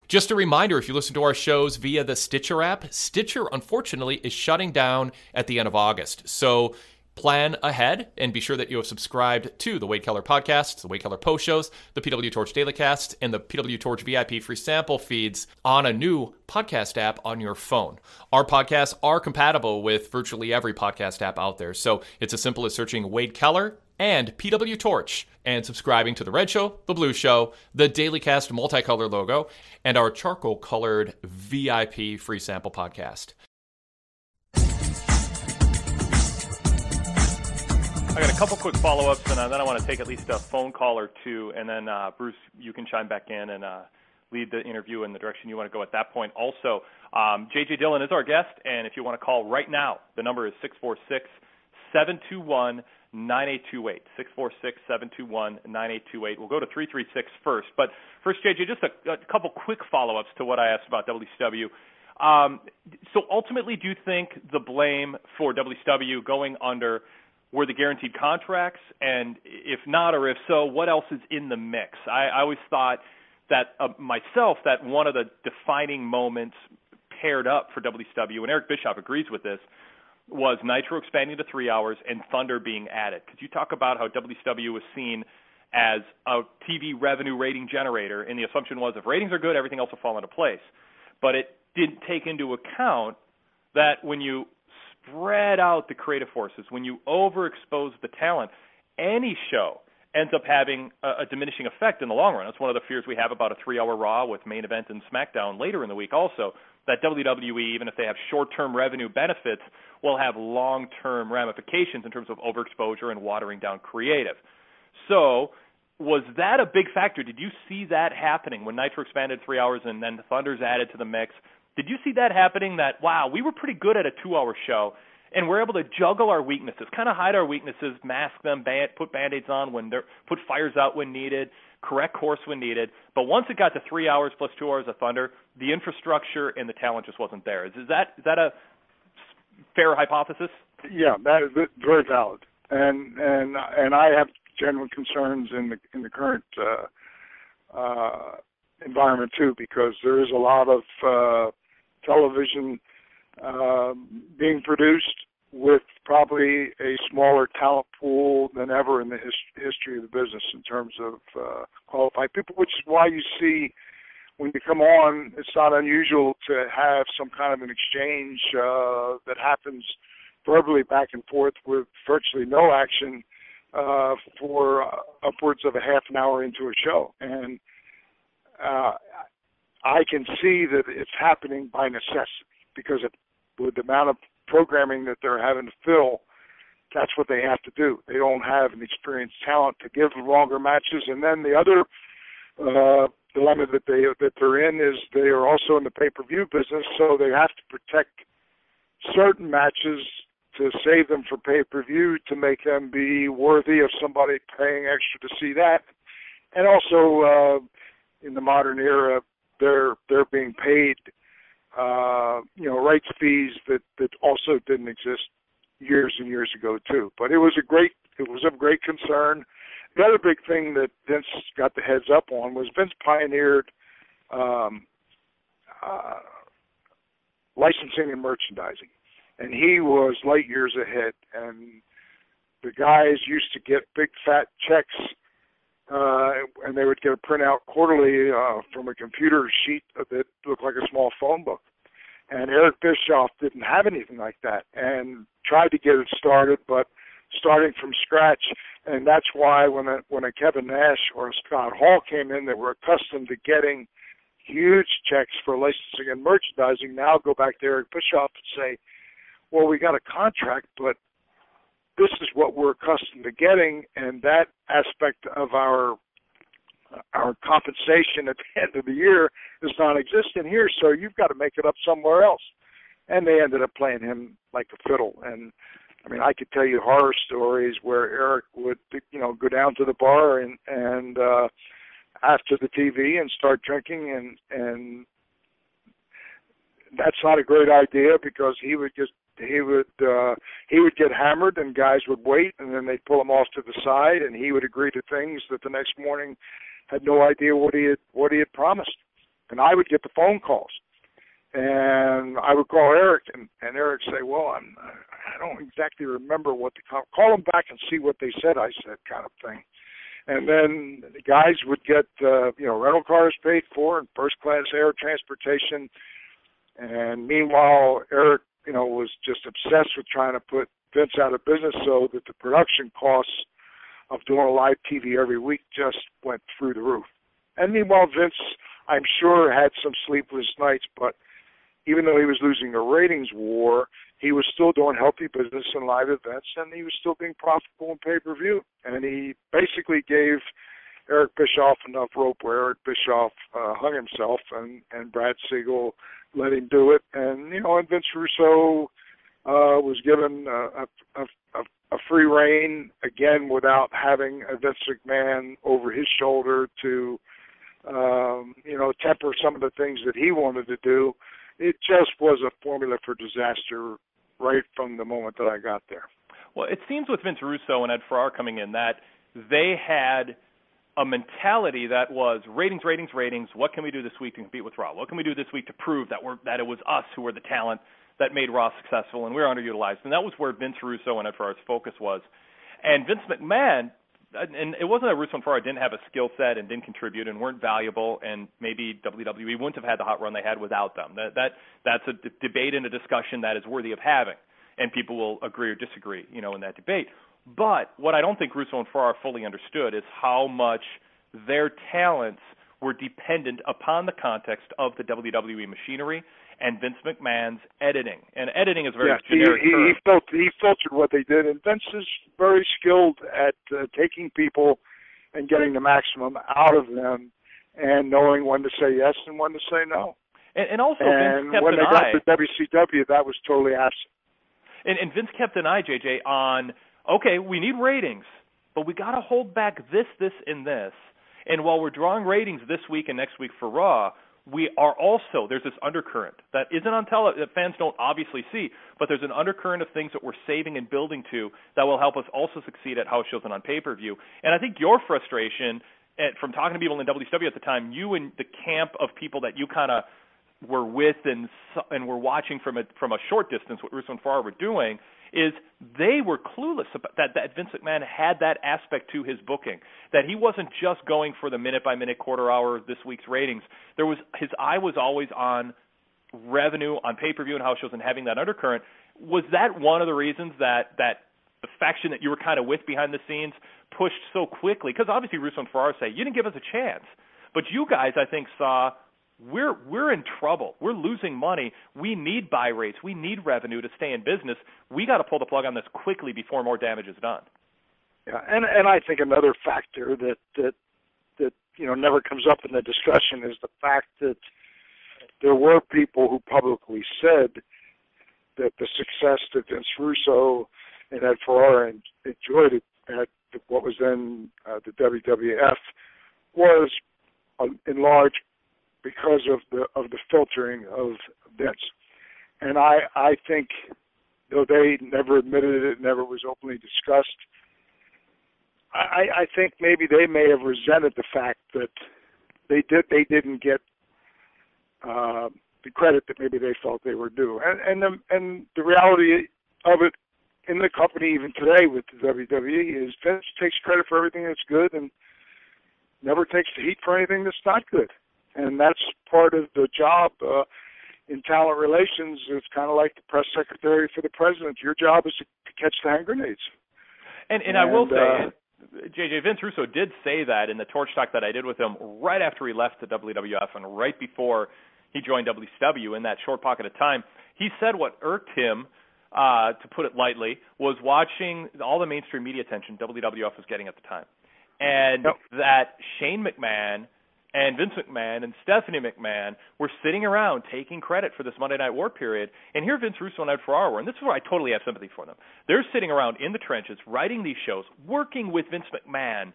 Speaker 5: Just a reminder if you listen to our shows via the Stitcher app, Stitcher unfortunately is shutting down at the end of August. So plan ahead and be sure that you have subscribed to the Wade Keller podcast, the Wade Keller post shows, the PW Torch Daily Cast, and the PW Torch VIP free sample feeds on a new podcast app on your phone. Our podcasts are compatible with virtually every podcast app out there. So it's as simple as searching Wade Keller and PW Torch and subscribing to the red show, the blue show, the Daily Cast multicolor logo, and our charcoal colored VIP free sample podcast.
Speaker 1: I got a couple quick follow-ups, and uh, then I want to take at least a phone call or two, and then uh, Bruce, you can chime back in and uh, lead the interview in the direction you want to go at that point. Also, um, JJ Dillon is our guest, and if you want to call right now, the number is six four six seven two one. 9828 646 721 9828. We'll go to 336 first. But first, JJ, just a, a couple quick follow ups to what I asked about WCW. Um, so ultimately, do you think the blame for WCW going under were the guaranteed contracts? And if not, or if so, what else is in the mix? I, I always thought that uh, myself that one of the defining moments paired up for WCW, and Eric Bischoff agrees with this, was Nitro expanding to three hours and Thunder being added. Could you talk about how WCW was seen as a TV revenue rating generator, and the assumption was if ratings are good, everything else will fall into place. But it didn't take into account that when you spread out the creative forces, when you overexpose the talent, any show ends up having a, a diminishing effect in the long run. That's one of the fears we have about a three-hour Raw with main event and SmackDown later in the week. Also, that WWE, even if they have short-term revenue benefits, will have long-term ramifications in terms of overexposure and watering down creative. So, was that a big factor? Did you see that happening when Nitro expanded three hours and then the Thunder's added to the mix? Did you see that happening? That wow, we were pretty good at a two-hour show, and we're able to juggle our weaknesses, kind of hide our weaknesses, mask them, band, put band-aids on when they're put fires out when needed, correct course when needed. But once it got to three hours plus two hours of thunder, the infrastructure and the talent just wasn't there. Is, is that is that a fair hypothesis?
Speaker 12: Yeah, that is very valid, and and and I have genuine concerns in the in the current uh, uh, environment too, because there is a lot of uh, television uh, being produced with probably a smaller talent pool than ever in the his- history of the business in terms of uh, qualified people, which is why you see when you come on, it's not unusual to have some kind of an exchange uh, that happens verbally back and forth with virtually no action uh, for upwards of a half an hour into a show. And uh, I can see that it's happening by necessity because of, with the amount of programming that they're having to fill, that's what they have to do. They don't have an experienced talent to give longer matches. And then the other uh, dilemma that they that they're in is they are also in the pay per view business, so they have to protect certain matches to save them for pay per view to make them be worthy of somebody paying extra to see that. And also, uh, in the modern era, they're they're being paid, uh, you know, rights fees that that also didn't exist years and years ago too. But it was a great it was of great concern. The other big thing that Vince got the heads up on was Vince pioneered um, uh, licensing and merchandising, and he was light years ahead. And the guys used to get big fat checks, uh, and they would get a printout quarterly uh, from a computer sheet that looked like a small phone book. And Eric Bischoff didn't have anything like that, and tried to get it started, but starting from scratch. And that's why when a, when a Kevin Nash or a Scott Hall came in that were accustomed to getting huge checks for licensing and merchandising, now go back to Eric Bischoff and say, well, we got a contract, but this is what we're accustomed to getting, and that aspect of our our compensation at the end of the year is non-existent here. So you've got to make it up somewhere else. And they ended up playing him like a fiddle. And I mean, I could tell you horror stories where Eric would, you know, go down to the bar and and uh, after the TV and start drinking, and and that's not a great idea because he would just he would uh he would get hammered and guys would wait and then they'd pull him off to the side and he would agree to things that the next morning had no idea what he had what he had promised. And I would get the phone calls and I would call Eric and and Eric say well I'm I don't exactly remember what the call call them back and see what they said I said kind of thing. And then the guys would get uh you know rental cars paid for and first class air transportation. And meanwhile Eric you know, was just obsessed with trying to put Vince out of business so that the production costs of doing a live TV every week just went through the roof. And meanwhile, Vince, I'm sure, had some sleepless nights, but even though he was losing a ratings war, he was still doing healthy business and live events, and he was still being profitable in pay per view. And he basically gave Eric Bischoff enough rope where Eric Bischoff uh, hung himself, and and Brad Siegel let him do it. And you know, and Vince Russo uh, was given a, a, a, a free reign again without having a Vince McMahon over his shoulder to um, you know temper some of the things that he wanted to do. It just was a formula for disaster right from the moment that I got there.
Speaker 1: Well, it seems with Vince Russo and Ed Ferrara coming in that they had a mentality that was ratings, ratings, ratings. What can we do this week to compete with Raw? What can we do this week to prove that we're that it was us who were the talent that made Raw successful and we we're underutilized? And that was where Vince Russo and Ed Ferrara's focus was. And Vince McMahon, and it wasn't that Russo and Ferrara didn't have a skill set and didn't contribute and weren't valuable, and maybe WWE wouldn't have had the hot run they had without them. That that that's a d- debate and a discussion that is worthy of having, and people will agree or disagree, you know, in that debate. But what I don't think Russo and Ferrara fully understood is how much their talents were dependent upon the context of the WWE machinery and Vince McMahon's editing. And editing is very
Speaker 12: yeah,
Speaker 1: generic
Speaker 12: he,
Speaker 1: term.
Speaker 12: He, felt, he filtered what they did, and Vince is very skilled at uh, taking people and getting the maximum out of them, and knowing when to say yes and when to say no.
Speaker 1: And, and also,
Speaker 12: and
Speaker 1: Vince kept
Speaker 12: when
Speaker 1: an
Speaker 12: they got
Speaker 1: eye.
Speaker 12: to WCW, that was totally absent.
Speaker 1: And, and Vince kept an eye, JJ, on okay, we need ratings, but we got to hold back this, this, and this. And while we're drawing ratings this week and next week for Raw, we are also there's this undercurrent that isn't on tele that fans don't obviously see, but there's an undercurrent of things that we're saving and building to that will help us also succeed at house shows and on pay per view. And I think your frustration at, from talking to people in WCW at the time, you and the camp of people that you kind of were with and and were watching from a from a short distance what Russo and Ferrara were doing is they were clueless about that that Vince McMahon had that aspect to his booking that he wasn't just going for the minute by minute quarter hour this week's ratings. There was his eye was always on revenue on pay-per-view and house shows and having that undercurrent. Was that one of the reasons that that the faction that you were kind of with behind the scenes pushed so quickly? Because obviously Russo and Ferrara say you didn't give us a chance. But you guys I think saw we're we're in trouble. We're losing money. We need buy rates. We need revenue to stay in business. We got to pull the plug on this quickly before more damage is done.
Speaker 12: Yeah, and and I think another factor that that that you know never comes up in the discussion is the fact that there were people who publicly said that the success that Vince Russo and Ed Ferrara enjoyed at what was then uh, the WWF was uh, in large because of the of the filtering of Vince. And I I think though they never admitted it, never was openly discussed. I, I think maybe they may have resented the fact that they did they didn't get uh, the credit that maybe they felt they were due. And and the, and the reality of it in the company even today with the WWE is Vince takes credit for everything that's good and never takes the heat for anything that's not good and that's part of the job uh, in talent relations. It's kind of like the press secretary for the president. Your job is to, to catch the hand grenades.
Speaker 1: And, and, and I will say, uh, JJ Vince Russo did say that in the torch talk that I did with him right after he left the WWF and right before he joined WCW in that short pocket of time. He said what irked him, uh, to put it lightly, was watching all the mainstream media attention WWF was getting at the time, and
Speaker 12: yep.
Speaker 1: that Shane McMahon and Vince McMahon and Stephanie McMahon were sitting around taking credit for this Monday Night War period. And here Vince Russo and Ed Ferrara were, and this is where I totally have sympathy for them. They're sitting around in the trenches, writing these shows, working with Vince McMahon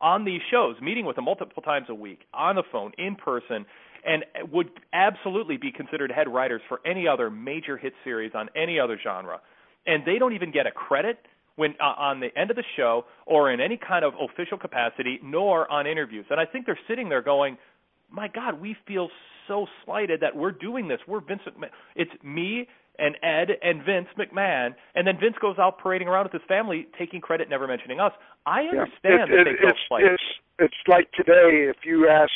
Speaker 1: on these shows, meeting with him multiple times a week, on the phone, in person, and would absolutely be considered head writers for any other major hit series on any other genre. And they don't even get a credit when uh, on the end of the show or in any kind of official capacity, nor on interviews. And I think they're sitting there going, "My God, we feel so slighted that we're doing this. We're Vince McMahon. It's me and Ed and Vince McMahon, and then Vince goes out parading around with his family, taking credit, never mentioning us. I understand
Speaker 12: yeah. it,
Speaker 1: that they feel
Speaker 12: it's,
Speaker 1: slighted.
Speaker 12: It's, it's like today, if you ask,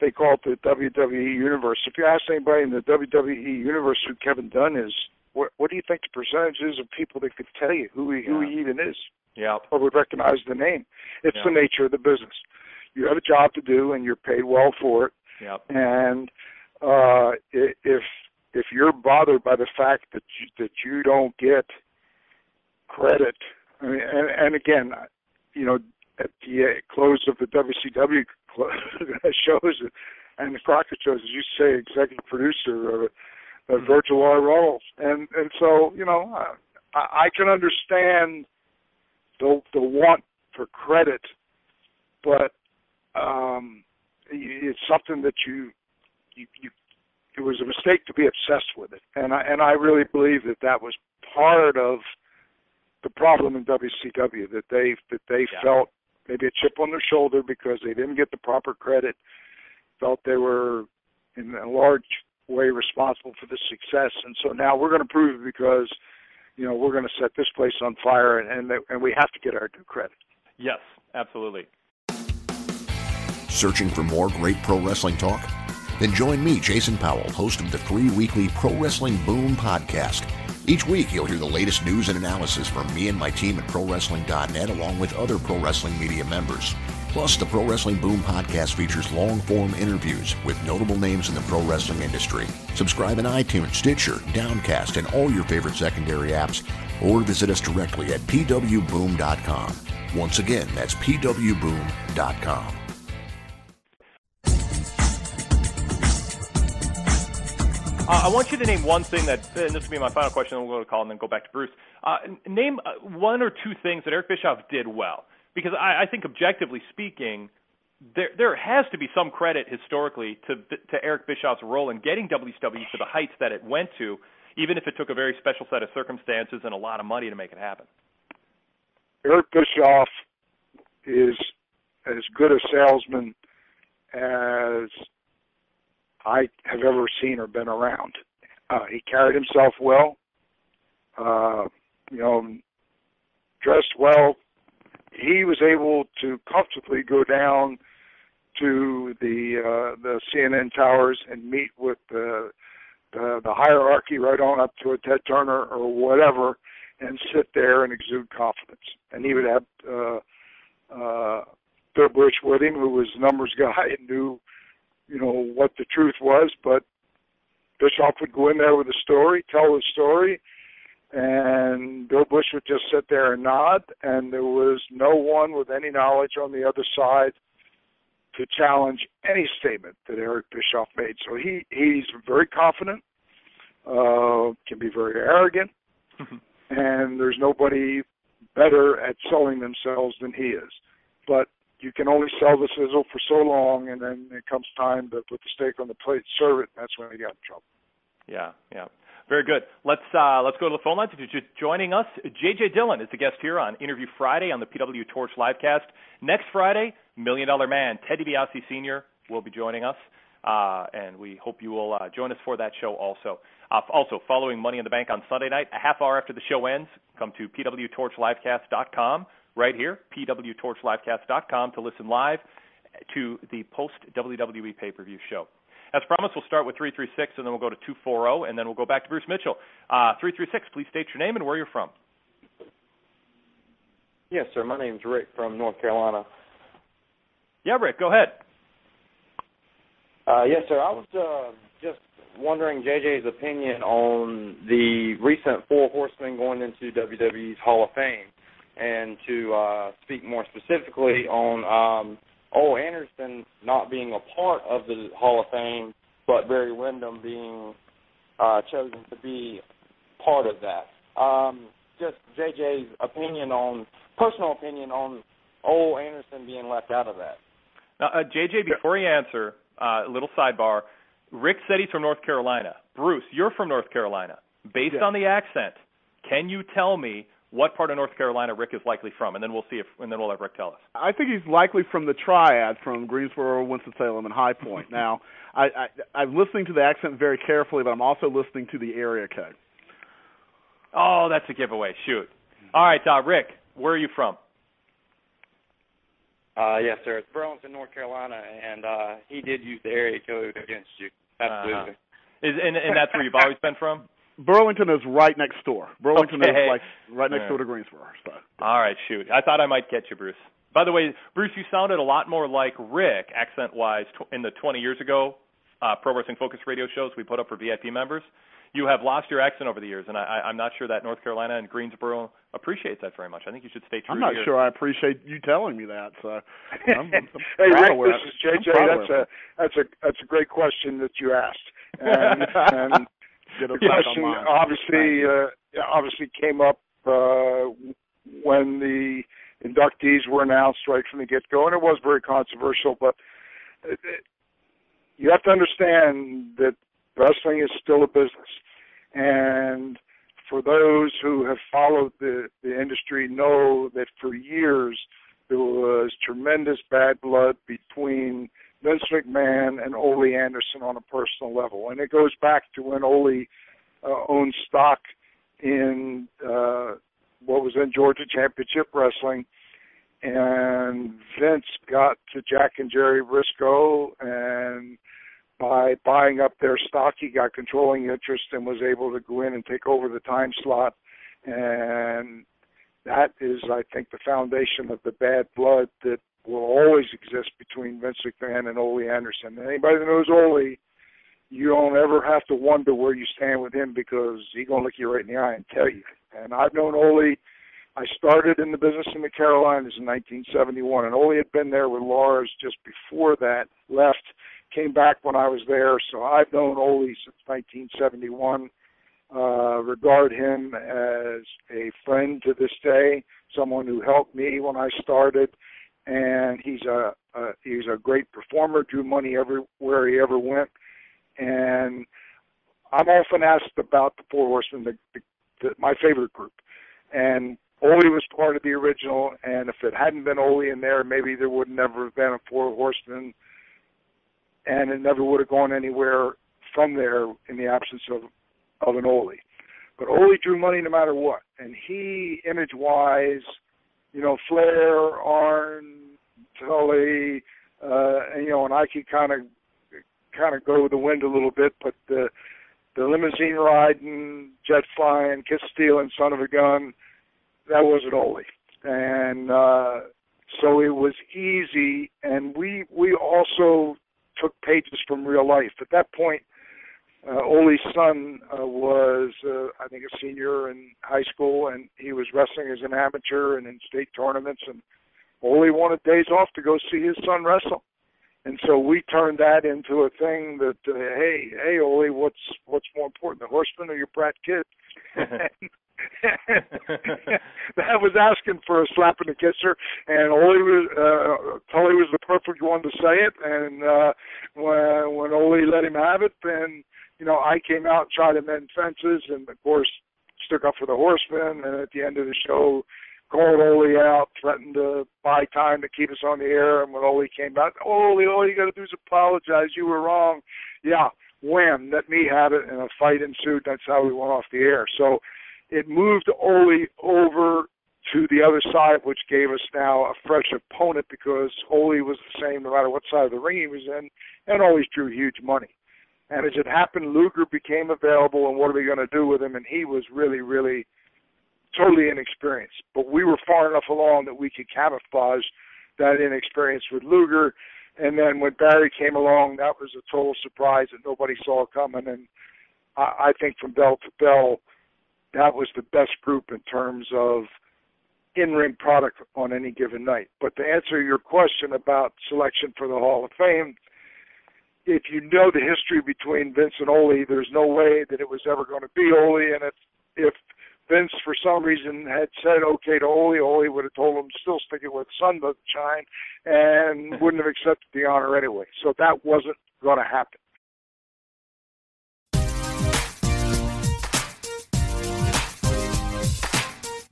Speaker 12: they call it the WWE universe. If you ask anybody in the WWE universe who Kevin Dunn is, what, what do you think the percentage is of people that could tell you who he, who he even is?
Speaker 1: Yeah.
Speaker 12: Or would recognize the name. It's
Speaker 1: yeah.
Speaker 12: the nature of the business. You have a job to do, and you're paid well for it.
Speaker 1: Yep.
Speaker 12: And uh, if if you're bothered by the fact that you, that you don't get credit, I mean, and, and again, you know, at the close of the WCW shows and the Crockett shows, as you say, executive producer. of Uh, uh, Virgil R. Runnels, and and so you know I, I can understand the the want for credit, but um, it's something that you you you it was a mistake to be obsessed with it, and I and I really believe that that was part of the problem in WCW that they that they
Speaker 1: yeah.
Speaker 12: felt maybe a chip on their shoulder because they didn't get the proper credit, felt they were in a large way responsible for the success. And so now we're going to prove it because, you know, we're going to set this place on fire, and and, and we have to get our due credit.
Speaker 1: Yes, absolutely.
Speaker 18: Searching for more great pro wrestling talk? Then join me, Jason Powell, host of the free weekly Pro Wrestling Boom podcast. Each week, you'll hear the latest news and analysis from me and my team at ProWrestling.net, along with other pro wrestling media members. Plus, the Pro Wrestling Boom podcast features long form interviews with notable names in the pro wrestling industry. Subscribe in iTunes, Stitcher, Downcast, and all your favorite secondary apps, or visit us directly at pwboom.com. Once again, that's pwboom.com.
Speaker 1: Uh, I want you to name one thing that, and this will be my final question, then we'll go to call and then go back to Bruce. Uh, name uh, one or two things that Eric Bischoff did well, because I, I think objectively speaking, there there has to be some credit historically to to Eric Bischoff's role in getting WCW to the heights that it went to, even if it took a very special set of circumstances and a lot of money to make it happen.
Speaker 12: Eric Bischoff is as good a salesman as I have ever seen or been around. Uh, he carried himself well, uh, you know, dressed well. He was able to comfortably go down to the uh, the CNN towers and meet with the, the the hierarchy right on up to a Ted Turner or whatever, and sit there and exude confidence. And he would have uh, uh, Bill Busch with him, who was numbers guy and knew you know what the truth was, but Bischoff would go in there with a story, tell the story, and Bill Busch would just sit there and nod, and there was no one with any knowledge on the other side to challenge any statement that Eric Bischoff made. So he he's very confident, uh, can be very arrogant, and there's nobody better at selling themselves than he is. But you can only sell the sizzle for so long, and then it comes time to put the steak on the plate, serve it, and that's when you got in trouble.
Speaker 1: Yeah, yeah. Very good. Let's uh, let's go to the phone lines. If you're just joining us, JJ Dillon is the guest here on Interview Friday on the PW Torch livecast. Next Friday, Million Dollar Man Teddy DiBiase Sr. will be joining us, uh, and we hope you will uh, join us for that show also. Uh, also, following Money in the Bank on Sunday night, a half hour after the show ends, come to pwtorchlivecast.com right here, pwtorchlivecast.com, to listen live to the post WWE pay per view show. As promised, we'll start with 336 and then we'll go to 240 and then we'll go back to Bruce Mitchell. Uh, 336, please state your name and where you're from.
Speaker 19: Yes, sir. My name's Rick from North Carolina.
Speaker 1: Yeah, Rick, go ahead.
Speaker 19: Uh, yes, sir. I was uh, just wondering JJ's opinion on the recent Four Horsemen going into WWE's Hall of Fame and to uh, speak more specifically on um, Ole Anderson not being a part of the Hall of Fame, but Barry Windham being uh, chosen to be part of that. Um, just JJ's opinion on personal opinion on Ole Anderson being left out of that.
Speaker 1: Now, uh, JJ, before you answer, uh, a little sidebar. Rick said he's from North Carolina. Bruce, you're from North Carolina. Based
Speaker 4: Yeah.
Speaker 1: on the accent, can you tell me what part of North Carolina Rick is likely from, and then we'll see if, and then we'll have Rick tell us.
Speaker 4: I think he's likely from the triad from Greensboro, Winston Salem, and High Point. now, I, I I'm listening to the accent very carefully, but I'm also listening to the area code.
Speaker 1: Oh, that's a giveaway. Shoot. All right, uh, Rick, where are you from?
Speaker 19: Uh, yes, sir. It's Burlington, North Carolina, and uh, he did use the area code against you. Absolutely.
Speaker 1: Uh-huh. Is and, and that's where you've always been from?
Speaker 4: Burlington is right next door. Burlington
Speaker 1: Okay.
Speaker 4: is like right next
Speaker 1: Yeah.
Speaker 4: door to Greensboro. So.
Speaker 1: All right, shoot. I thought I might get you, Bruce. By the way, Bruce, you sounded a lot more like Rick, accent-wise, tw- in the 20 years ago uh, Pro Wrestling Focus radio shows we put up for VIP members. You have lost your accent over the years, and I, I, I'm not sure that North Carolina and Greensboro appreciates that very much. I think you should stay true
Speaker 4: I'm not
Speaker 1: to your
Speaker 4: sure I appreciate you telling me that. So I'm, I'm
Speaker 12: hey
Speaker 4: proud
Speaker 12: Rick, this is JJ. That's a that's a that's a great question that you asked. And, and The
Speaker 4: back
Speaker 12: question obviously uh, obviously came up uh, when the inductees were announced right from the get go, and it was very controversial. But it, it, you have to understand that wrestling is still a business, and for those who have followed the the industry know that for years there was tremendous bad blood between Vince McMahon and Ole Anderson on a personal level, and it goes back to when Ole uh, owned stock in uh, what was then Georgia Championship Wrestling, and Vince got to Jack and Jerry Brisco, and by buying up their stock, he got controlling interest and was able to go in and take over the time slot, and that is, I think, the foundation of the bad blood that will always exist between Vince McMahon and Ole Anderson. And anybody that knows Ole, you don't ever have to wonder where you stand with him because he's gonna look you right in the eye and tell you. And I've known Ole. I started in the business in the Carolinas in 1971, and Ole had been there with Lars just before that. Left, came back when I was there. So I've known Ole since 1971. Uh, regard him as a friend to this day, someone who helped me when I started, and he's a, a he's a great performer. Drew money everywhere he ever went, and I'm often asked about the Four Horsemen, the, the, the, my favorite group, and Ole was part of the original. And if it hadn't been Ole in there, maybe there would never have been a Four Horsemen, and it never would have gone anywhere from there in the absence of of an Ole. But Ole drew money no matter what, and he image wise, you know, Flair, Arn, Tully, uh, and you know, and I could kind of kind of go with the wind a little bit, but the the limousine riding, jet flying, kiss stealing, son of a gun, that wasn't Ole. And uh so it was easy and we we also took pages from real life. At that point uh, Ole's son uh, was, uh, I think, a senior in high school, and he was wrestling as an amateur and in state tournaments. And Ole wanted days off to go see his son wrestle, and so we turned that into a thing that, uh, hey, hey, Ole, what's what's more important, the horseman or your brat kid? that was asking for a slap and a kisser, and Ole was uh, Tully was the perfect one to say it. And uh, when when Ole let him have it, then you know, I came out and tried to mend fences, and of course, stuck up for the horsemen. And at the end of the show, called Ole out, threatened to buy time to keep us on the air. And when Ole came oh, Ole, all you got to do is apologize. You were wrong. Yeah, wham, let me have it, and a fight ensued. That's how we went off the air. So it moved Ole over to the other side, which gave us now a fresh opponent because Ole was the same no matter what side of the ring he was in, and always drew huge money. And as it happened, Luger became available, and what are we going to do with him? And he was really, really totally inexperienced. But we were far enough along that we could camouflage that inexperience with Luger. And then when Barry came along, that was a total surprise that nobody saw coming. And I, I think from bell to bell, that was the best group in terms of in-ring product on any given night. But to answer your question about selection for the Hall of Fame, if you know the history between Vince and Ole, there's no way that it was ever going to be Ole. And if if Vince for some reason had said okay to Ole, Ole would have told him still stick it where the sun doesn't shine, and wouldn't have accepted the honor anyway. So that wasn't going to happen.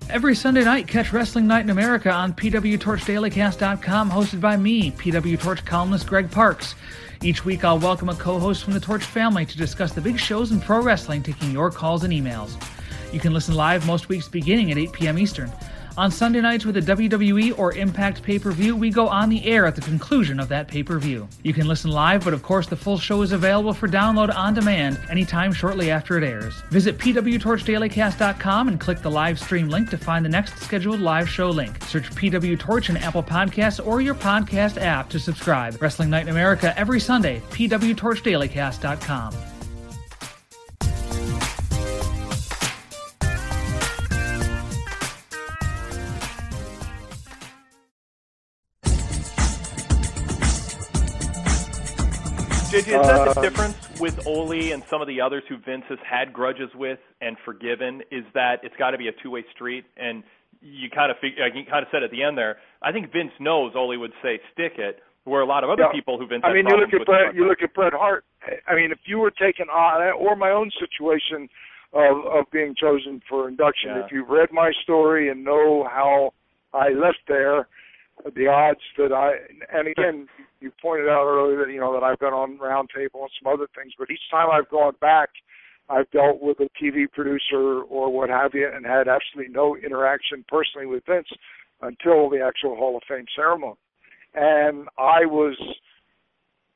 Speaker 20: Every Sunday night, catch Wrestling Night in America on PWTorchDailyCast.com, hosted by me, PW Torch columnist Greg Parks. Each week, I'll welcome a co host from the Torch family to discuss the big shows in pro wrestling, taking your calls and emails. You can listen live most weeks beginning at 8 p.m. Eastern. On Sunday nights with a WWE or Impact pay per view, we go on the air at the conclusion of that pay per view. You can listen live, but of course, the full show is available for download on demand anytime shortly after it airs. Visit PWTorchDailyCast.com and click the live stream link to find the next scheduled live show link. Search PW Torch in Apple Podcasts or your podcast app to subscribe. Wrestling Night in America every Sunday, PWTorchDailyCast.com.
Speaker 1: JJ, is that the
Speaker 12: Uh,
Speaker 1: difference with Ole and some of the others who Vince has had grudges with and forgiven? Is that it's got to be a two-way street, and you kind of fig- you kind of said at the end there. I think Vince knows Ole would say stick it, where a lot of other
Speaker 12: Yeah.
Speaker 1: people who Vince
Speaker 12: I mean, you look at Bret. You look at Bret Hart. I mean, if you were taken on, or my own situation of of being chosen for induction,
Speaker 1: Yeah.
Speaker 12: if you've read my story and know how I left there, the odds that I and again, you pointed out earlier that you know that I've been on Roundtable and some other things, but each time I've gone back, I've dealt with a TV producer or what have you, and had absolutely no interaction personally with Vince until the actual Hall of Fame ceremony and I was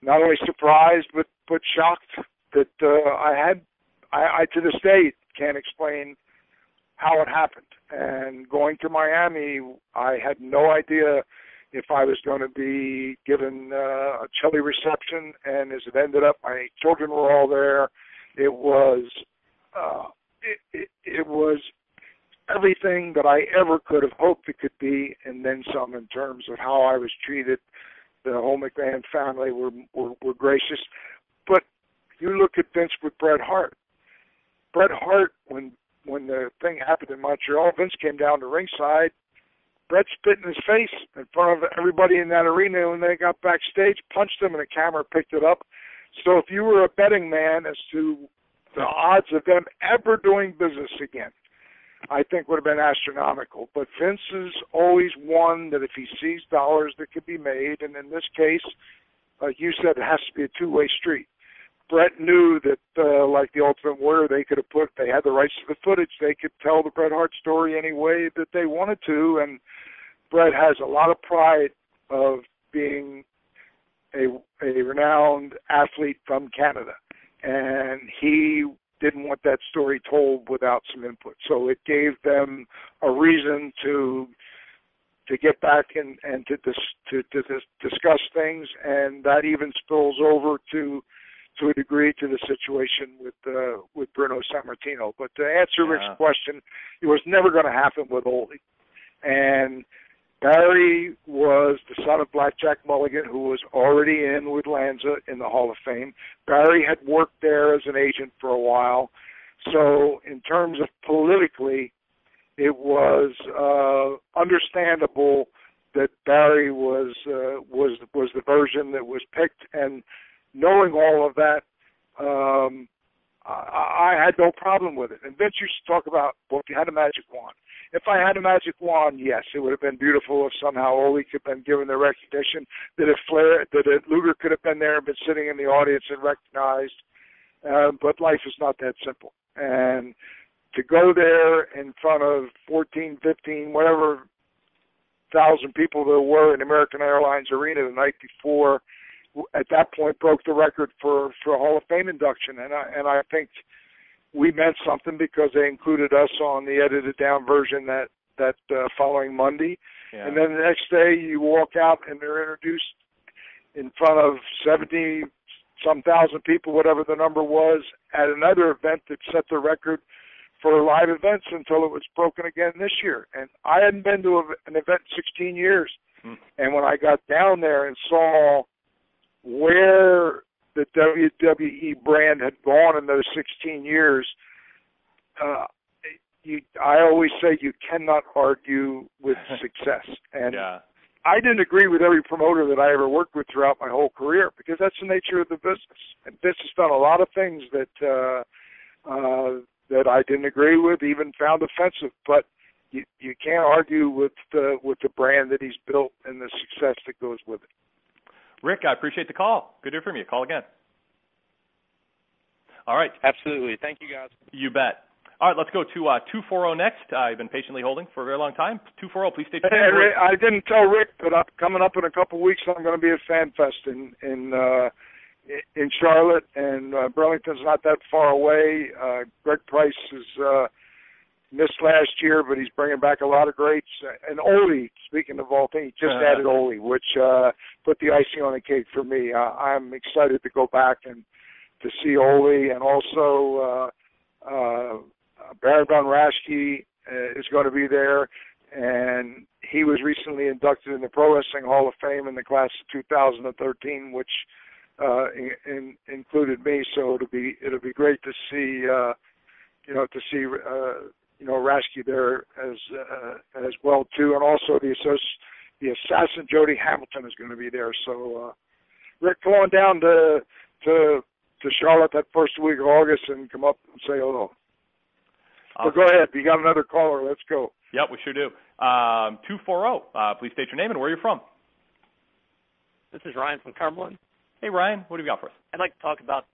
Speaker 12: not only surprised but but shocked that uh, I had I, I to this day can't explain how it happened. And going to Miami, I had no idea if I was going to be given uh, a chilly reception. And as it ended up, my children were all there. It was uh, it, it, it was everything that I ever could have hoped it could be, and then some in terms of how I was treated, the whole McMahon family were, were were gracious. But you look at Vince with Bret Hart. Bret Hart, when when the thing happened in Montreal, Vince came down to ringside. Bret spit in his face in front of everybody in that arena when they got backstage, punched him, and the camera picked it up. So if you were a betting man as to the odds of them ever doing business again, I think would have been astronomical. But Vince is always one that if he sees dollars that could be made, and in this case, like you said, it has to be a two-way street. Bret knew that, uh, like the Ultimate Warrior, they could have put, they had the rights to the footage. They could tell the Bret Hart story any way that they wanted to, and Bret has a lot of pride of being a a renowned athlete from Canada, and he didn't want that story told without some input. So it gave them a reason to to get back and and to dis, to to dis, discuss things, and that even spills over to to a degree to the situation with uh, with Bruno Sammartino. But to answer
Speaker 1: Yeah.
Speaker 12: Rick's question, it was never going to happen with Ole, and Barry was the son of Blackjack Mulligan, who was already in with Lanza in the Hall of Fame. Barry had worked there as an agent for a while, so in terms of politically, it was uh, understandable that Barry was uh, was was the version that was picked, and knowing all of that, um, I, I had no problem with it. And Vince used to talk about, well, if you had a magic wand. If I had a magic wand, yes, it would have been beautiful if somehow Ole could have been given the recognition that if Flair, that if Luger could have been there and been sitting in the audience and recognized. Um, but life is not that simple. And to go there in front of 14, 15, whatever thousand people there were in American Airlines Arena the night before, at that point broke the record for for a Hall of Fame induction, and I and I think we meant something because they included us on the edited down version that that uh, following Monday,
Speaker 1: Yeah.
Speaker 12: and then the next day you walk out and they're introduced in front of seventy some thousand people, whatever the number was, at another event that set the record for live events until it was broken again this year. And I hadn't been to a, an event in 16 years.
Speaker 1: Hmm.
Speaker 12: And when I got down there and saw where the WWE brand had gone in those 16 years, uh, you, I always say you cannot argue with success. And
Speaker 1: yeah.
Speaker 12: I didn't agree with every promoter that I ever worked with throughout my whole career because that's the nature of the business. And Vince has done a lot of things that uh, uh, that I didn't agree with, even found offensive. But you you can't argue with the with the brand that he's built and the success that goes with it.
Speaker 1: Rick, I appreciate the call. Good to hear from you. Call again. All right.
Speaker 21: Absolutely. Thank you, guys.
Speaker 1: You bet. All right, let's go to uh, 240 next. Uh, I've been patiently holding for a very long time. 240, please stay tuned.
Speaker 12: Hey,
Speaker 1: name.
Speaker 12: Rick, I didn't tell Rick, but I'm coming up in a couple of weeks. I'm going to be at FanFest in in uh, in Charlotte, and uh, Burlington's not that far away. Uh, Greg Price is uh, missed last year, but he's bringing back a lot of greats. And Ole, speaking of all things, he just
Speaker 1: Uh-huh.
Speaker 12: added Ole, which uh, put the icing on the cake for me. Uh, I'm excited to go back and to see Ole, and also uh, uh, Baron von Raschke uh, is going to be there, and he was recently inducted in the Pro Wrestling Hall of Fame in the class of 2013, which uh, in, in, included me. So it'll be it'll be great to see uh, you know to see uh, you know Raschke there as uh, as well too, and also the associ- the assassin Jody Hamilton is going to be there. So uh, Rick, come on down to to to Charlotte that first week of August and come up and say hello. So go ahead. You got another caller. Let's go.
Speaker 1: Yep, we sure do. Um, 240, uh, please state your name and where you're from.
Speaker 21: This is Ryan from Cumberland.
Speaker 1: Hey, Ryan, what have you got for us?
Speaker 21: I'd like to talk about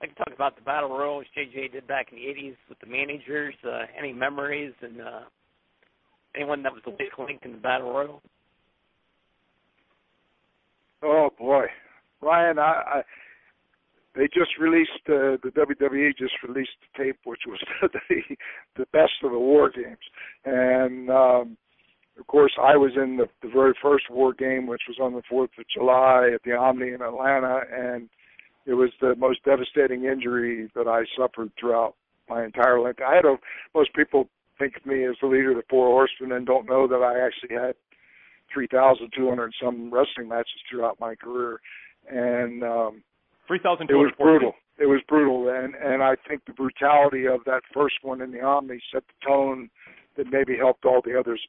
Speaker 21: Like to talk about the battle royals JJ did back in the '80s with the managers. Uh, any memories and uh, anyone that was the weak link in the battle royal?
Speaker 12: Oh boy, Ryan, I, I they just released uh, the WWE just released the tape, which was the the best of the War Games, and um, of course I was in the, the very first War Game, which was on the Fourth of July at the Omni in Atlanta, and it was the most devastating injury that I suffered throughout my entire life. I had a most people think of me as the leader of the Four Horsemen and don't know that I actually had 3,200 some wrestling matches throughout my career, and um,
Speaker 1: Three thousand
Speaker 12: it was brutal. It was brutal, and and I think the brutality of that first one in the Omni set the tone that maybe helped all the others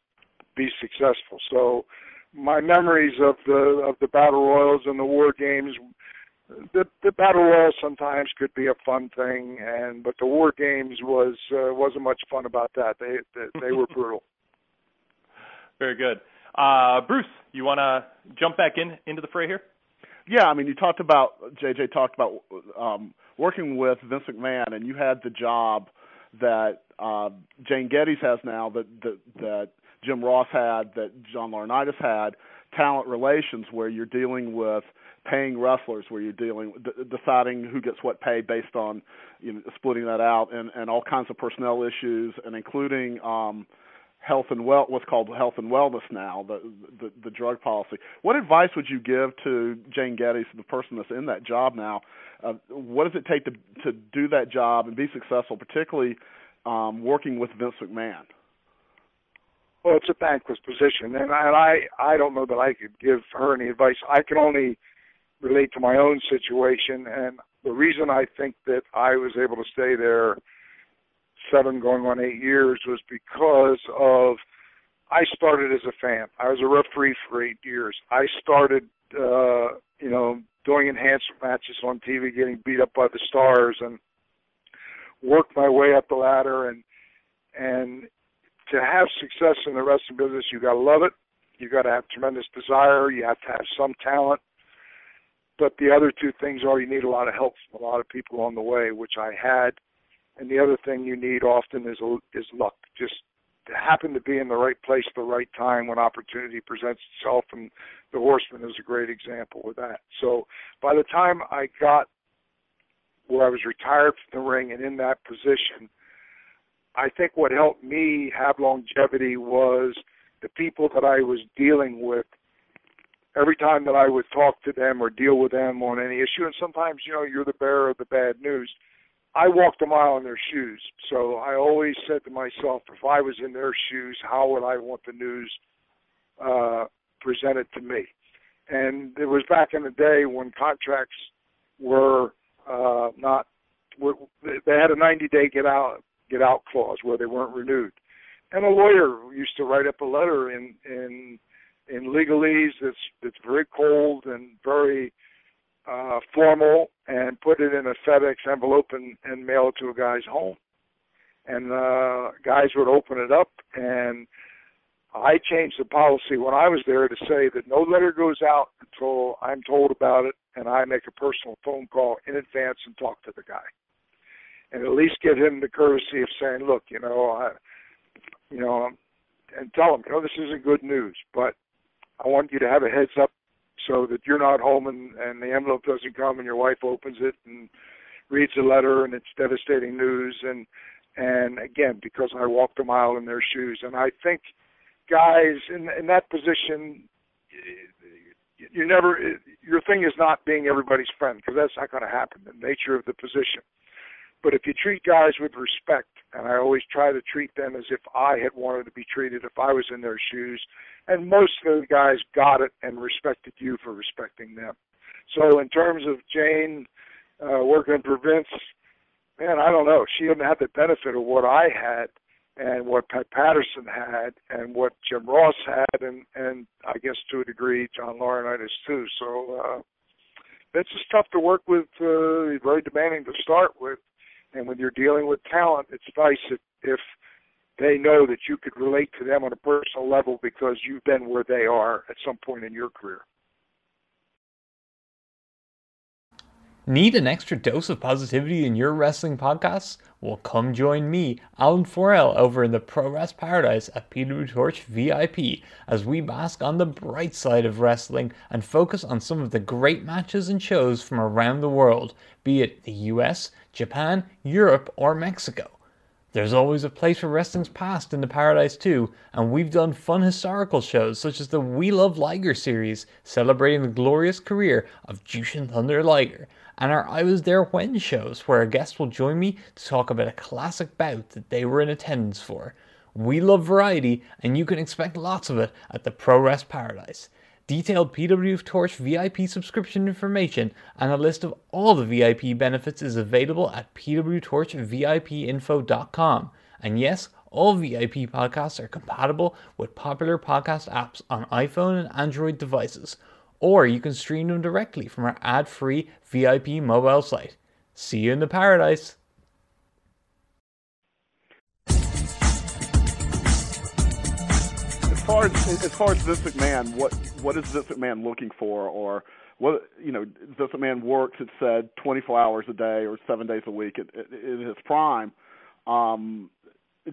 Speaker 12: be successful. So my memories of the of the battle royals and the war games the the battle royal sometimes could be a fun thing and but the war games was uh, wasn't much fun about that they they, they were brutal
Speaker 1: Very good. Uh, Bruce, you want to jump back in into the fray here?
Speaker 4: Yeah, I mean, you talked about JJ talked about um, working with Vince McMahon, and you had the job that uh, Jane Geddes has now, that, that that Jim Ross had, that John Laurinaitis had, talent relations, where you're dealing with paying wrestlers, where you're dealing d- deciding who gets what pay based on you know, splitting that out, and and all kinds of personnel issues, and including. um health and well what's called health and wellness now the, the the drug policy. What advice would you give to Jane Geddes the person that's in that job now? Uh, what does it take to to do that job and be successful particularly um working with Vince McMahon?
Speaker 12: Well it's a thankless position and I, and I I don't know that I could give her any advice. I can only relate to my own situation and the reason I think that I was able to stay there seven going on eight years was because of I started as a fan. I was a referee for eight years. I started uh, you know, doing enhancement matches on TV, getting beat up by the stars and worked my way up the ladder and and to have success in the wrestling business you gotta love it. You gotta have tremendous desire, you have to have some talent. But the other two things are you need a lot of help from a lot of people on the way, which I had and the other thing you need often is is luck. Just to happen to be in the right place at the right time when opportunity presents itself, and the Horseman is a great example of that. So by the time I got where I was retired from the ring and in that position, I think what helped me have longevity was the people that I was dealing with. Every time that I would talk to them or deal with them on any issue, and sometimes you know you're the bearer of the bad news I walked a mile in their shoes. So I always said to myself, if I was in their shoes, how would I want the news uh, presented to me? And it was back in the day when contracts were uh, not. Were, they had a 90-day get out get out clause where they weren't renewed, and a lawyer used to write up a letter in in in legalese that's that's very cold and very uh, formal and put it in a FedEx envelope and, and mail it to a guy's home. And uh, guys would open it up, and I changed the policy when I was there to say that no letter goes out until I'm told about it, and I make a personal phone call in advance and talk to the guy, and at least give him the courtesy of saying, "Look, you know, I, you know," and tell him, "You know, this isn't good news, but I want you to have a heads up so that you're not home and, and the envelope doesn't come and your wife opens it and reads the letter and it's devastating news. And and again because I walked a mile in their shoes. And I think guys in in that position you never your thing is not being everybody's friend because that's not going to happen the nature of the position. But if you treat guys with respect and I always try to treat them as if I had wanted to be treated if I was in their shoes and most of the guys got it and respected you for respecting them. So in terms of Jane uh, working for Vince, man, I don't know. She didn't have the benefit of what I had and what Pat Patterson had and what Jim Ross had and and I guess to a degree John Laurinaitis too. So uh Vince is tough to work with, uh very demanding to start with. And when you're dealing with talent, it's nice if, if they know that you could relate to them on a personal level because you've been where they are at some point in your career.
Speaker 22: Need an extra dose of positivity in your wrestling podcasts? Well, come join me, Alan Forel, over in the Pro Wrest Paradise at PW Torch VIP as we bask on the bright side of wrestling and focus on some of the great matches and shows from around the world, be it the US, Japan, Europe, or Mexico. There's always a place for wrestling's past in the Paradise too, and we've done fun historical shows such as the We Love Liger series, celebrating the glorious career of Jushin Thunder Liger, and our I Was There When shows, where a guest will join me to talk about a classic bout that they were in attendance for. We love variety, and you can expect lots of it at the Pro Wrest Paradise. Detailed PW Torch VIP subscription information and a list of all the VIP benefits is available at pwtorchvipinfo.com. And yes, all VIP podcasts are compatible with popular podcast apps on iPhone and Android devices, or you can stream them directly from our ad free VIP mobile site. See you in the paradise!
Speaker 4: As far as as far as Vince McMahon, what what is Vince McMahon looking for, or what you know? Vince McMahon works. It said 24 hours a day or seven days a week in his prime. Um,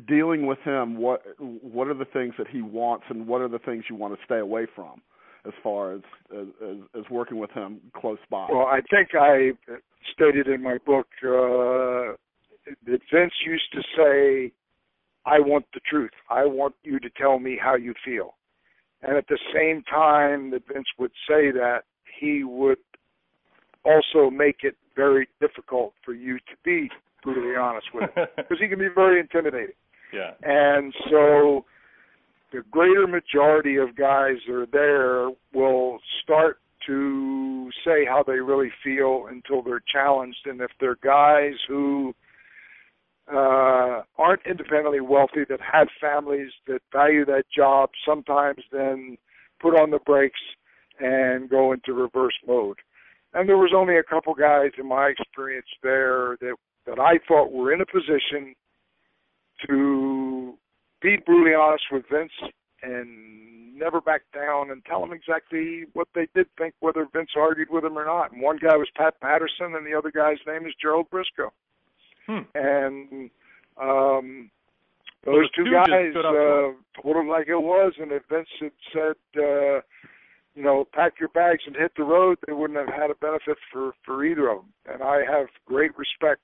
Speaker 4: dealing with him, what what are the things that he wants, and what are the things you want to stay away from, as far as as, as working with him close by?
Speaker 12: Well, I think I stated in my book uh, that Vince used to say, "I want the truth. I want you to tell me how you feel." And at the same time that Vince would say that, he would also make it very difficult for you to be brutally honest with him because he can be very intimidating.
Speaker 1: Yeah.
Speaker 12: And so the greater majority of guys that are there will start to say how they really feel until they're challenged. And if they're guys who uh, aren't independently wealthy, that have families that value that job, sometimes then put on the brakes and go into reverse mode. And there was only a couple guys in my experience there that that I thought were in a position to be brutally honest with Vince and never back down and tell him exactly what they did think, whether Vince argued with him or not. And one guy was Pat Patterson, and the other guy's name is Gerald Brisco.
Speaker 1: Hmm.
Speaker 12: And um, those two
Speaker 1: two
Speaker 12: guys uh, told him like it was, and if Vince had said, uh, you know, pack your bags and hit the road, they wouldn't have had a benefit for for either of them. And I have great respect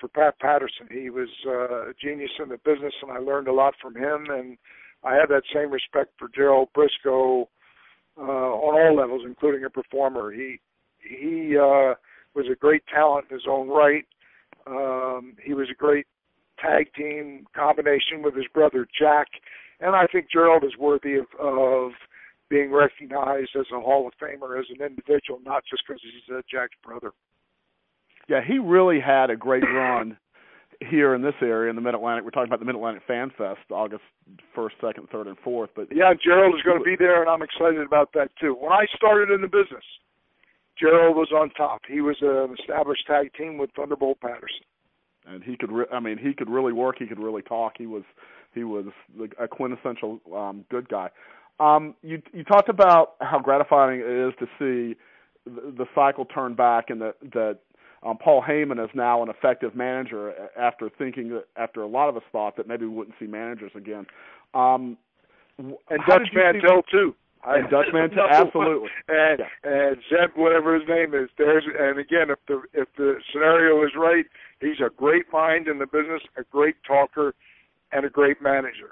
Speaker 12: for Pat Patterson. He was uh, a genius in the business, and I learned a lot from him. And I have that same respect for Gerald Brisco uh, on all levels, including a performer. He he uh, was a great talent in his own right. Um, he was a great tag team combination with his brother Jack, and I think Gerald is worthy of, of being recognized as a Hall of Famer as an individual, not just because he's uh, Jack's brother.
Speaker 4: Yeah, he really had a great run here in this area in the Mid Atlantic. We're talking about the Mid Atlantic Fan Fest, August first, second, third, and fourth. But
Speaker 12: Yeah, Gerald is going to be there, and I'm excited about that too. When I started in the business, Gerald was on top. He was an established tag team with Thunderbolt Patterson.
Speaker 4: and he could, re- I mean, he could really work. He could really talk. He was, he was a quintessential um, good guy. Um, you you talked about how gratifying it is to see the, the cycle turn back, and that that um, Paul Heyman is now an effective manager after thinking that after a lot of us thought that maybe we wouldn't see managers again. Um,
Speaker 12: And Dutch
Speaker 4: did you see-
Speaker 12: Mantel too.
Speaker 4: And Dutch Mantel, absolutely.
Speaker 12: And and Zeb, whatever his name is, there's and again, if the if the scenario is right, he's a great mind in the business, a great talker, and a great manager.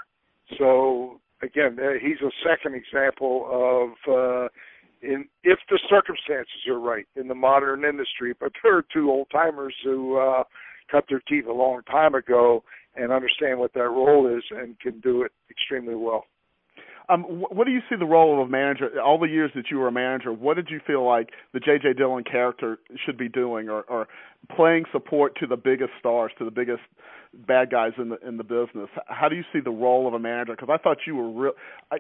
Speaker 12: So again, he's a second example of uh, in if the circumstances are right in the modern industry. But there are two old timers who uh, cut their teeth a long time ago and understand what that role is and can do it extremely well.
Speaker 4: Um, wh- what do you see the role of a manager? All the years that you were a manager, what did you feel like the J.J. Dillon character should be doing, or, or playing support to the biggest stars, to the biggest bad guys in the in the business? How do you see the role of a manager? Because I thought you were real.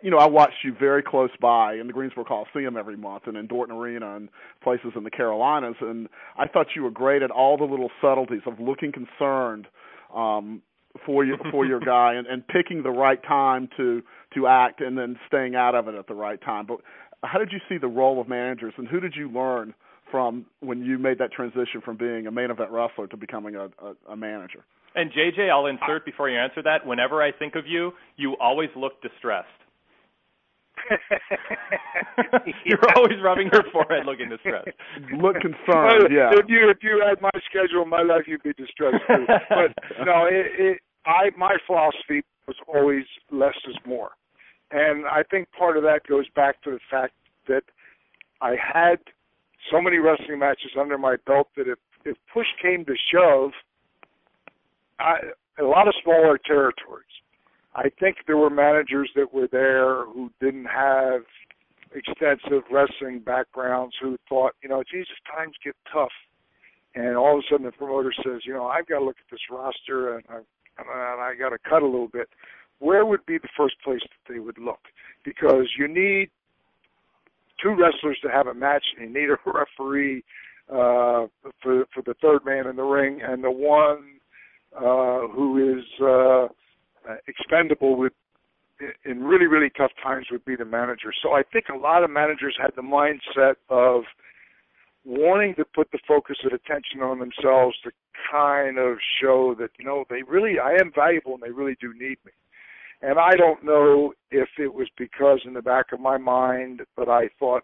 Speaker 4: You know, I watched you very close by in the Greensboro Coliseum every month, and in Dorton Arena and places in the Carolinas, and I thought you were great at all the little subtleties of looking concerned. Um, for your for your guy and, and picking the right time to to act and then staying out of it at the right time. But how did you see the role of managers and who did you learn from when you made that transition from being a main event wrestler to becoming a, a, a manager?
Speaker 1: And JJ, I'll insert before you answer that. Whenever I think of you, you always look distressed. You're always rubbing your forehead, looking distressed.
Speaker 4: Look concerned, yeah.
Speaker 12: If you if you had my schedule in my life, you'd be distressed too. but no, it, it I my philosophy was always less is more, and I think part of that goes back to the fact that I had so many wrestling matches under my belt that if if push came to shove, I a lot of smaller territories. I think there were managers that were there who didn't have extensive wrestling backgrounds who thought, you know, Jesus, times get tough, and all of a sudden the promoter says, you know, I've got to look at this roster and I, and I got to cut a little bit. Where would be the first place that they would look? Because you need two wrestlers to have a match, and you need a referee uh, for for the third man in the ring, and the one uh, who is uh, expendable with in really really tough times would be the manager. So I think a lot of managers had the mindset of wanting to put the focus and attention on themselves to kind of show that you know they really I am valuable and they really do need me. And I don't know if it was because in the back of my mind that I thought,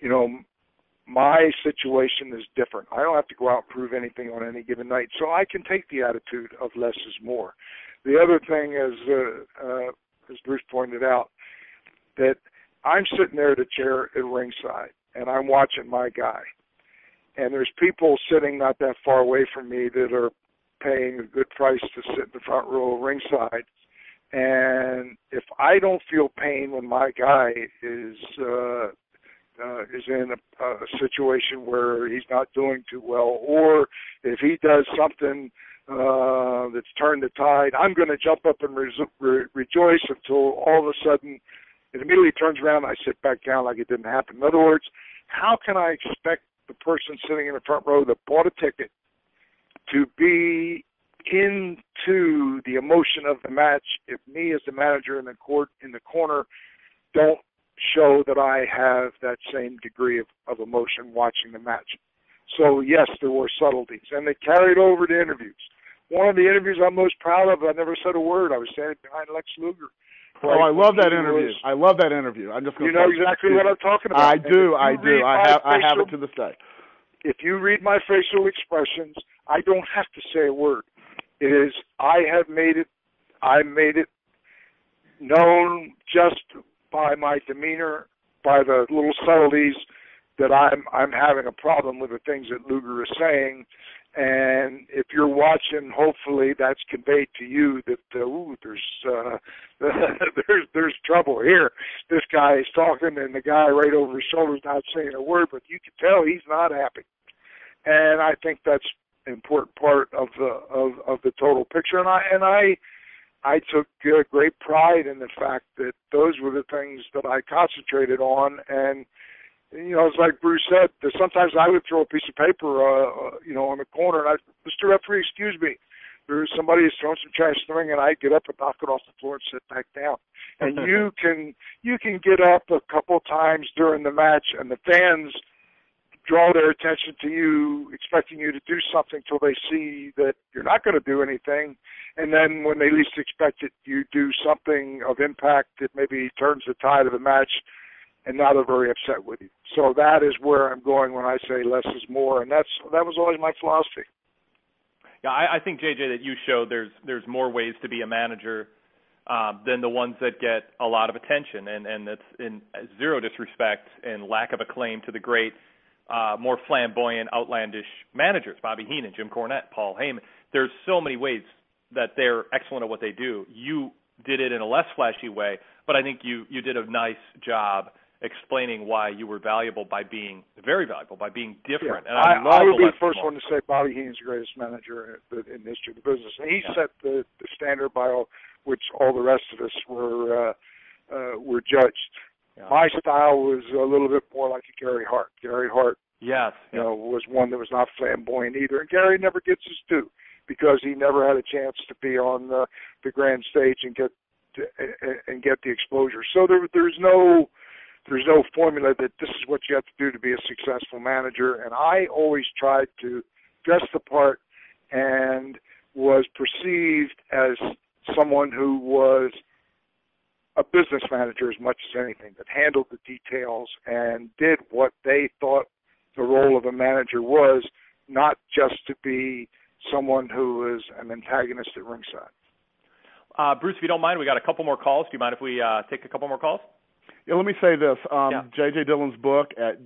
Speaker 12: you know, my situation is different. I don't have to go out and prove anything on any given night, so I can take the attitude of less is more. The other thing is, uh, uh, as Bruce pointed out, that I'm sitting there at a chair at ringside and I'm watching my guy, and there's people sitting not that far away from me that are paying a good price to sit in the front row of ringside. And if I don't feel pain when my guy is uh, uh, is in a, a situation where he's not doing too well, or if he does something uh, that's turned the tide, I'm going to jump up and re- re- rejoice until all of a sudden it immediately turns around and I sit back down like it didn't happen. In other words, how can I expect the person sitting in the front row that bought a ticket to be into the emotion of the match if me as the manager in the court in the corner don't show that I have that same degree of, of emotion watching the match. So yes, there were subtleties, and they carried over to interviews. One of the interviews I'm most proud of, I never said a word. I was standing behind Lex Luger.
Speaker 4: Oh, I love that interview. Was, I love that interview. I'm just going to.
Speaker 12: You know exactly what I'm talking about.
Speaker 4: I do. I do. I have. Facial, I have it to this day.
Speaker 12: If you read my facial expressions, I don't have to say a word. It is. I have made it. I made it known just by my demeanor, by the little subtleties that I'm I'm having a problem with the things that Luger is saying. And if you're watching, hopefully that's conveyed to you that uh, ooh, there's uh, there's there's trouble here. This guy is talking, and the guy right over his shoulder is not saying a word, but you can tell he's not happy. And I think that's an important part of the of of the total picture. And I and I I took uh, great pride in the fact that those were the things that I concentrated on. And, you know, it's like Bruce said, that sometimes I would throw a piece of paper, uh, uh you know, on the corner, and I, Mr. Referee, excuse me, there's somebody who's throwing some trash in the ring, and I get up and knock it off the floor and sit back down. And you can you can get up a couple times during the match, and the fans draw their attention to you, expecting you to do something till they see that you're not going to do anything, and then when they least expect it, you do something of impact that maybe turns the tide of the match, and now they're very upset with you. So that is where I'm going when I say less is more, and that's that was always my philosophy.
Speaker 1: Yeah, I, I think JJ that you showed there's there's more ways to be a manager um, than the ones that get a lot of attention, and and that's in zero disrespect and lack of acclaim to the great, uh, more flamboyant, outlandish managers, Bobby Heenan, Jim Cornette, Paul Heyman. There's so many ways that they're excellent at what they do. You did it in a less flashy way, but I think you you did a nice job explaining why you were valuable by being very valuable by being different.
Speaker 12: Yeah.
Speaker 1: And I,
Speaker 12: I, I would
Speaker 1: be
Speaker 12: the first one to say Bobby Heenan's the greatest manager in the history of the business, and he yeah. set the, the standard by all, which all the rest of us were uh, uh, were judged. Yeah. My style was a little bit more like a Gary Hart. Gary Hart,
Speaker 1: yes,
Speaker 12: you know, was one that was not flamboyant either, and Gary never gets his due because he never had a chance to be on the, the grand stage and get to, and get the exposure. So there there's no there's no formula that this is what you have to do to be a successful manager. And I always tried to dress the part and was perceived as someone who was a business manager as much as anything, that handled the details and did what they thought the role of a manager was, not just to be someone who is an antagonist at ringside.
Speaker 1: Uh, Bruce, if you don't mind, we got a couple more calls. Do you mind if we uh, take a couple more calls?
Speaker 4: Yeah, let me say this. Um,
Speaker 1: yeah.
Speaker 4: JJ Dillon's book at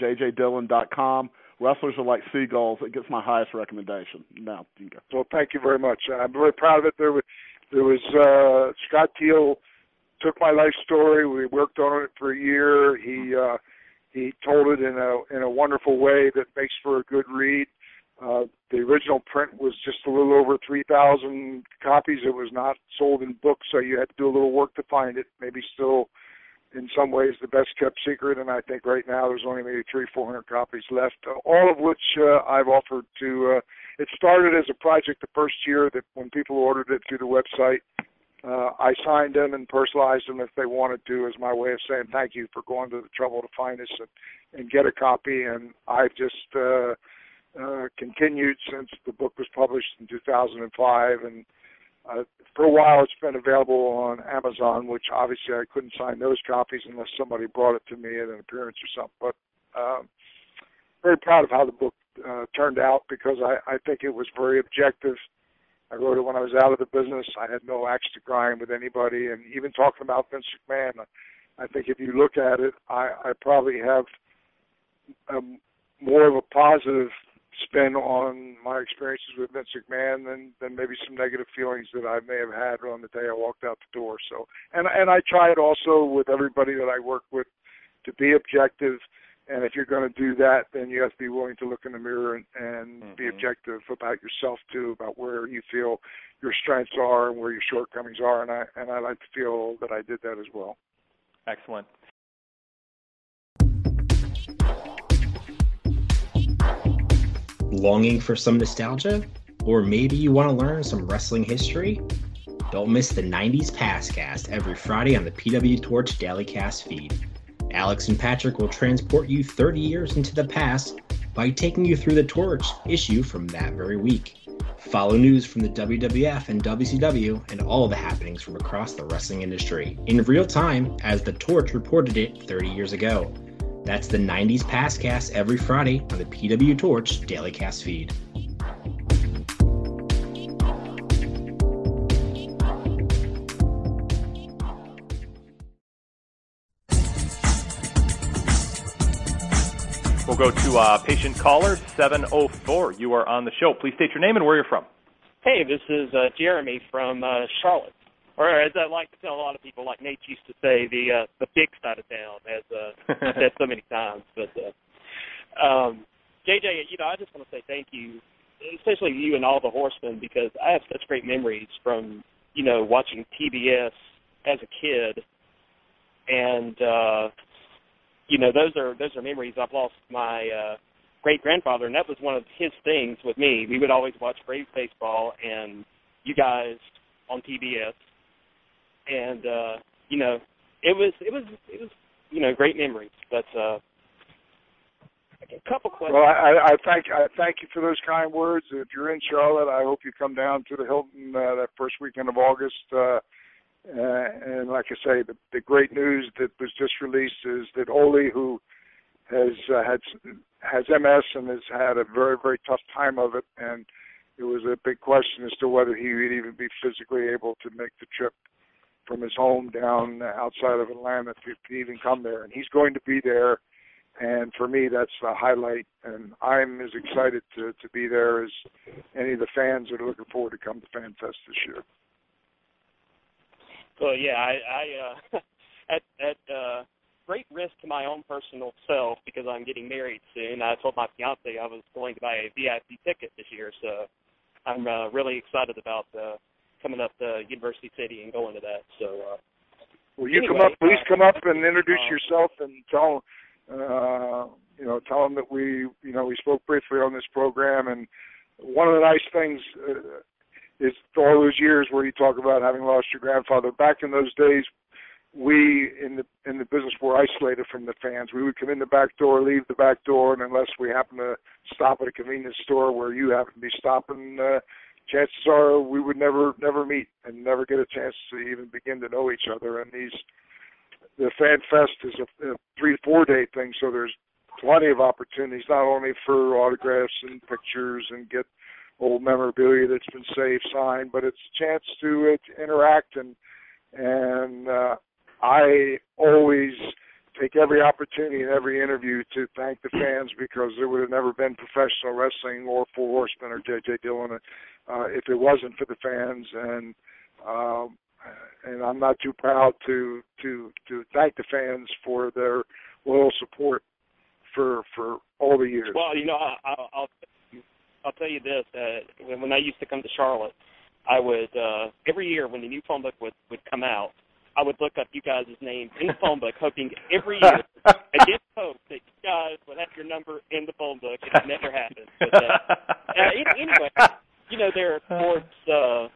Speaker 4: jjdillon.com. Wrestlers are like seagulls. It gets my highest recommendation. Now, you go.
Speaker 12: Well, thank you very much. I'm very proud of it. There, was, there was uh, Scott Teal took my life story. We worked on it for a year. He uh, he told it in a in a wonderful way that makes for a good read. Uh, the original print was just a little over 3,000 copies. It was not sold in books, so you had to do a little work to find it. Maybe still, in some ways, the best kept secret. And I think right now there's only maybe three, 400 copies left. All of which uh, I've offered to. Uh, it started as a project the first year that when people ordered it through the website, uh, I signed them and personalized them if they wanted to, as my way of saying thank you for going to the trouble to find us and, and get a copy. And I've just uh, uh, continued since the book was published in 2005, and uh, for a while it's been available on Amazon, which obviously I couldn't sign those copies unless somebody brought it to me at an appearance or something. But um, very proud of how the book uh, turned out because I, I think it was very objective. I wrote it when I was out of the business. I had no axe to grind with anybody, and even talking about Vince McMahon, I think if you look at it, I, I probably have um, more of a positive spin on my experiences with Vince McMahon than than maybe some negative feelings that I may have had on the day I walked out the door. So, and and I try it also with everybody that I work with to be objective. And if you're going to do that, then you have to be willing to look in the mirror and, and mm-hmm. be objective about yourself too, about where you feel your strengths are and where your shortcomings are. And I and I like to feel that I did that as well.
Speaker 1: Excellent.
Speaker 23: Longing for some nostalgia? Or maybe you want to learn some wrestling history? Don't miss the 90s Passcast every Friday on the PW Torch Daily Cast feed. Alex and Patrick will transport you 30 years into the past by taking you through the Torch issue from that very week. Follow news from the WWF and WCW and all the happenings from across the wrestling industry in real time as the Torch reported it 30 years ago. That's the 90s Passcast every Friday on the PW Torch Daily Cast feed.
Speaker 1: We'll go to uh, patient caller 704. You are on the show. Please state your name and where you're from.
Speaker 24: Hey, this is uh, Jeremy from uh, Charlotte or as I like to tell a lot of people, like Nate used to say, the uh, the big side of town, as uh, said so many times. But uh, um, JJ, you know, I just want to say thank you, especially you and all the horsemen, because I have such great memories from you know watching TBS as a kid, and uh, you know those are those are memories. I've lost my uh, great grandfather, and that was one of his things with me. We would always watch Braves baseball, and you guys on TBS and uh, you know, it was it was it was you know great memories. But uh, a couple questions.
Speaker 12: Well, I, I thank I thank you for those kind words. If you're in Charlotte, I hope you come down to the Hilton uh, that first weekend of August. Uh, uh, and like I say, the, the great news that was just released is that Ole, who has uh, had has MS and has had a very very tough time of it, and it was a big question as to whether he would even be physically able to make the trip from his home down outside of Atlanta to, to even come there. And he's going to be there. And for me, that's the highlight. And I'm as excited to, to be there as any of the fans that are looking forward to come to FanFest this year.
Speaker 24: Well, yeah, I, I uh, at at uh, great risk to my own personal self because I'm getting married soon. I told my fiance I was going to buy a VIP ticket this year, so I'm uh, really excited about uh, coming up to University City and going to that. So. Uh,
Speaker 12: well, you
Speaker 24: anyway,
Speaker 12: come up. Please
Speaker 24: uh,
Speaker 12: come up and introduce
Speaker 24: uh,
Speaker 12: yourself and tell. Uh, you know, tell them that we, you know, we spoke briefly on this program, and one of the nice things uh, is all those years where you talk about having lost your grandfather. Back in those days, we in the in the business were isolated from the fans. We would come in the back door, leave the back door, and unless we happen to stop at a convenience store where you happen to be stopping, uh, chances are we would never never meet and never get a chance to even begin to know each other. And these the Fan Fest is a, a three four day thing, so there's plenty of opportunities not only for autographs and pictures and get old memorabilia that's been saved signed, but it's a chance to, uh, to interact and and uh, I always take every opportunity in every interview to thank the fans because there would have never been professional wrestling or Four Horsemen or J.J. Dillon uh, if it wasn't for the fans. And Um, and I'm not too proud to to to thank the fans for their loyal support for for all the years.
Speaker 24: Well, you know, I, I'll I'll, I'll tell you this: uh, when when I used to come to Charlotte, I would uh, every year when the new phone book would would come out, I would look up you guys' names in the phone book, hoping every year I did hope that you guys would have your number in the phone book. It never happened. But, uh, uh, anyway, you know, there are sports. Uh,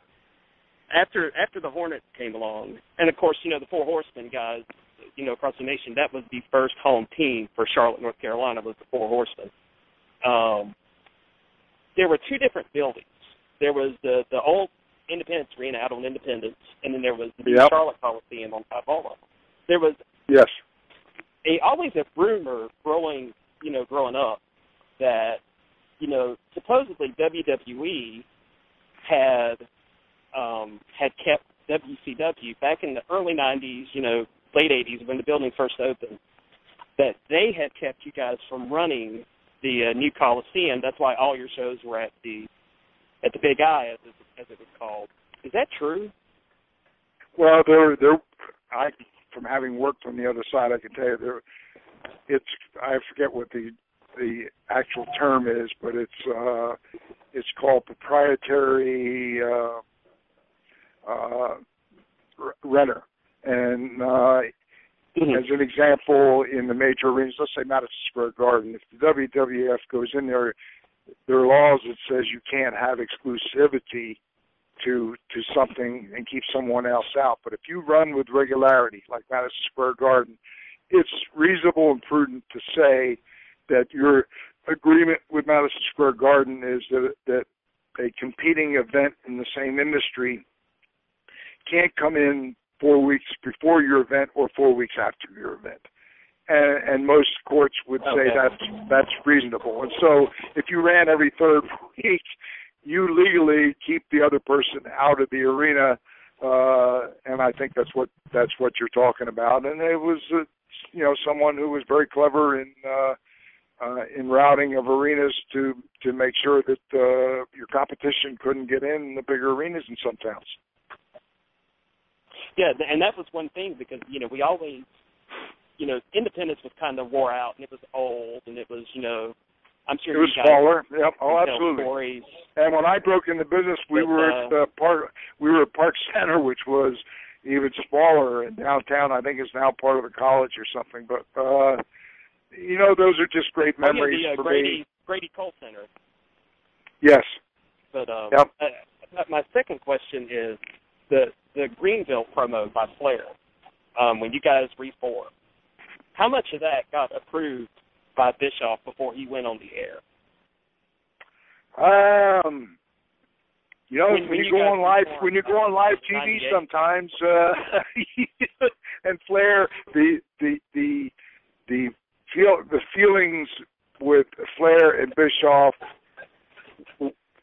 Speaker 24: after after the Hornets came along, and of course, you know, the Four Horsemen guys, you know, across the nation, that was the first home team for Charlotte, North Carolina, was the Four Horsemen. Um, there were two different buildings. There was the the old Independence Arena out on Independence, and then there was the
Speaker 12: Yep.
Speaker 24: Charlotte Coliseum on top of all of them. There was
Speaker 12: Yes.
Speaker 24: a always a rumor growing, you know, growing up that, you know, supposedly WWE had um had kept WCW back in the early '90s, you know, late '80s when the building first opened, that they had kept you guys from running the uh, new Coliseum. That's why all your shows were at the at the Big Eye, as it, as it was called. Is that true?
Speaker 12: Well, there, there. I, from having worked on the other side, I can tell you there. It's I forget what the the actual term is, but it's uh, it's called proprietary uh, uh, renter. And uh, as an example, in the major arenas, let's say Madison Square Garden, if the WWF goes in there, there are laws that says you can't have exclusivity to to something and keep someone else out. But if you run with regularity, like Madison Square Garden, it's reasonable and prudent to say that your agreement with Madison Square Garden is that that a competing event in the same industry can't come in four weeks before your event or four weeks after your event. And, and most courts would say that's that's reasonable. And so, if you ran every third week, you legally keep the other person out of the arena. Uh, and I think that's what that's what you're talking about. And it was, uh, you know, someone who was very clever in uh, uh, in routing of arenas to to make sure that uh, your competition couldn't get in the bigger arenas in some towns.
Speaker 24: Yeah, and that was one thing because you know we always, you know, Independence was kind of wore out and it was old and it was you know, I'm sure
Speaker 12: It was smaller. Yep. Oh, absolutely.
Speaker 24: Stories.
Speaker 12: And when I broke into business, we
Speaker 24: But,
Speaker 12: were at uh, Park. We were at Park Center, which was even smaller in downtown. I think it's now part of a college or something. But uh, you know, those are just great
Speaker 24: Oh, yeah,
Speaker 12: memories
Speaker 24: the uh,
Speaker 12: for
Speaker 24: Grady
Speaker 12: me.
Speaker 24: Grady Cole Center.
Speaker 12: Yes.
Speaker 24: But um,
Speaker 12: Yep.
Speaker 24: uh, my second question is the the Greenville promo by Flair um, when you guys reformed. How much of that got approved by Bischoff before he went on the air?
Speaker 12: Um, you know,
Speaker 24: When-
Speaker 12: when,
Speaker 24: when
Speaker 12: you,
Speaker 24: you
Speaker 12: go on live, when you go on live TV, sometimes, uh, and Flair, the the the the feel the feelings with Flair and Bischoff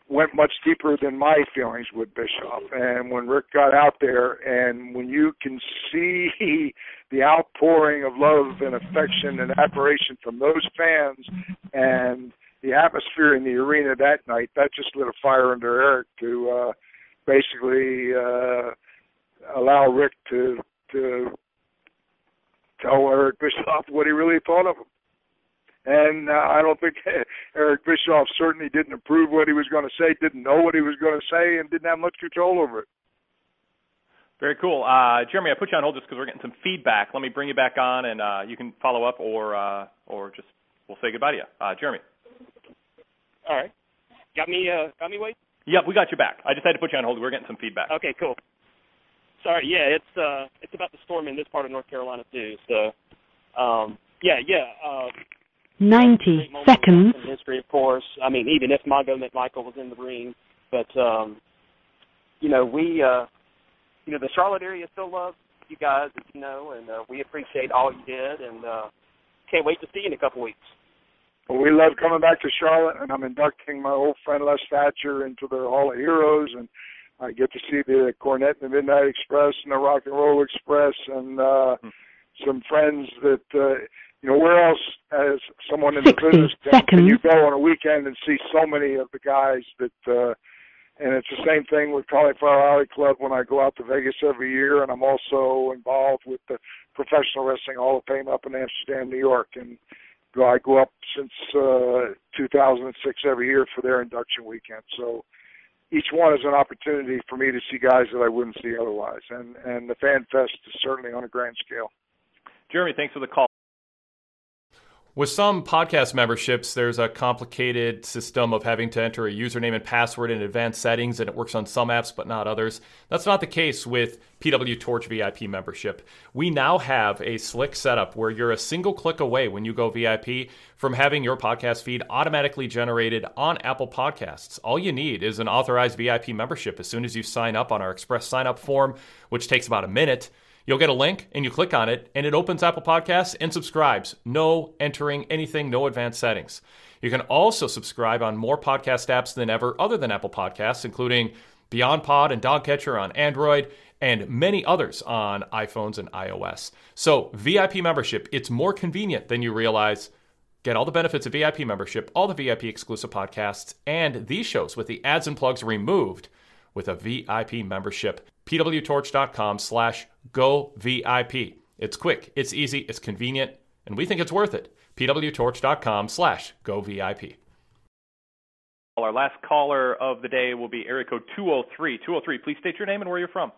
Speaker 12: went much deeper than my feelings with Bischoff. And when Rick got out there, and when you can see the outpouring of love and affection and admiration from those fans, and the atmosphere in the arena that night, that just lit a fire under Eric to uh, basically uh, allow Rick to to tell Eric Bischoff what he really thought of him. And uh, I don't think Eric Bischoff certainly didn't approve what he was going to say, didn't know what he was going to say, and didn't have much control over it.
Speaker 1: Very cool. Uh, Jeremy, I put you on hold just because we're getting some feedback. Let me bring you back on, and uh, you can follow up, or uh, or just we'll say goodbye to you. Uh, Jeremy.
Speaker 24: All right, got me uh, got me Wade.
Speaker 1: Yep, we got you back. I just had to put you on hold. We're getting some feedback.
Speaker 24: Okay, cool. Sorry, yeah, it's uh it's about the storm in this part of North Carolina too. So um yeah, yeah. Uh
Speaker 25: 90 seconds.
Speaker 24: in history of course. I mean even if Mongo McMichael was in the ring. But um you know, we uh you know, the Charlotte area still loves you guys, as you know, and uh, we appreciate all you did and uh can't wait to see you in a couple weeks.
Speaker 12: Well, we love coming back to Charlotte, and I'm inducting my old friend Les Thatcher into the Hall of Heroes, and I get to see the Cornette and the Midnight Express and the Rock and Roll Express, and uh, some friends that uh, you know. Where else, as someone in the business, can, can you go on a weekend and see so many of the guys that uh, and it's the same thing with Cauliflower Alley Club when I go out to Vegas every year, and I'm also involved with the Professional Wrestling Hall of Fame up in Amsterdam, New York, and I go up since uh, 2006 every year for their induction weekend. So each one is an opportunity for me to see guys that I wouldn't see otherwise, and and the Fan Fest is certainly on a grand scale.
Speaker 1: Jeremy, thanks for the call.
Speaker 5: With some podcast memberships, there's a complicated system of having to enter a username and password in advanced settings, and it works on some apps but not others. That's not the case with PW Torch VIP membership. We now have a slick setup where you're a single click away when you go VIP from having your podcast feed automatically generated on Apple Podcasts. All you need is an authorized VIP membership as soon as you sign up on our express sign up form, which takes about a minute. You'll get a link and you click on it, and it opens Apple Podcasts and subscribes. No entering anything, no advanced settings. You can also subscribe on more podcast apps than ever other than Apple Podcasts, including Beyond Pod and Dogcatcher on Android, and many others on iPhones and iOS. So, VIP membership, it's more convenient than you realize. Get all the benefits of VIP membership, all the VIP exclusive podcasts, and these shows with the ads and plugs removed with a VIP membership. pwtorch.com slash go VIP. It's quick, it's easy, it's convenient, and we think it's worth it. pwtorch.com slash go VIP.
Speaker 1: Our last caller of the day will be area code 203. 203, please state your name and where you're from.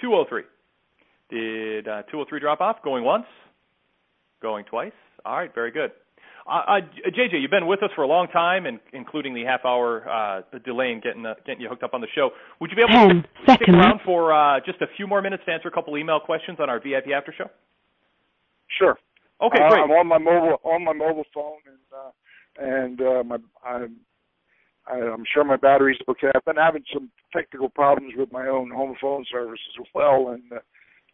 Speaker 1: 203. Did uh, 203 drop off? Going once? Going twice? All right, very good. Uh, uh, JJ, you've been with us for a long time, and including the half hour uh, delay in getting uh, getting you hooked up on the show. Would you be able
Speaker 25: Ten
Speaker 1: to stick
Speaker 25: seconds.
Speaker 1: around for uh, just a few more minutes to answer a couple email questions on our VIP after show?
Speaker 12: Sure.
Speaker 1: Okay,
Speaker 12: Uh,
Speaker 1: great.
Speaker 12: I'm on my mobile on my mobile phone, and uh, and uh, my I'm I, I'm sure my battery's okay. I've been having some technical problems with my own home phone service as well, and the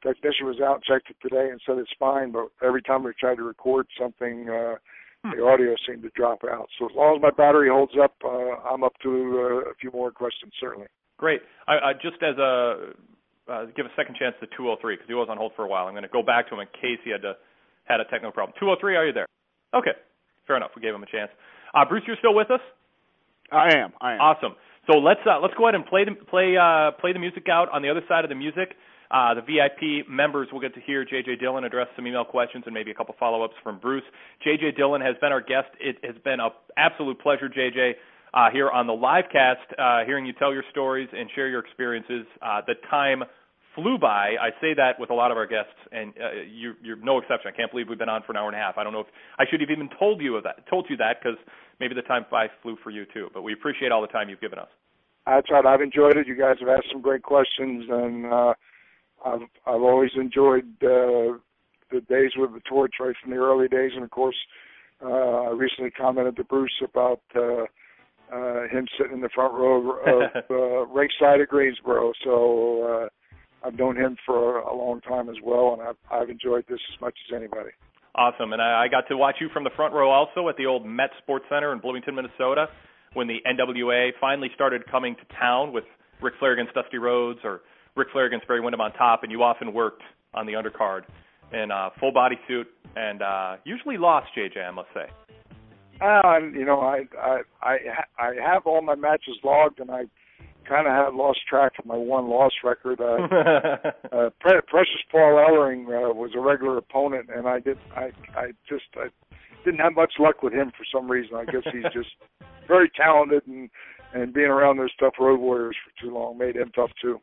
Speaker 12: technician was out and checked it today and said it's fine. But every time we tried to record something, uh, the audio seemed to drop out. So as long as my battery holds up, uh, I'm up to uh, a few more questions certainly.
Speaker 1: Great. I, I just as a uh, give a second chance to 203 because he was on hold for a while. I'm going to go back to him in case he had to had a technical problem. 203, are you there? Okay, fair enough. We gave him a chance. Uh, Bruce, you're still with us?
Speaker 4: I am. I am.
Speaker 1: Awesome. So let's uh, let's go ahead and play the play uh, play the music out. On the other side of the music, uh, the VIP members will get to hear J.J. Dillon address some email questions and maybe a couple follow-ups from Bruce. J.J. Dillon has been our guest. It has been an absolute pleasure, J.J. Uh, here on the live cast, uh, hearing you tell your stories and share your experiences. Uh, the time flew by. I say that with a lot of our guests, and uh, you, you're no exception. I can't believe we've been on for an hour and a half. I don't know if I should have even told you of that, told you that, because maybe the time by flew for you too. But we appreciate all the time you've given us.
Speaker 12: That's right. I've enjoyed it. You guys have asked some great questions, and uh, I've I've always enjoyed uh, the days with the torch right from the early days. And of course, uh, I recently commented to Bruce about uh, uh, him sitting in the front row of uh, ringside at Greensboro. So uh, I've known him for a long time as well, and I've I've enjoyed this as much as anybody.
Speaker 1: Awesome. And I, I got to watch you from the front row also at the old Met Sports Center in Bloomington, Minnesota, when the NWA finally started coming to town with Ric Flair against Dusty Rhodes or Ric Flair against Barry Windham on top, and you often worked on the undercard in a full body suit and uh, usually lost, JJ, I must say.
Speaker 12: Uh, you know, I I I I have all my matches logged, and I kind of had lost track of my one loss record. Uh, uh, Pre- Precious Paul Ellering uh, was a regular opponent, and I did I I just I didn't have much luck with him for some reason. I guess he's just very talented, and and being around those tough road warriors for too long made him tough too.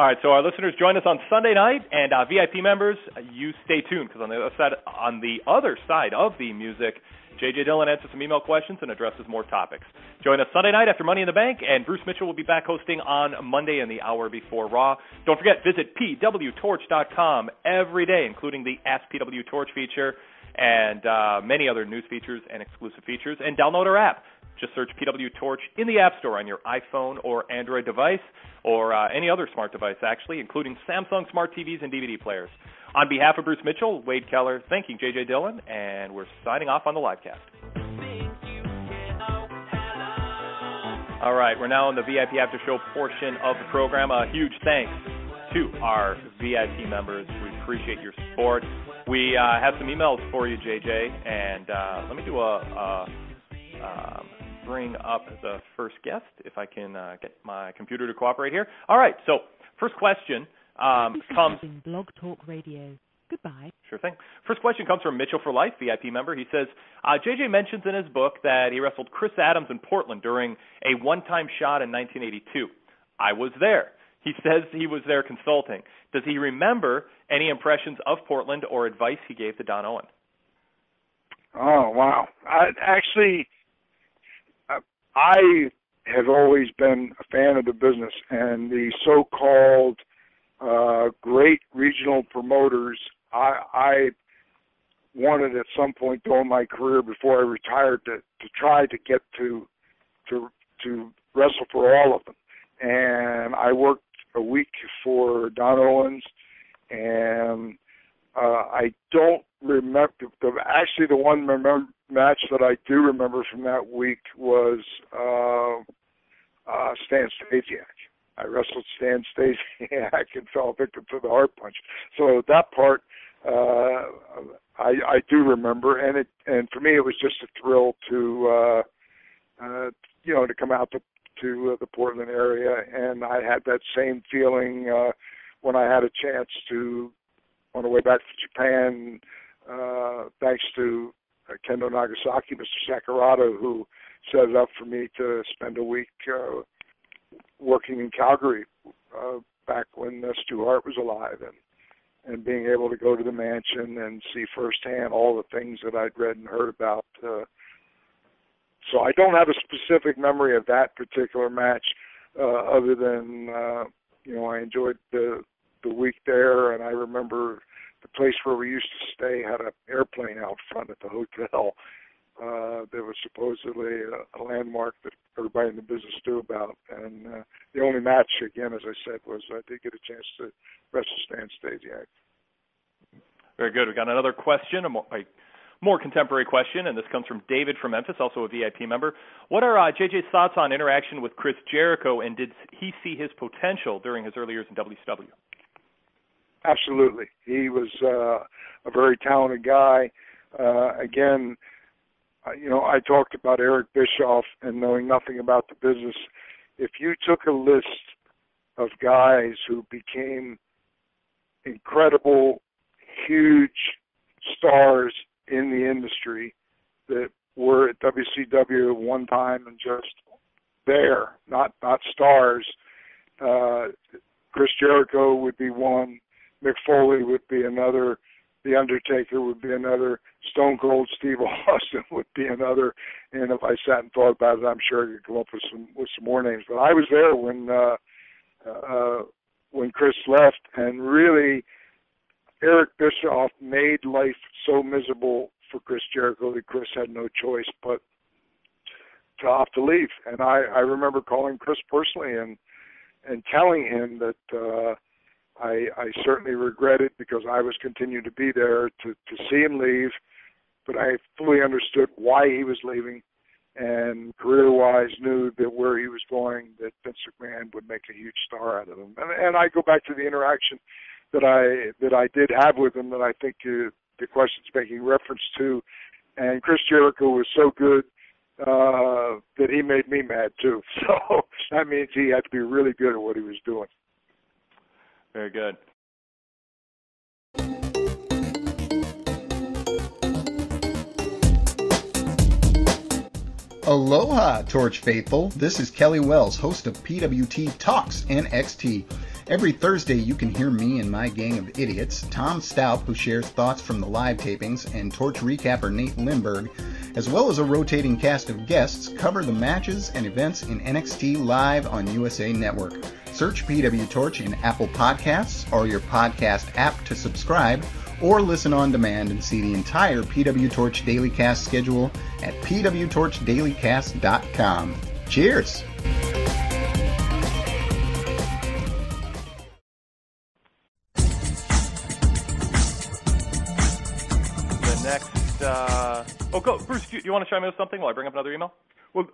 Speaker 1: All right, so our listeners join us on Sunday night, and uh, VIP members, you stay tuned because on the other side, on the other side of the music, JJ Dillon answers some email questions and addresses more topics. Join us Sunday night after Money in the Bank, and Bruce Mitchell will be back hosting on Monday in the hour before Raw. Don't forget, visit pwtorch.com every day, including the Ask PW Torch feature and uh, many other news features and exclusive features, and download our app. Just search PW Torch in the App Store on your iPhone or Android device, or uh, any other smart device, actually, including Samsung smart TVs and DVD players. On behalf of Bruce Mitchell, Wade Keller, thanking JJ Dillon, and we're signing off on the live cast. All right, we're now in the VIP After Show portion of the program. A huge thanks to our VIP members. We appreciate your support. We uh, have some emails for you, JJ, and uh, let me do a, a um, bring up the first guest if I can uh, get my computer to cooperate here. All right, so first question um, comes.
Speaker 26: Blog Talk Radio. Goodbye.
Speaker 1: Sure thing. First question comes from Mitchell for Life, VIP member. He says, uh, JJ mentions in his book that he wrestled Chris Adams in Portland during a one time shot in 1982. I was there. He says he was there consulting. Does he remember any impressions of Portland or advice he gave to Don Owen?
Speaker 12: Oh wow! I actually, I have always been a fan of the business and the so-called uh, great regional promoters. I, I wanted at some point during my career before I retired to to try to get to to to wrestle for all of them. And I worked a week for Don Owens, and uh, I don't remember. The, actually, the one remember, match that I do remember from that week was uh, uh, Stan Stasiak. I wrestled Stan Stasiak and fell victim to the heart punch. So that part uh, I, I do remember, and it and for me it was just a thrill to uh, uh, you know to come out to to uh, the Portland area, and I had that same feeling uh, when I had a chance to on the way back to Japan, uh, thanks to uh, Kendo Nagasaki, Mr. Sakurada, who set it up for me to spend a week uh, working in Calgary uh, back when uh, Stu Hart was alive, and and being able to go to the mansion and see firsthand all the things that I'd read and heard about. Uh, so I don't have a specific memory of that particular match, uh, other than uh, you know I enjoyed the the week there, and I remember the place where we used to stay had an airplane out front at the hotel. Uh, that was supposedly a, a landmark that everybody in the business knew about. And uh, the only match, again, as I said, was I did get a chance to wrestle Stan Stasiak.
Speaker 1: Very good. We got another question, a more, a more contemporary question, and this comes from David from Memphis, also a VIP member. What are uh, JJ's thoughts on interaction with Chris Jericho, and did he see his potential during his early years in WCW?
Speaker 12: Absolutely, he was uh, a very talented guy. Uh, again, you know, I talked about Eric Bischoff and knowing nothing about the business. If you took a list of guys who became incredible, huge stars in the industry that were at WCW one time and just there, not not stars. Uh, Chris Jericho would be one. Mick Foley would be another. The Undertaker would be another. Stone Cold Steve Austin would be another. And if I sat and thought about it, I'm sure I could come up with some with some more names. But I was there when uh, uh, when Chris left, and really, Eric Bischoff made life so miserable for Chris Jericho that Chris had no choice but to opt to leave. And I I remember calling Chris personally and and telling him that. uh I, I certainly regret it because I was continuing to be there to, to see him leave, but I fully understood why he was leaving and career wise knew that where he was going that Vince McMahon would make a huge star out of him. And, and I go back to the interaction that I that I did have with him that I think uh, the question's making reference to. And Chris Jericho was so good uh that he made me mad too. So that means he had to be really good at what he was doing.
Speaker 1: Very good.
Speaker 15: Aloha, Torch Faithful. This is Kelly Wells, host of PWT Talks NXT. Every Thursday, you can hear me and my gang of idiots, Tom Stout, who shares thoughts from the live tapings, and Torch recapper Nate Lindberg, as well as a rotating cast of guests, cover the matches and events in NXT live on USA Network. Search PW Torch in Apple Podcasts or your podcast app to subscribe, or listen on demand and see the entire PW Torch Daily Cast schedule at pwtorchdailycast.com. Cheers!
Speaker 1: Oh, go, Bruce. Do you, you want to chime in with something while I bring up another email?
Speaker 4: Well,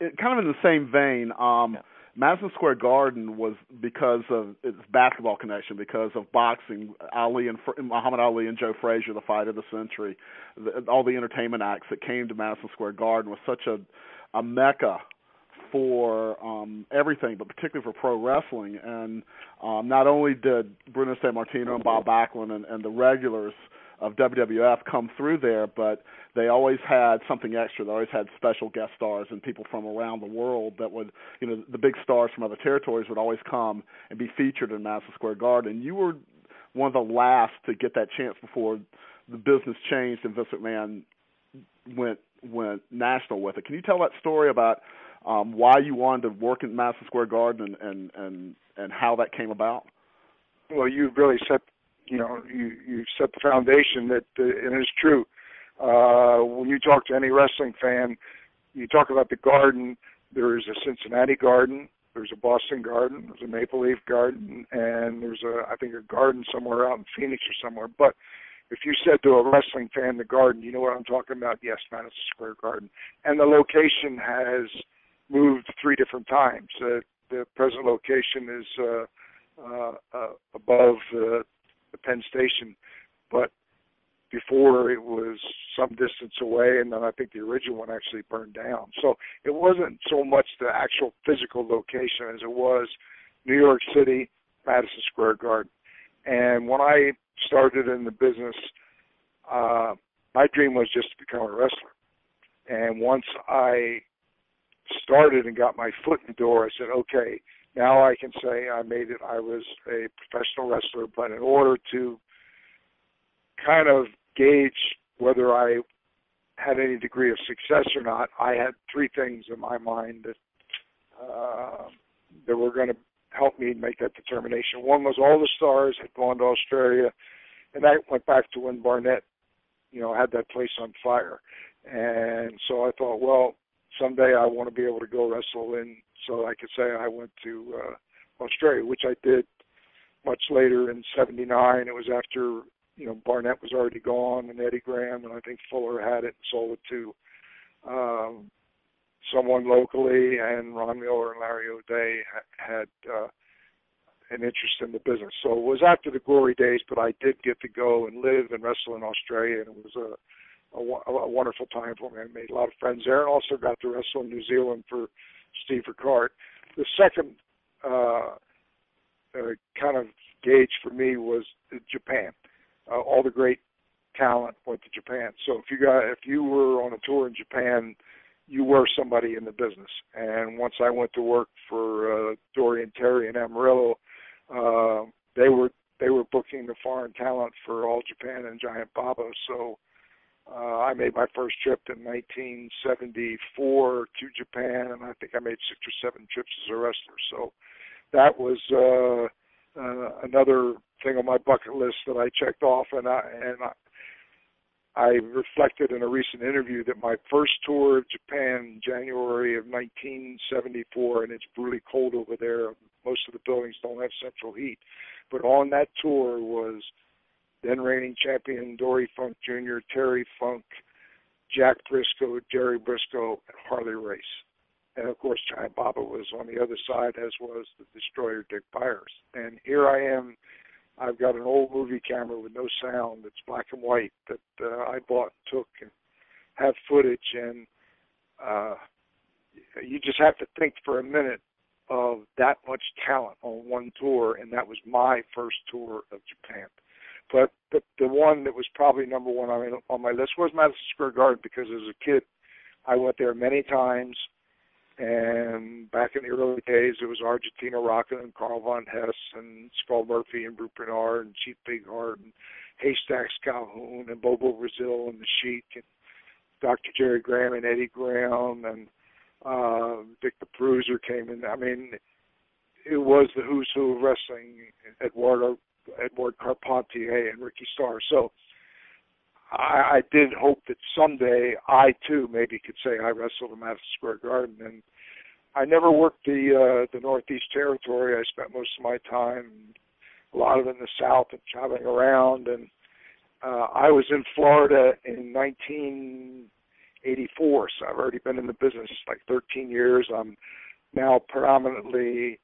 Speaker 4: it, kind of in the same vein. Um, yeah. Madison Square Garden was because of its basketball connection, because of boxing, Ali and Muhammad Ali and Joe Frazier, the fight of the century, the, all the entertainment acts that came to Madison Square Garden was such a a mecca for um, everything, but particularly for pro wrestling. And um, not only did Bruno Sammartino and Bob Backlund and, and the regulars of WWF come through there, but they always had something extra. They always had special guest stars and people from around the world that would, you know, the big stars from other territories would always come and be featured in Madison Square Garden. You were one of the last to get that chance before the business changed and Vince McMahon went went national with it. Can you tell that story about um, why you wanted to work in Madison Square Garden and and and, and how that came about?
Speaker 12: Well, you really set you know you you set the foundation that uh, and it's true. Uh, when you talk to any wrestling fan, you talk about the garden. There is a Cincinnati garden, there's a Boston garden, there's a Maple Leaf garden, and there's a I think a garden somewhere out in Phoenix or somewhere. But if you said to a wrestling fan the garden, you know what I'm talking about? Yes, Madison Square Garden. And the location has moved three different times. Uh, the present location is uh, uh, uh, above uh, the Penn Station, but before it was some distance away, and then I think the original one actually burned down. So it wasn't so much the actual physical location as it was New York City, Madison Square Garden. And when I started in the business, uh, my dream was just to become a wrestler. And once I started and got my foot in the door, I said, okay, now I can say I made it. I was a professional wrestler, but in order to kind of gauge whether I had any degree of success or not, I had three things in my mind that uh, that were going to help me make that determination. One was all the stars had gone to Australia, and that went back to when Barnett, you know, had that place on fire. And so I thought, well, someday I want to be able to go wrestle in, so I could say I went to uh, Australia, which I did much later in '79. It was after you know Barnett was already gone, and Eddie Graham, and I think Fuller had it and sold it to um, someone locally, and Ron Miller and Larry O'Dea had uh, an interest in the business. So it was after the glory days, but I did get to go and live and wrestle in Australia, and it was a a, a wonderful time for me. I made a lot of friends there, and also got to wrestle in New Zealand for Steve Rickard. The second uh, uh, kind of gauge for me was Japan. Uh, all the great talent went to Japan. So if you got if you were on a tour in Japan, you were somebody in the business. And once I went to work for uh, Dorian Terry and Amarillo, uh, they were they were booking the foreign talent for All Japan and Giant Baba. So uh, I made my first trip in 1974 to Japan, and I think I made six or seven trips as a wrestler. So that was uh, uh, another thing on my bucket list that I checked off, and I and I, I reflected in a recent interview that my first tour of Japan, January of 1974, and it's brutally cold over there. Most of the buildings don't have central heat, but on that tour was then reigning champion Dory Funk Jr., Terry Funk, Jack Brisco, Jerry Brisco, and Harley Race. And of course, Giant Baba was on the other side, as was the destroyer Dick Byers. And here I am. I've got an old movie camera with no sound. It's black and white that uh, I bought and took and have footage. And uh, you just have to think for a minute of that much talent on one tour, and that was my first tour of Japan. But the the one that was probably number one on on my list was Madison Square Garden because as a kid, I went there many times. And back in the early days, it was Argentina Rocca and Karl von Hess and Skull Murphy and Brute Bernard and Chief Bigheart and Haystacks Calhoun and Bobo Brazil and the Sheik and Dr. Jerry Graham and Eddie Graham and uh, Dick the Bruiser came in. I mean, it was the who's who of wrestling. Eduardo Edward Carpentier and Ricky Starr. So I, I did hope that someday I too maybe could say I wrestled in Madison Square Garden. And I never worked the uh, the Northeast Territory. I spent most of my time, a lot of it in the South, and traveling around. And uh, I was in Florida in 1984, so I've already been in the business like 13 years. I'm now predominantly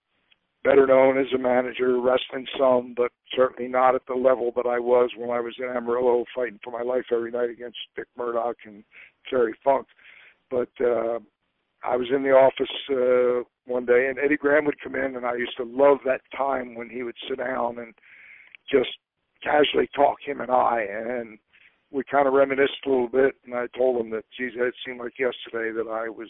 Speaker 12: better known as a manager, wrestling some, but certainly not at the level that I was when I was in Amarillo fighting for my life every night against Dick Murdoch and Terry Funk. But uh, I was in the office uh, one day, and Eddie Graham would come in, and I used to love that time when he would sit down and just casually talk him and I, and we kind of reminisced a little bit. And I told him that, geez, it seemed like yesterday that I was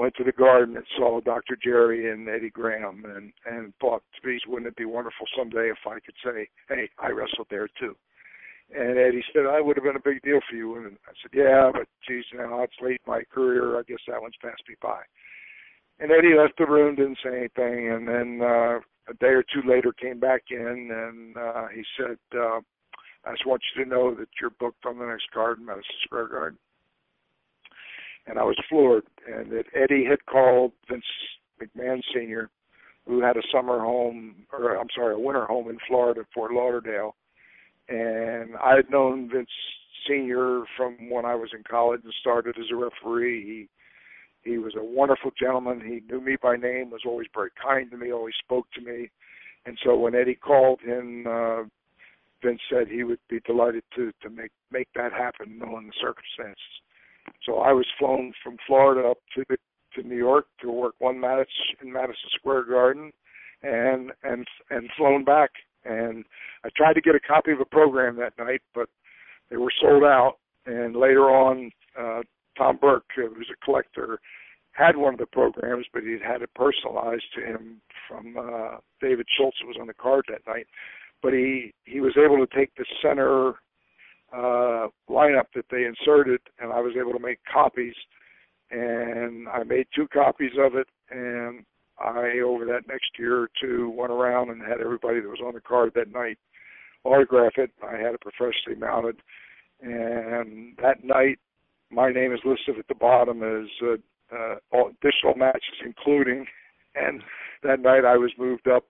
Speaker 12: went to the garden and saw Dr. Jerry and Eddie Graham, and and thought, geez, wouldn't it be wonderful someday if I could say, hey, I wrestled there too. And Eddie said, I would have been a big deal for you. And I said, yeah, but geez, now it's late in my career. I guess that one's passed me by. And Eddie left the room, didn't say anything, and then uh, a day or two later came back in, and uh, he said, uh, I just want you to know that you're booked on the next card in Madison Square Garden. And I was floored, and that Eddie had called Vince McMahon Sr., who had a summer home, or I'm sorry, a winter home in Florida, Fort Lauderdale, and I had known Vince Senior from when I was in college and started as a referee. He he was a wonderful gentleman. He knew me by name, was always very kind to me, always spoke to me. And so when Eddie called him, uh, Vince said he would be delighted to to make make that happen, knowing the circumstances. So I was flown from Florida up to the, to New York to work one match in Madison Square Garden, and and and flown back and I tried to get a copy of a program that night, but they were sold out. And later on, uh, Tom Burke, who's a collector, had one of the programs, but he'd had it personalized to him from uh, David Schultz, who was on the card that night. But he he was able to take the center uh, lineup that they inserted, and I was able to make copies. And I made two copies of it, and I, over that next year or two, went around and had everybody that was on the card that night autograph it. I had it professionally mounted, and that night, my name is listed at the bottom as uh, uh, additional matches, including. And that night, I was moved up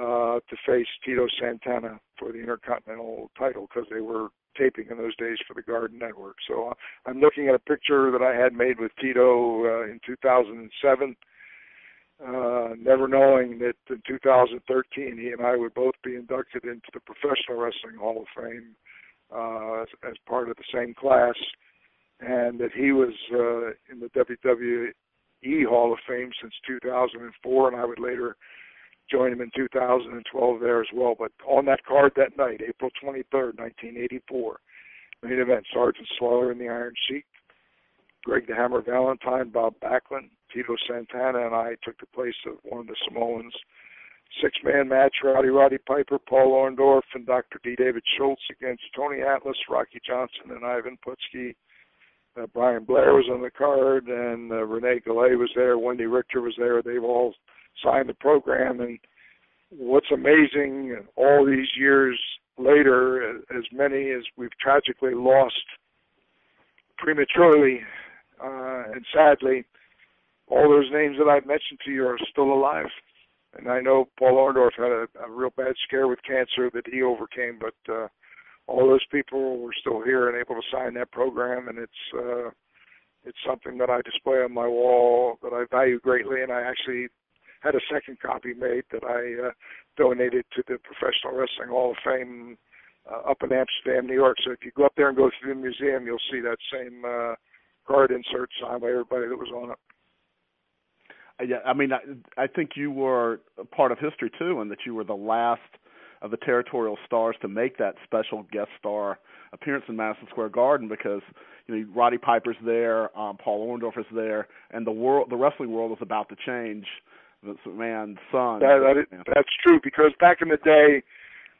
Speaker 12: uh, to face Tito Santana for the Intercontinental title because they were taping in those days for the Garden Network. So uh, I'm looking at a picture that I had made with Tito uh, in 2007 uh, never knowing that in 2013 he and I would both be inducted into the Professional Wrestling Hall of Fame uh, as, as part of the same class, and that he was uh, in the WWE Hall of Fame since 2004, and I would later join him in 2012 there as well. But on that card that night, April 23rd, 1984, main event Sergeant Slaughter in the Iron Sheik, Greg the Hammer Valentine, Bob Backlund, Tito Santana and I took the place of one of the Samoans. Six man match Rowdy Roddy Piper, Paul Orndorff, and Dr. D. David Schultz against Tony Atlas, Rocky Johnson, and Ivan Putski. Uh, Brian Blair was on the card, and uh, René Goulet was there. Wendi Richter was there. They've all signed the program. And what's amazing, all these years later, as many as we've tragically lost prematurely uh, and sadly, all those names that I've mentioned to you are still alive. And I know Paul Orndorff had a, a real bad scare with cancer that he overcame, but uh, all those people were still here and able to sign that program, and it's uh, it's something that I display on my wall that I value greatly. And I actually had a second copy made that I uh, donated to the Professional Wrestling Hall of Fame uh, up in Amsterdam, New York. So if you go up there and go through the museum, you'll see that same uh, card insert signed by everybody that was on it.
Speaker 4: Yeah, I mean, I, I think you were part of history too, and that you were the last of the territorial stars to make that special guest star appearance in Madison Square Garden because you know Roddy Piper's there, um, Paul Orndorff is there, and the world, the wrestling world is about to change. Vince McMahon's son.
Speaker 12: That, that is, that's true because back in the day,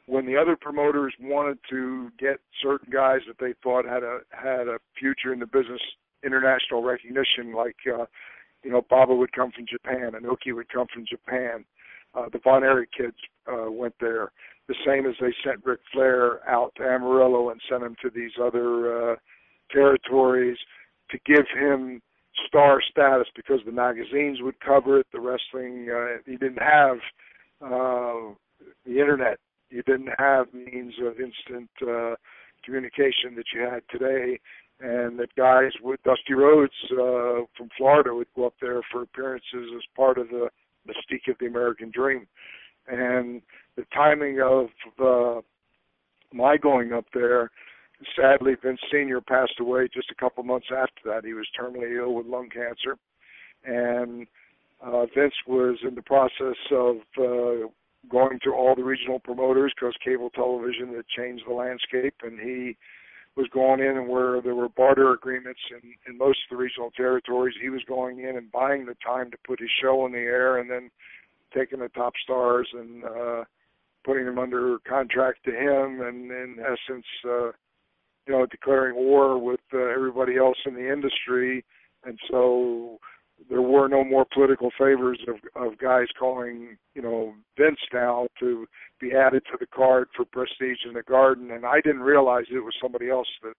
Speaker 12: when the other promoters wanted to get certain guys that they thought had a had a future in the business, international recognition, like uh, you know, Baba would come from Japan, Inoki would come from Japan. Uh, the Von Erich kids uh, went there. The same as they sent Ric Flair out to Amarillo and sent him to these other uh, territories to give him star status because the magazines would cover it. The wrestling, uh, he didn't have uh, the internet. You didn't have means of instant uh, communication that you had today and that guys with Dusty Rhodes uh, from Florida would go up there for appearances as part of the mystique of the American Dream. And the timing of uh, my going up there, sadly, Vince Senior passed away just a couple months after that. He was terminally ill with lung cancer, and uh, Vince was in the process of uh, going to all the regional promoters because cable television had changed the landscape, and he was going in where there were barter agreements in, in most of the regional territories, he was going in and buying the time to put his show in the air, and then taking the top stars and uh, putting them under contract to him, and in essence, uh, you know, declaring war with uh, everybody else in the industry, and so there were no more political favors of of guys calling you know Vince now to be added to the card for prestige in the Garden, and I didn't realize it was somebody else that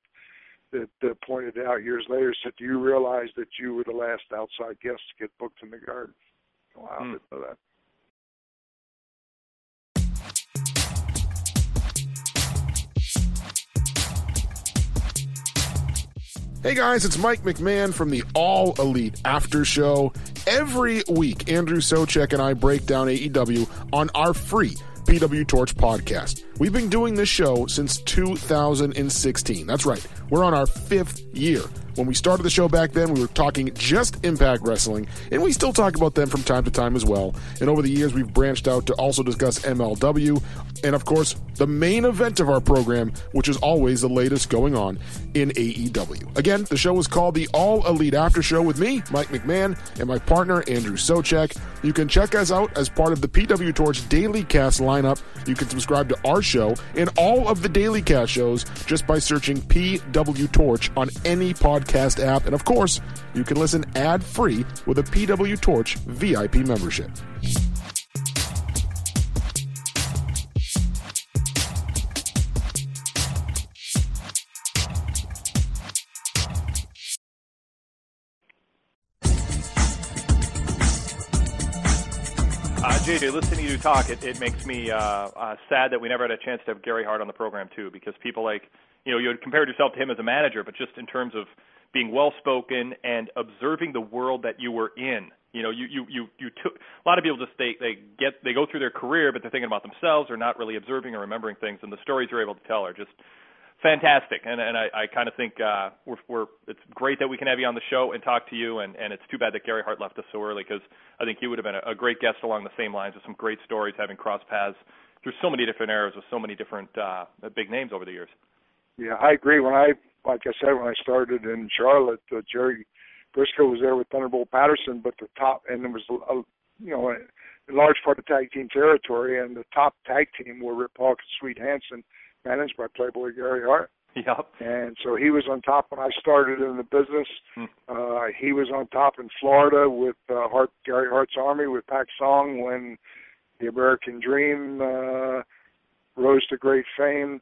Speaker 12: that, that pointed out years later said, "Do you realize that you were the last outside guest to get booked in the Garden?" Wow, I didn't know that.
Speaker 27: Hey guys, it's Mike McMahon from the All Elite After Show. Every week, Andrew Socek and I break down AEW on our free PW Torch podcast. We've been doing this show since 2016. That's right, we're on our fifth year. When we started the show back then, we were talking just Impact Wrestling, and we still talk about them from time to time as well. And over the years, we've branched out to also discuss MLW, and of course, the main event of our program, which is always the latest going on in AEW. Again, the show is called the All Elite After Show with me, Mike McMahon, and my partner, Andrew Socek. You can check us out as part of the PW Torch Daily Cast lineup. You can subscribe to our show and all of the Daily Cast shows just by searching PW Torch on any podcast app. And of course, you can listen ad free with a PW Torch VIP membership.
Speaker 1: Uh, JJ, listening to you talk, it, it makes me uh, uh, sad that we never had a chance to have Gary Hart on the program too, because people like, you know, you had compared yourself to him as a manager, but just in terms of being well spoken and observing the world that you were in. You know, you you you you took a lot of people just they they get they go through their career, but they're thinking about themselves, or not really observing or remembering things, and the stories you're able to tell are just fantastic. And and I, I kind of think uh, we're we're it's great that we can have you on the show and talk to you. And and it's too bad that Gary Hart left us so early because I think he would have been a, a great guest along the same lines with some great stories, having crossed paths through so many different eras with so many different uh, big names over the years.
Speaker 12: Yeah, I agree. When I, like I said, when I started in Charlotte, uh, Jerry Brisco was there with Thunderbolt Patterson, but the top, and there was, a, you know, a, a large part of tag team territory, and the top tag team were Rip Hawk and Swede Hanson, managed by Playboy Gary Hart.
Speaker 1: Yep.
Speaker 12: And so he was on top when I started in the business.
Speaker 1: Hmm.
Speaker 12: Uh, he was on top in Florida with uh, Hart, Gary Hart's Army with Pak Song when the American Dream uh, rose to great fame.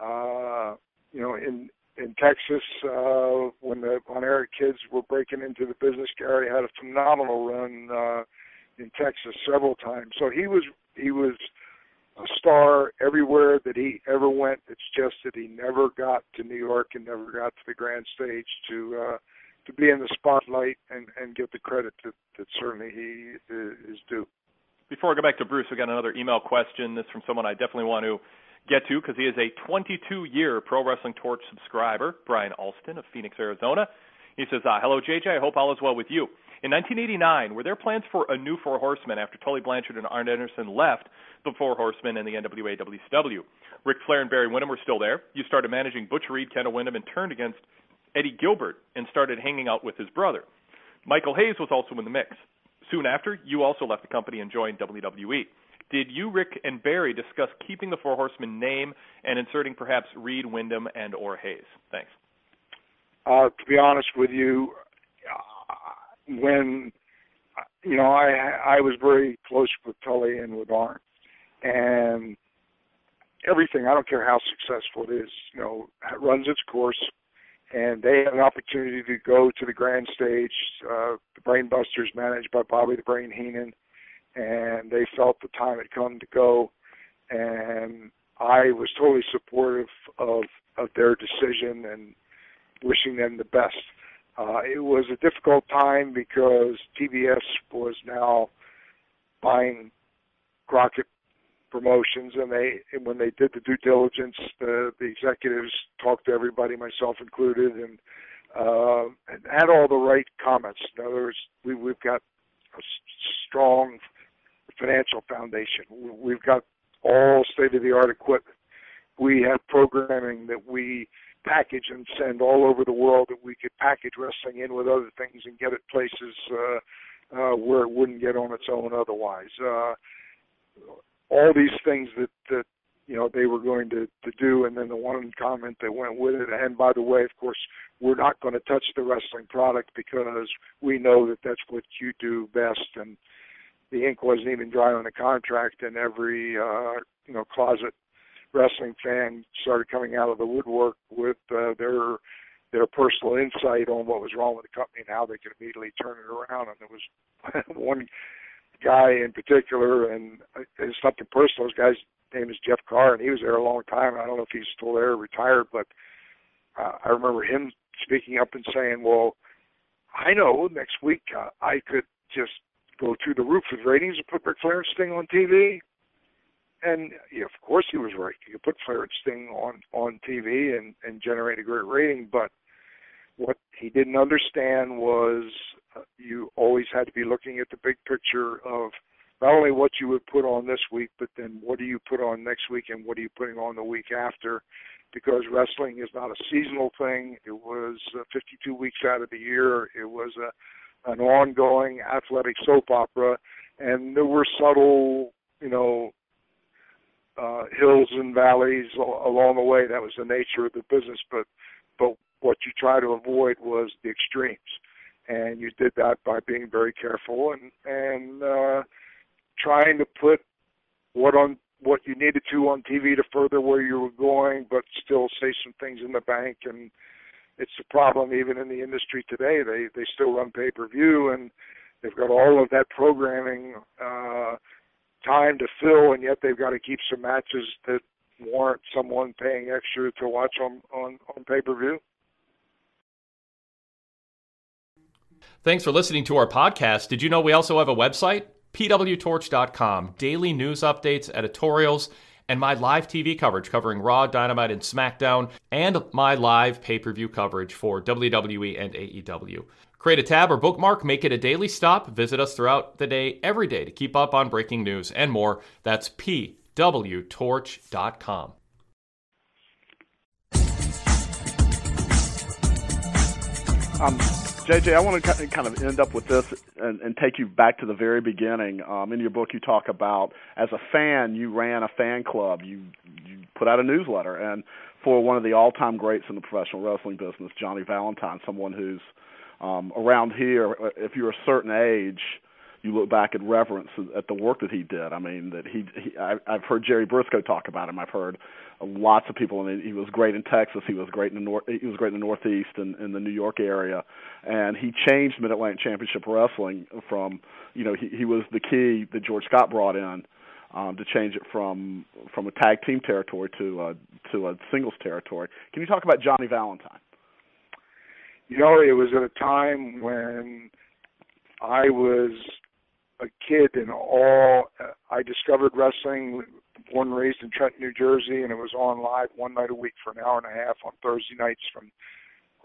Speaker 12: Uh, you know, in in Texas, uh, when the on kids were breaking into the business, Gary had a phenomenal run uh, in Texas several times. So he was he was a star everywhere that he ever went. It's just that he never got to New York and never got to the grand stage to uh, to be in the spotlight and and get the credit that that certainly he is due.
Speaker 1: Before I go back to Bruce, we got another email question. This from someone I definitely want to get to because he is a 22 year Pro Wrestling Torch subscriber, Brian Alston of Phoenix, Arizona. He says, uh, Hello, JJ. I hope all is well with you. In 1989, were there plans for a new Four Horsemen after Tully Blanchard and Arn Anderson left the Four Horsemen and the NWA WCW? Ric Flair and Barry Windham were still there. You started managing Butch Reed, Kendall Windham, and turned against Eddie Gilbert and started hanging out with his brother. Michael Hayes was also in the mix. Soon after, you also left the company and joined WWE. Did you, Rick, and Barry discuss keeping the Four Horsemen name and inserting perhaps Reed, Windham, and or Hayes? Thanks.
Speaker 12: Uh, to be honest with you, uh, when you know I I was very close with Tully and with Arn, and everything. I don't care how successful it is, you know, it runs its course, and they had an opportunity to go to the grand stage. Uh, the Brainbusters, managed by Bobby the Brain Heenan, and they felt the time had come to go, and I was totally supportive of of their decision and wishing them the best. Uh, it was a difficult time because TBS was now buying Crockett promotions, and they and when they did the due diligence, the the executives talked to everybody, myself included, and uh, and had all the right comments. In other words, we, we've got a strong financial foundation. We've got all state of the art equipment. We have programming that we package and send all over the world that we could package wrestling in with other things and get it places uh, uh, where it wouldn't get on its own otherwise. Uh, all these things that that you know they were going to to do, and then the one comment that went with it. And by the way, of course, we're not going to touch the wrestling product because we know that that's what you do best. And the ink wasn't even dry on the contract, and every uh, you know closet wrestling fan started coming out of the woodwork with uh, their their personal insight on what was wrong with the company and how they could immediately turn it around. And there was one guy in particular, and it's nothing personal. His guy's name is Jeff Carr, and he was there a long time. I don't know if he's still there, retired, but uh, I remember him speaking up and saying, "Well, I know next week uh, I could just go through the roof with ratings and put Ric Flair Sting on TV." And yeah, of course, he was right. You could put Flair Sting on on TV and and generate a great rating, but what he didn't understand was uh, you always had to be looking at the big picture of not only what you would put on this week, but then what do you put on next week and what are you putting on the week after? Because wrestling is not a seasonal thing. It was uh, 52 weeks out of the year. It was a an ongoing athletic soap opera, and there were subtle, you know, uh, hills and valleys along the way. That was the nature of the business. But but what you try to avoid was the extremes, and you did that by being very careful and and uh, trying to put what on what you needed to on TV to further where you were going, but still say some things in the bank. And it's a problem even in the industry today. They they still run pay per view and they've got all of that programming uh, time to fill, and yet they've got to keep some matches that warrant someone paying extra to watch on on, on pay per view.
Speaker 5: Thanks for listening to our podcast. Did you know we also have a website? pwtorch.com. Daily news updates, editorials, and my live TV coverage covering Raw, Dynamite, and SmackDown, and my live pay per view coverage for WWE and AEW. Create a tab or bookmark, make it a daily stop. Visit us throughout the day, every day, to keep up on breaking news and more. That's pwtorch.com.
Speaker 4: JJ, I want to kind of end up with this and, and take you back to the very beginning. Um, in your book, you talk about as a fan, you ran a fan club, you you put out a newsletter, and for one of the all-time greats in the professional wrestling business, Johnny Valentine, someone who's um, around here, if you're a certain age, you look back and reverence at the work that he did. I mean, that he, he I, I've heard Jerry Brisco talk about him. I've heard lots of people. Mean, he was great in Texas. He was great in the north. He was great in the Northeast and in the New York area, and he changed Mid Atlantic Championship Wrestling from, you know, he, he was the key that George Scott brought in um, to change it from from a tag team territory to uh, to a singles territory. Can you talk about Johnny Valentine?
Speaker 12: You know, it was at a time when I was a kid and all. I discovered wrestling, born and raised in Trenton, New Jersey, and it was on live one night a week for an hour and a half on Thursday nights from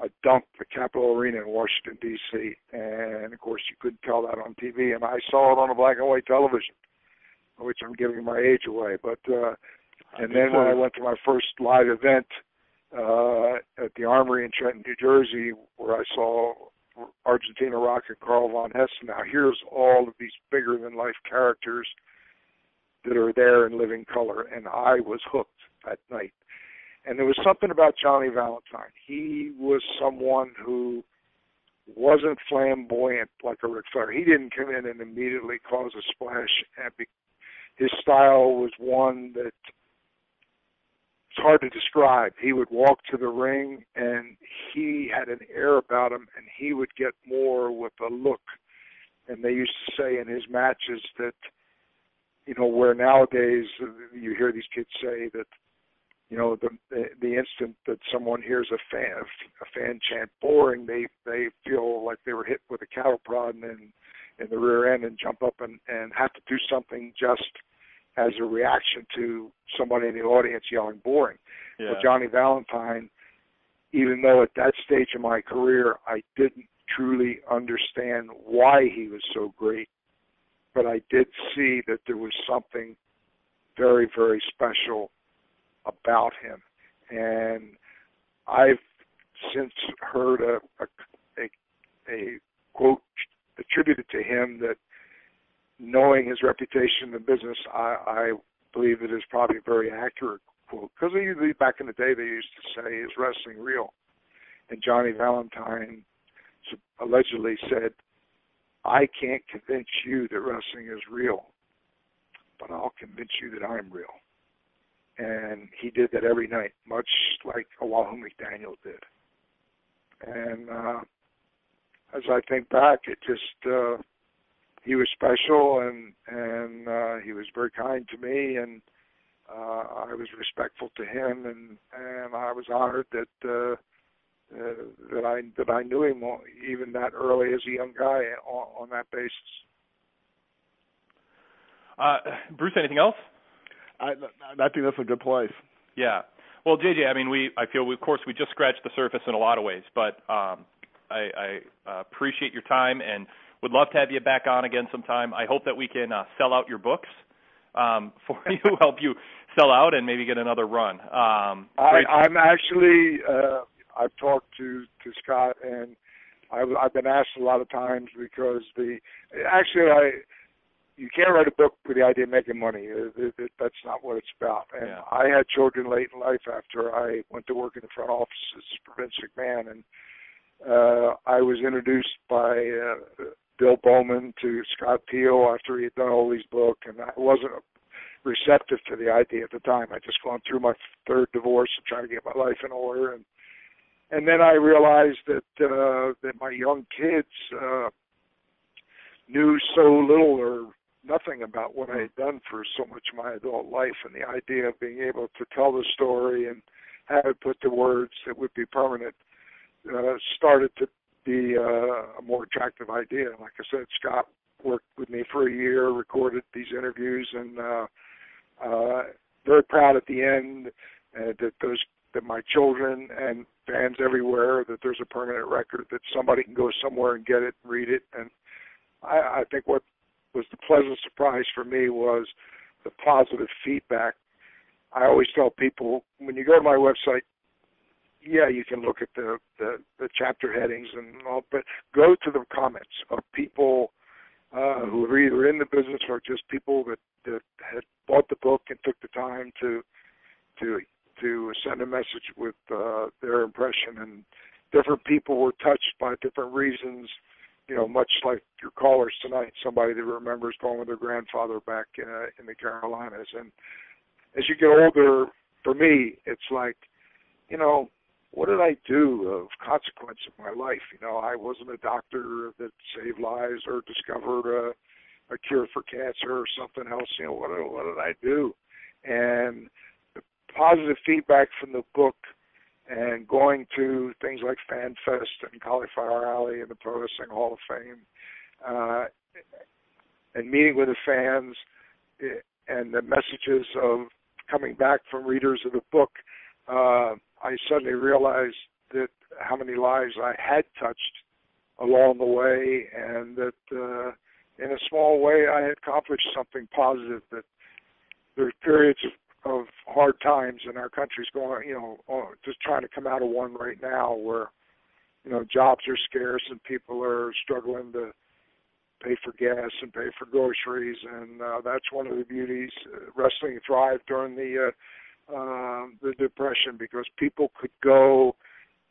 Speaker 12: a dump at Capitol Arena in Washington D.C. And of course, you couldn't tell that on TV, and I saw it on a black and white television, which I'm giving my age away. But uh, and then when I went to my first live event uh, at the Armory in Trenton, New Jersey, where I saw Argentina Rocca and Carl von Hessen. Now here's all of these bigger than life characters that are there in living color, and I was hooked that night. And there was something about Johnny Valentine. He was someone who wasn't flamboyant like a Ric Flair. He didn't come in and immediately cause a splash. And his style was one that hard to describe. He would walk to the ring and he had an air about him and he would get more with a look. And they used to say in his matches that, you know, where nowadays uh, you hear these kids say that, you know, the the, instant that someone hears a fan a fan chant boring, they they feel like they were hit with a cattle prod and in the rear end and jump up and and have to do something just as a reaction to somebody in the audience yelling boring.
Speaker 1: Yeah.
Speaker 12: Well, Johnny Valentine even though at that stage of my career I didn't truly understand why he was so great, but I did see that there was something very, very special about him. And I've since heard a, a, a, a quote attributed to him that knowing his reputation in the business, I, I believe it is probably a very accurate quote because back in the day they used to say, "Is wrestling real?" And Johnny Valentine allegedly said, "I can't convince you that wrestling is real, but I'll convince you that I'm real." And he did that every night, much like Wahoo McDaniel did. And uh, as I think back, it just uh, he was special and and uh, he was very kind to me and uh, I was respectful to him and and I was honored that uh, uh, that I that I knew him even that early as a young guy on, on that basis.
Speaker 1: Uh, Bruce, anything else?
Speaker 4: I I think that's a good place.
Speaker 1: Yeah. Well, JJ, I mean, we I feel we, of course we just scratched the surface in a lot of ways, but um, I, I uh, appreciate your time and would love to have you back on again sometime. I hope that we can uh, sell out your books um, for you, help you sell out, and maybe get another run. Um,
Speaker 12: I, I'm actually uh, I've talked to to Scott and I've, I've been asked a lot of times because the actually I you can't write a book with the idea of making money. It, it, it, that's not what it's about. And
Speaker 1: yeah.
Speaker 12: I had children late in life after I went to work in the front offices for Vince McMahon, and uh, I was introduced by uh, Bill Bowman to Scott Teal after he had done all these books, and I wasn't receptive to the idea at the time. I just gone through my third divorce and trying to get my life in order, and and then I realized that uh, that my young kids uh, knew so little or nothing about what I had done for so much of my adult life, and the idea of being able to tell the story and have it put to words that would be permanent uh, started to be uh, a more attractive idea. Like I said, Scott worked with me for a year, recorded these interviews, and uh, uh, very proud at the end uh, that those that my children and fans everywhere that there's a permanent record that somebody can go somewhere and get it, and read it, and I, I think what was the pleasant surprise for me was the positive feedback. I always tell people when you go to my website, yeah, you can look at the, the the chapter headings and all, but go to the comments of people uh, who are either in the business or just people that that had bought the book and took the time to to to send a message with uh, their impression. And different people were touched by different reasons. You know, much like your callers tonight, somebody that remembers going with their grandfather back uh, in the Carolinas. And as you get older, for me, it's like, you know, what did I do of consequence in my life? You know, I wasn't a doctor that saved lives or discovered a, a cure for cancer or something else. You know, what what did I do? And the positive feedback from the book and going to things like FanFest and Cauliflower Alley and the Pro Wrestling Hall of Fame, uh, and meeting with the fans eh, and the messages of coming back from readers of the book. Uh, I suddenly realized that how many lives I had touched along the way, and that uh, in a small way I had accomplished something positive. That there's periods of, of hard times in our country's going, you know, oh, just trying to come out of one right now where you know jobs are scarce and people are struggling to pay for gas and pay for groceries, and uh, that's one of the beauties. Uh, wrestling thrived during the uh, um, the depression because people could go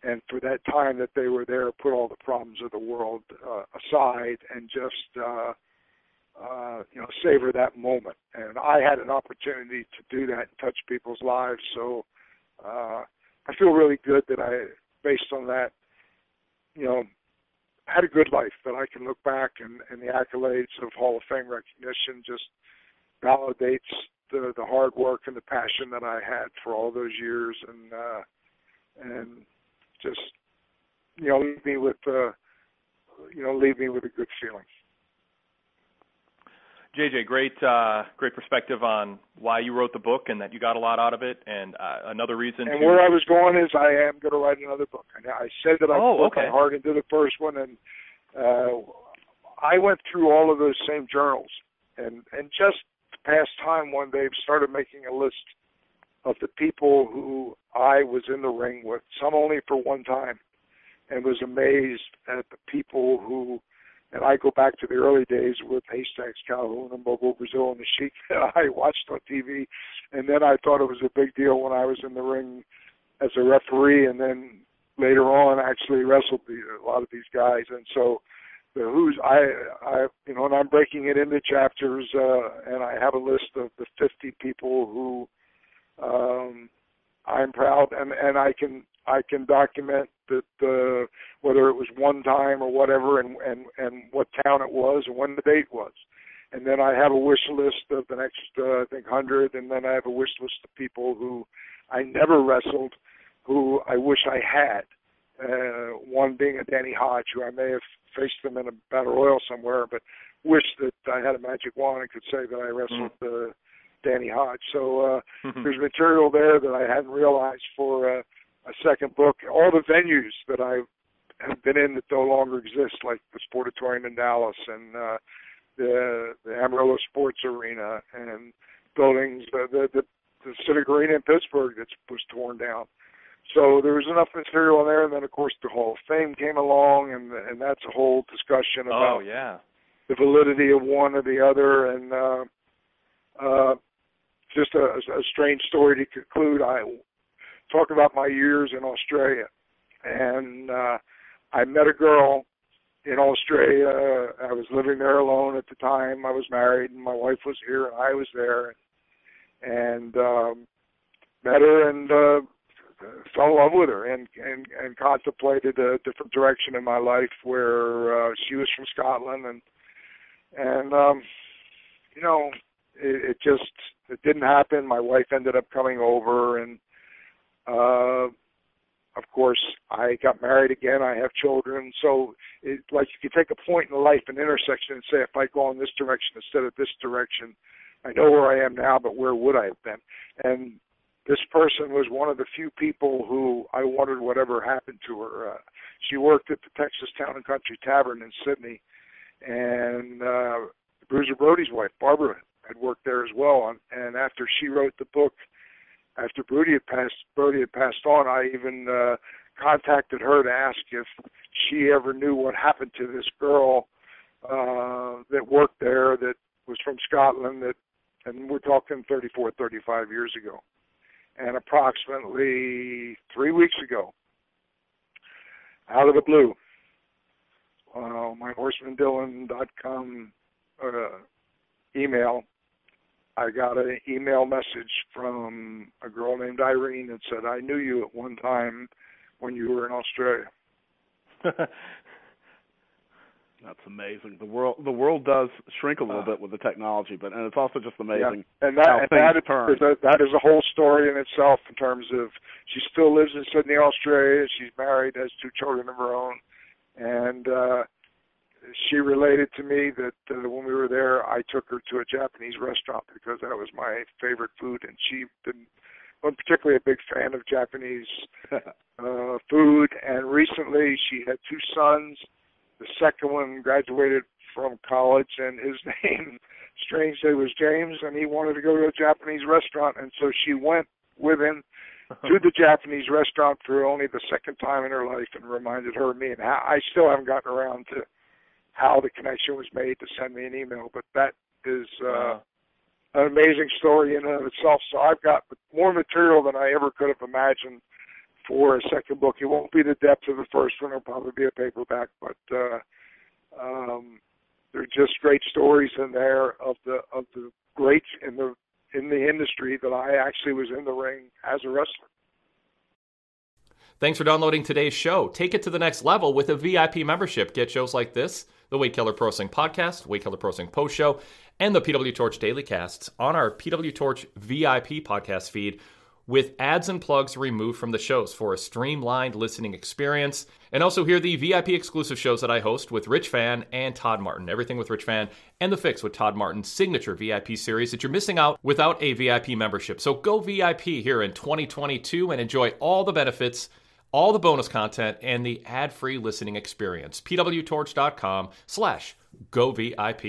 Speaker 12: and for that time that they were there put all the problems of the world uh, aside and just uh, uh, you know savor that moment. And I had an opportunity to do that and touch people's lives. So uh, I feel really good that I, based on that, you know, had a good life. That I can look back and, and the accolades of Hall of Fame recognition just validates the the hard work and the passion that I had for all those years, and uh, and just you know leave me with uh, you know leave me with a good feeling.
Speaker 1: JJ, great, uh, great perspective on why you wrote the book and that you got a lot out of it. And uh, another reason.
Speaker 12: And
Speaker 1: to...
Speaker 12: where I was going is, I am going to write another book. And I said that I
Speaker 1: oh,
Speaker 12: put
Speaker 1: okay.
Speaker 12: my heart into the first one, and uh, I went through all of those same journals, and and just past time one day started making a list of the people who I was in the ring with, some only for one time, and was amazed at the people who and I go back to the early days with Haystacks Calhoun and Bobo Brazil and the Sheik that I watched on TV, and then I thought it was a big deal when I was in the ring as a referee, and then later on actually wrestled the, a lot of these guys, and so the who's I I you know and I'm breaking it into chapters, uh, and I have a list of the 50 people who um, I'm proud and and I can I can document that uh, whether it was one time or whatever, and and and what town it was and when the date was, and then I have a wish list of the next uh, I think hundred, and then I have a wish list of people who I never wrestled, who I wish I had. Uh, one being a Danny Hodge, who I may have faced them in a battle royal somewhere, but wish that I had a magic wand and could say that I wrestled uh, Danny Hodge. So uh, there's material there that I hadn't realized for. Uh, a second book. All the venues that I have been in that no longer exist, like the Sportatorium in Dallas and uh, the the Amarillo Sports Arena and buildings, the the, the, the Civic Arena in Pittsburgh that was torn down. So there was enough material in there, and then of course the Hall of Fame came along, and and that's a whole discussion about
Speaker 1: oh yeah
Speaker 12: the validity of one or the other, and uh, uh, just a, a strange story to conclude. I talk about my years in Australia, and uh, I met a girl in Australia. I was living there alone at the time. I was married, and my wife was here, and I was there, and um, met her and uh, fell in love with her, and and and contemplated a different direction in my life where uh, she was from Scotland, and and um, you know, it, it just it didn't happen. My wife ended up coming over, and uh, of course, I got married again. I have children. So, it, like, if you take a point in life, an intersection, and say, if I go in this direction instead of this direction, I know where I am now, but where would I have been? And this person was one of the few people who I wondered whatever happened to her. Uh, she worked at the Texas Town and Country Tavern in Sydney, and uh, Bruiser Brody's wife, Barbara, had worked there as well. And, and after she wrote the book, after Brody had passed Brody had passed on, I even uh, contacted her to ask if she ever knew what happened to this girl uh, that worked there that was from Scotland that and we're talking 34 35 years ago. And approximately 3 weeks ago out of the blue uh, my horsemandylan.com uh, email I got an email message from a girl named Irene that said, I knew you at one time when you were in Australia.
Speaker 4: That's amazing. The world the world does shrink a little uh, bit with the technology, but and it's also just amazing
Speaker 12: yeah. and that,
Speaker 4: how
Speaker 12: and
Speaker 4: things
Speaker 12: that is,
Speaker 4: turn.
Speaker 12: A, that is a whole story in itself in terms of she still lives in Sydney, Australia. She's married, has two children of her own, and uh she related to me that uh, when we were there, I took her to a Japanese restaurant because that was my favorite food, and she didn't wasn't particularly a big fan of Japanese uh, food. And recently, she had two sons. The second one graduated from college, and his name, strangely, was James, and he wanted to go to a Japanese restaurant, and so she went with him to the Japanese restaurant for only the second time in her life, and reminded her of me. And I still haven't gotten around to how the connection was made to send me an email, but that is uh, an amazing story in and of itself. So I've got more material than I ever could have imagined for a second book. It won't be the depth of the first one; it'll probably be a paperback, but uh, um, there are just great stories in there of the of the greats in the in the industry that I actually was in the ring as a wrestler.
Speaker 5: Thanks for downloading today's show. Take it to the next level with a VIP membership. Get shows like this, the Wade Keller Pro Wrestling Podcast, Wade Keller Pro Wrestling Post Show, and the PW Torch Daily Casts on our PW Torch VIP podcast feed with ads and plugs removed from the shows for a streamlined listening experience. And also hear the VIP exclusive shows that I host with Rich Fann and Todd Martin. Everything with Rich Fann and The Fix with Todd Martin's signature VIP series that you're missing out without a VIP membership. So go VIP here in 2022 and enjoy all the benefits all the bonus content and the ad-free listening experience. pwtorch.com slash go VIP.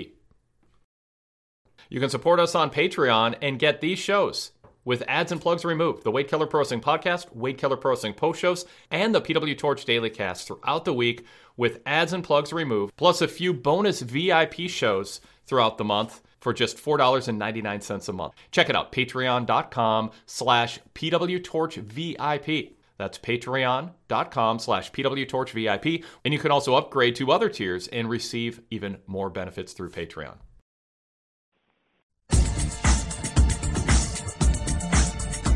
Speaker 5: You can support us on Patreon and get these shows with ads and plugs removed. The Wade Keller Pro Wrestling Podcast, Wade Keller Pro Wrestling Post Shows, and the PW Torch Daily Cast throughout the week with ads and plugs removed, plus a few bonus VIP shows throughout the month for just $4.99 a month. Check it out, patreon.com slash pwtorchvip. That's patreon.com slash pwtorchvip. And you can also upgrade to other tiers and receive even more benefits through Patreon.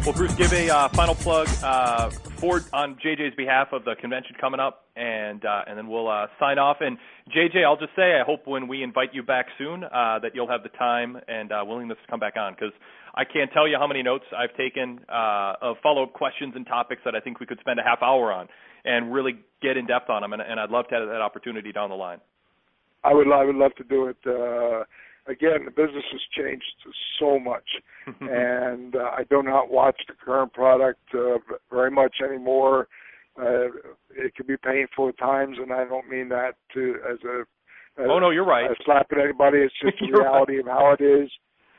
Speaker 1: Well, Bruce, give a uh, final plug uh, for on JJ's behalf of the convention coming up, and uh, and then we'll uh, sign off. And JJ, I'll just say, I hope when we invite you back soon, uh, that you'll have the time and uh, willingness to come back on, because I can't tell you how many notes I've taken uh, of follow-up questions and topics that I think we could spend a half hour on and really get in depth on them. And, and I'd love to have that opportunity down the line.
Speaker 12: I would I would love to do it. Uh, again, the business has changed so much, and uh, I do not watch the current product uh, very much anymore. Uh, it can be painful at times, and I don't mean that to as a as
Speaker 1: oh no, you're right.
Speaker 12: A slap at anybody. It's just the reality
Speaker 1: right.
Speaker 12: of how it is.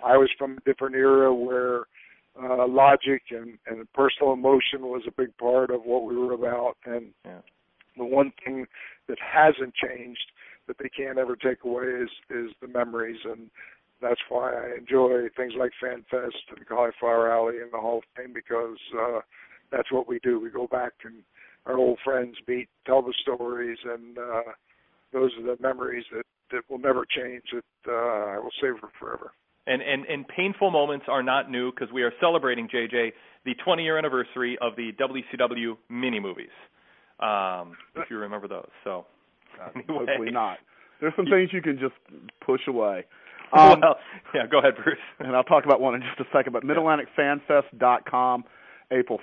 Speaker 12: I was from a different era where uh, logic and, and personal emotion was a big part of what we were about, and
Speaker 1: yeah.
Speaker 12: the one thing that hasn't changed that they can't ever take away is is the memories and that's why I enjoy things like FanFest and Cauliflower Alley and the Hall of Fame because uh that's what we do. We go back and our old friends meet, tell the stories and uh those are the memories that that will never change that uh I will savor forever.
Speaker 1: And and and painful moments are not new because we are celebrating JJ the 20 year anniversary of the WCW mini movies. Um if you remember those. So Anyway.
Speaker 4: Hopefully not. There's some things you can just push away. Um,
Speaker 1: well, yeah, go ahead, Bruce.
Speaker 4: And I'll talk about one in just a second. But MidAtlanticFanFest.com, April,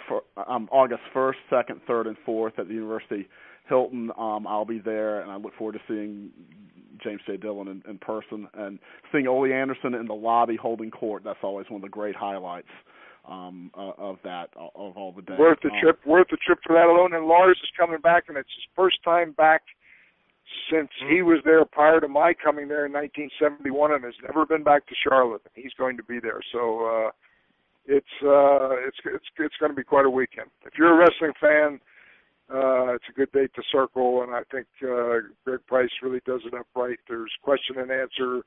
Speaker 4: um, August 1st, 2nd, 3rd, and 4th at the University Hilton. Um, I'll be there, and I look forward to seeing James J. Dillon in, in person and seeing Ole Anderson in the lobby holding court. That's always one of the great highlights um uh, of that of all the days.
Speaker 12: Worth the
Speaker 4: um,
Speaker 12: trip, worth the trip for that alone. And Lars is coming back, and it's his first time back since he was there prior to my coming there in 1971 and has never been back to Charlotte. He's going to be there, so uh, it's uh, it's it's it's going to be quite a weekend. If you're a wrestling fan, uh, it's a good date to circle, and I think uh, Greg Price really does it up right. There's question and answer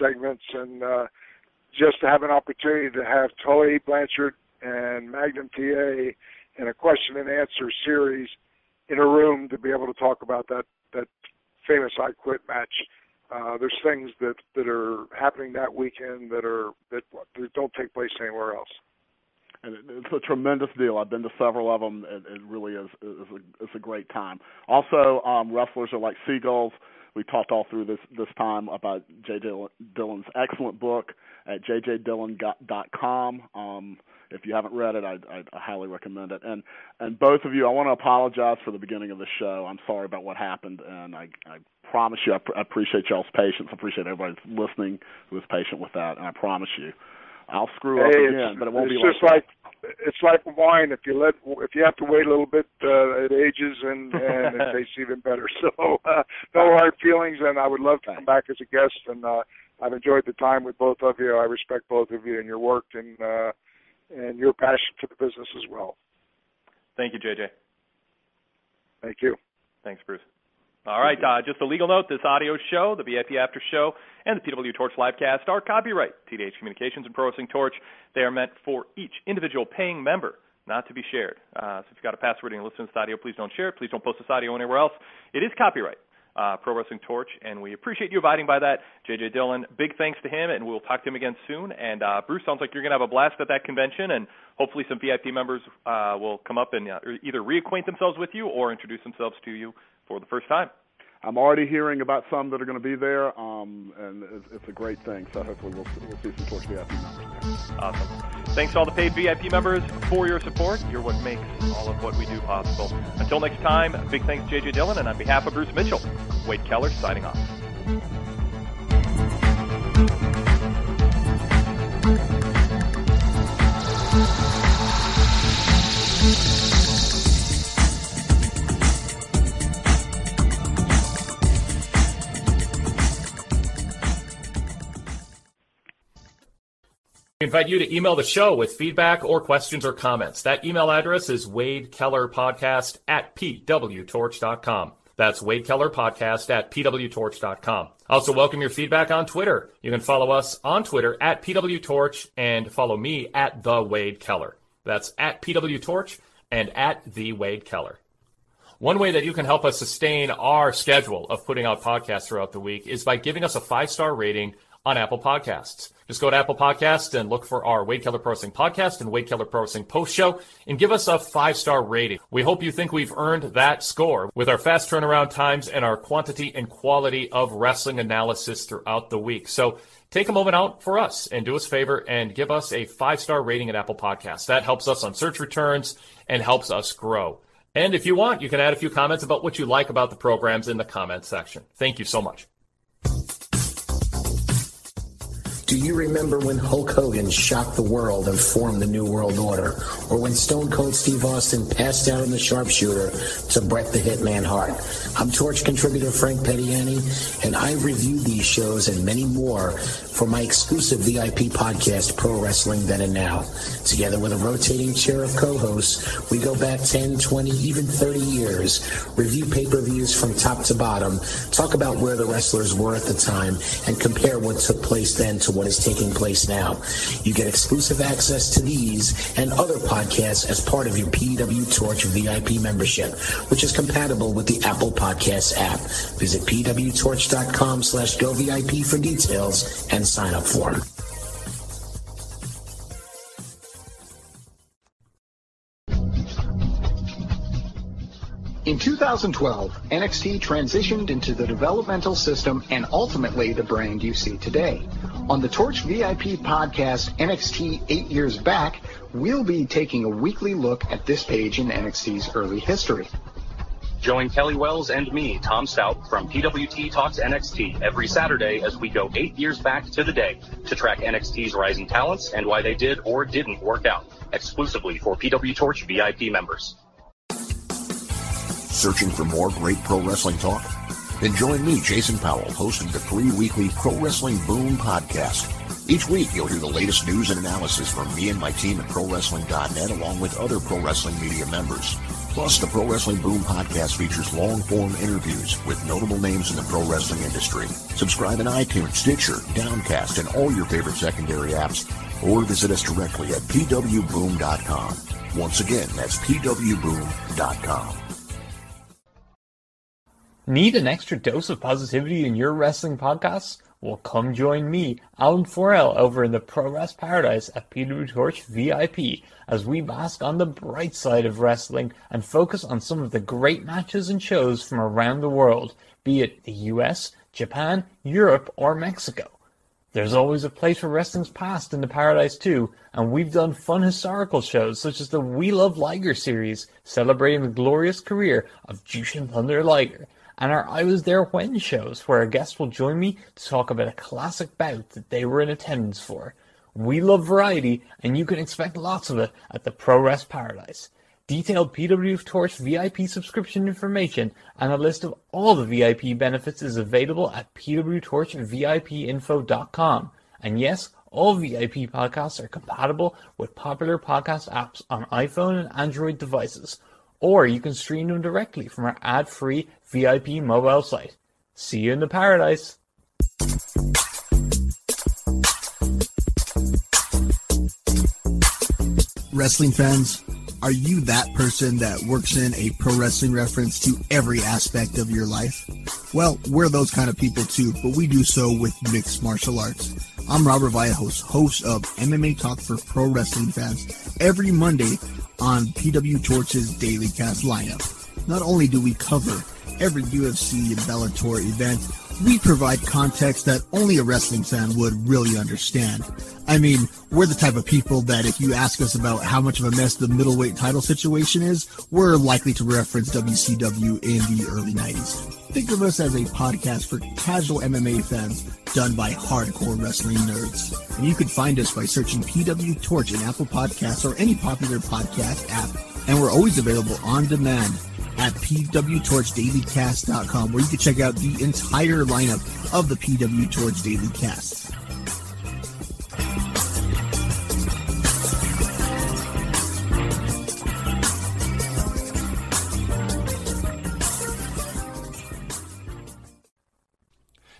Speaker 12: segments, and uh, just to have an opportunity to have Tully Blanchard and Magnum TA in a question and answer series in a room to be able to talk about that that famous I Quit match. Uh, there's things that that are happening that weekend that are that, that don't take place anywhere else.
Speaker 4: And it, it's a tremendous deal. I've been to several of them. It, it really is is a, it's a great time. Also, um, wrestlers are like seagulls. We talked all through this this time about J.J. Dillon's excellent book at jjdillon.com. Um, if you haven't read it, I, I, I highly recommend it. And and both of you, I want to apologize for the beginning of the show. I'm sorry about what happened, and I, I promise you, I, pr- I appreciate y'all's patience. I appreciate everybody listening who was patient with that, and I promise you, I'll screw
Speaker 12: hey,
Speaker 4: up again, but it won't
Speaker 12: it's
Speaker 4: be
Speaker 12: just
Speaker 4: like,
Speaker 12: like it's like wine. If you let, if you have to wait a little bit, uh, it ages and and it tastes even better. So uh, no hard feelings, and I would love to come back as a guest. And uh, I've enjoyed the time with both of you. I respect both of you and your work, and uh, and your passion for the business as well.
Speaker 1: Thank you, JJ.
Speaker 12: Thank you.
Speaker 1: Thanks, Bruce. All right, uh, just a legal note: this audio show, the VIP After Show, and the PW Torch livecast are copyright TDH Communications and Pro Wrestling Torch. They are meant for each individual paying member, not to be shared. Uh, so if you've got a password and you listen to this audio, please don't share it. Please don't post this audio anywhere else. It is copyright uh, Pro Wrestling Torch, and we appreciate you abiding by that. JJ Dillon, big thanks to him, and we'll talk to him again soon. And uh, Bruce, sounds like you're going to have a blast at that convention, and hopefully some VIP members uh, will come up and uh, either reacquaint themselves with you or introduce themselves to you for the first time.
Speaker 4: I'm already hearing about some that are going to be there, um, and it's, it's, a great thing. So hopefully we'll, we'll see some Torch VIP members there.
Speaker 28: Awesome. Thanks to all the paid VIP members for your support. You're what makes all of what we do possible. Until next time, big thanks to JJ Dillon, and on behalf of Bruce Mitchell, Wade Keller signing off.
Speaker 1: We invite you to email the show with feedback or questions or comments. That email address is wadekellerpodcast at pwtorch.com. That's wadekellerpodcast at pwtorch.com. Also welcome your feedback on Twitter. You can follow us on Twitter at pwtorch and follow me at the Wade Keller. That's at pwtorch and at the Wade Keller. One way that you can help us sustain our schedule of putting out podcasts throughout the week is by giving us a five star rating on Apple Podcasts. Just go to Apple Podcasts and look for our Wade Keller Pro Wrestling podcast and Wade Keller Pro Wrestling post show and give us a five star rating. We hope you think we've earned that score with our fast turnaround times and our quantity and quality of wrestling analysis throughout the week. So take a moment out for us and do us a favor and give us a five star rating at Apple Podcasts. That helps us on search returns and helps us grow. And if you want, you can add a few comments about what you like about the programs in the comments section. Thank you so much.
Speaker 17: Do you remember when Hulk Hogan shocked the world and formed the New World Order? Or when Stone Cold Steve Austin passed out in the sharpshooter to Bret the Hitman Hart? I'm Torch contributor Frank Pettiani, and I've reviewed these shows and many more for my exclusive VIP podcast, Pro Wrestling Then and Now. Together with a rotating chair of co-hosts, we go back 10, 20, even 30 years, review pay-per-views from top to bottom, talk about where the wrestlers were at the time, and compare what took place then to what is taking place now. You get exclusive access to these and other podcasts as part of your PW Torch VIP membership, which is compatible with the Apple Podcasts app. Visit pwtorch.com slash go VIP for details and sign up form.
Speaker 15: In 2012, NXT transitioned into the developmental system and ultimately the brand you see today. On the Torch VIP podcast, NXT 8 Years Back, we'll be taking a weekly look at this page in NXT's early history.
Speaker 16: Join Kelly Wells and me, Tom Stout, from PWT Talks NXT every Saturday as we go eight years back to the day to track NXT's rising talents and why they did or didn't work out, exclusively for PW Torch VIP members.
Speaker 18: Searching for more great pro wrestling talk? Then join me, Jason Powell, host of the free weekly Pro Wrestling Boom podcast. Each week, you'll hear the latest news and analysis from me and my team at ProWrestling.net, along with other pro wrestling media members. Plus, the Pro Wrestling Boom podcast features long-form interviews with notable names in the pro wrestling industry. Subscribe in iTunes, Stitcher, Downcast, and all your favorite secondary apps, or visit us directly at pwboom.com. Once again, that's pwboom.com.
Speaker 22: Need an extra dose of positivity in your wrestling podcasts? Well, come join me, Alan Forel, over in the Pro Wrest Paradise at PW Torch VIP as we bask on the bright side of wrestling and focus on some of the great matches and shows from around the world, be it the US, Japan, Europe, or Mexico. There's always a place for wrestling's past in the Paradise too, and we've done fun historical shows such as the We Love Liger series, celebrating the glorious career of Jushin Thunder Liger and our I Was There When shows, where a guest will join me to talk about a classic bout that they were in attendance for. We love variety, and you can expect lots of it at the Pro Wrest Paradise. Detailed PW Torch VIP subscription information and a list of all the VIP benefits is available at pwtorchvipinfo.com. And yes, all VIP podcasts are compatible with popular podcast apps on iPhone and Android devices or you can stream them directly from our ad-free VIP mobile site. See you in the paradise.
Speaker 29: Wrestling fans, are you that person that works in a pro wrestling reference to every aspect of your life? Well, we're those kind of people too, but we do so with mixed martial arts. I'm Robert Vallejos, host of MMA Talk for Pro Wrestling Fans. Every Monday, on PW Torch's Daily Cast lineup. Not only do we cover every UFC and Bellator event, we provide context that only a wrestling fan would really understand. I mean, we're the type of people that if you ask us about how much of a mess the middleweight title situation is, we're likely to reference WCW in the early 90s. Think of us as a podcast for casual MMA fans done by hardcore wrestling nerds. And you can find us by searching PW Torch in Apple Podcasts or any popular podcast app. And we're always available on demand at pwtorchdailycast.com where you can check out the entire lineup of the PW Torch Daily Casts.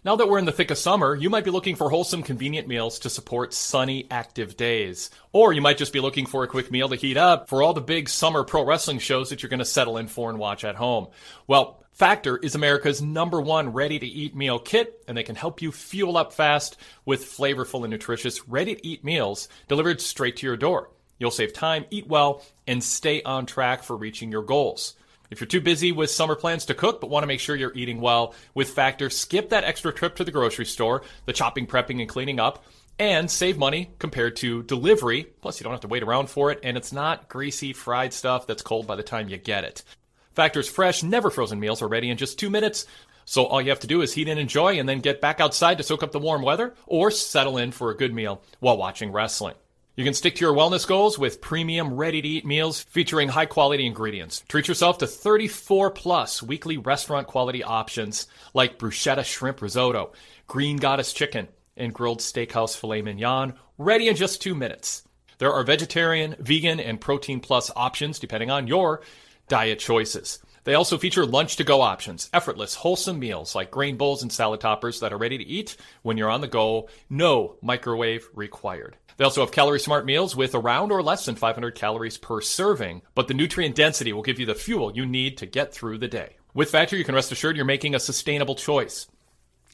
Speaker 1: Now that we're in the thick of summer, you might be looking for wholesome, convenient meals to support sunny, active days. Or you might just be looking for a quick meal to heat up for all the big summer pro wrestling shows that you're going to settle in for and watch at home. Well, Factor is America's number one ready to eat meal kit, and they can help you fuel up fast with flavorful and nutritious ready to eat meals delivered straight to your door. You'll save time, eat well, and stay on track for reaching your goals. If you're too busy with summer plans to cook but want to make sure you're eating well, with Factor, skip that extra trip to the grocery store, the chopping, prepping, and cleaning up, and save money compared to delivery. Plus, you don't have to wait around for it, and it's not greasy, fried stuff that's cold by the time you get it. Factor's fresh, never frozen meals are ready in just two minutes. So all you have to do is heat and enjoy and then get back outside to soak up the warm weather or settle in for a good meal while watching wrestling. You can stick to your wellness goals with premium, ready to eat meals featuring high quality ingredients. Treat yourself to 34 plus weekly restaurant quality options like bruschetta shrimp risotto, green goddess chicken, and grilled steakhouse filet mignon, ready in just two minutes. There are vegetarian, vegan, and protein plus options depending on your diet choices. They also feature lunch to go options, effortless, wholesome meals like grain bowls and salad toppers that are ready to eat when you're on the go, no microwave required. They also have calorie smart meals with around or less than 500 calories per serving, but the nutrient density will give you the fuel you need to get through the day. With Factor, you can rest assured you're making a sustainable choice.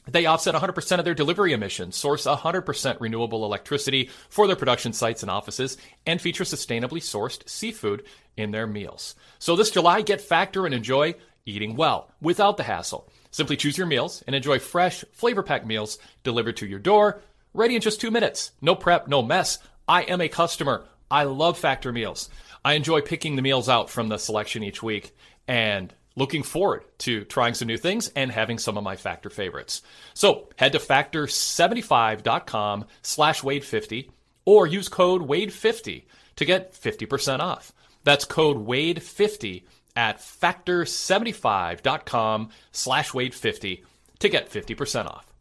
Speaker 1: They offset 100% of their delivery emissions, source 100% renewable electricity for their production sites and offices, and feature sustainably sourced seafood in their meals. So this July, get Factor and enjoy eating well without the hassle. Simply choose your meals and enjoy fresh, flavor packed meals delivered to your door ready in just two minutes. No prep, no mess. I am a customer. I love Factor meals. I enjoy picking the meals out from the selection each week and looking forward to trying some new things and having some of my Factor favorites. So head to factor75.com slash Wade50 or use code Wade50 to get 50% off. That's code Wade50 at factor75.com slash Wade50 to get 50% off.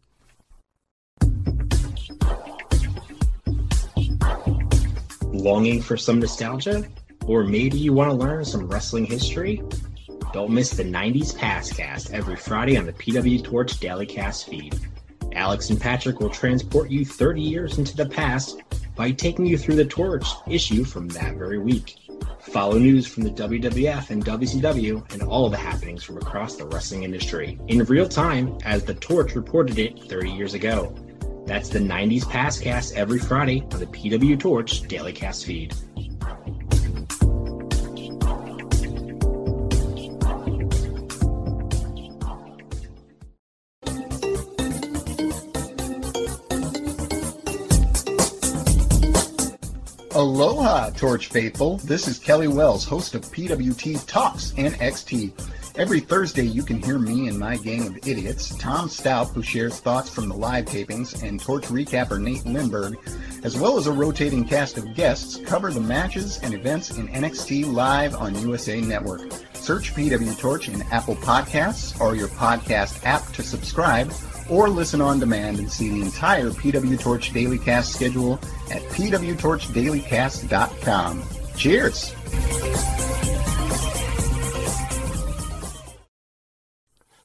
Speaker 23: Longing for some nostalgia? Or maybe you want to learn some wrestling history? Don't miss the 90s Passcast every Friday on the PW Torch Daily Cast feed. Alex and Patrick will transport you 30 years into the past by taking you through the Torch issue from that very week. Follow news from the WWF and WCW and all the happenings from across the wrestling industry in real time as the Torch reported it 30 years ago. That's the 90s Passcast every Friday on the PW Torch Daily Cast feed.
Speaker 15: Aloha, Torch Faithful. This is Kelly Wells, host of PWT Talks NXT. Every Thursday, you can hear me and my gang of idiots, Tom Stout, who shares thoughts from the live tapings, and Torch recapper Nate Lindberg, as well as a rotating cast of guests, cover the matches and events in NXT live on USA Network. Search PW Torch in Apple Podcasts or your podcast app to subscribe, or listen on demand and see the entire PW Torch Daily Cast schedule at pwtorchdailycast.com. Cheers!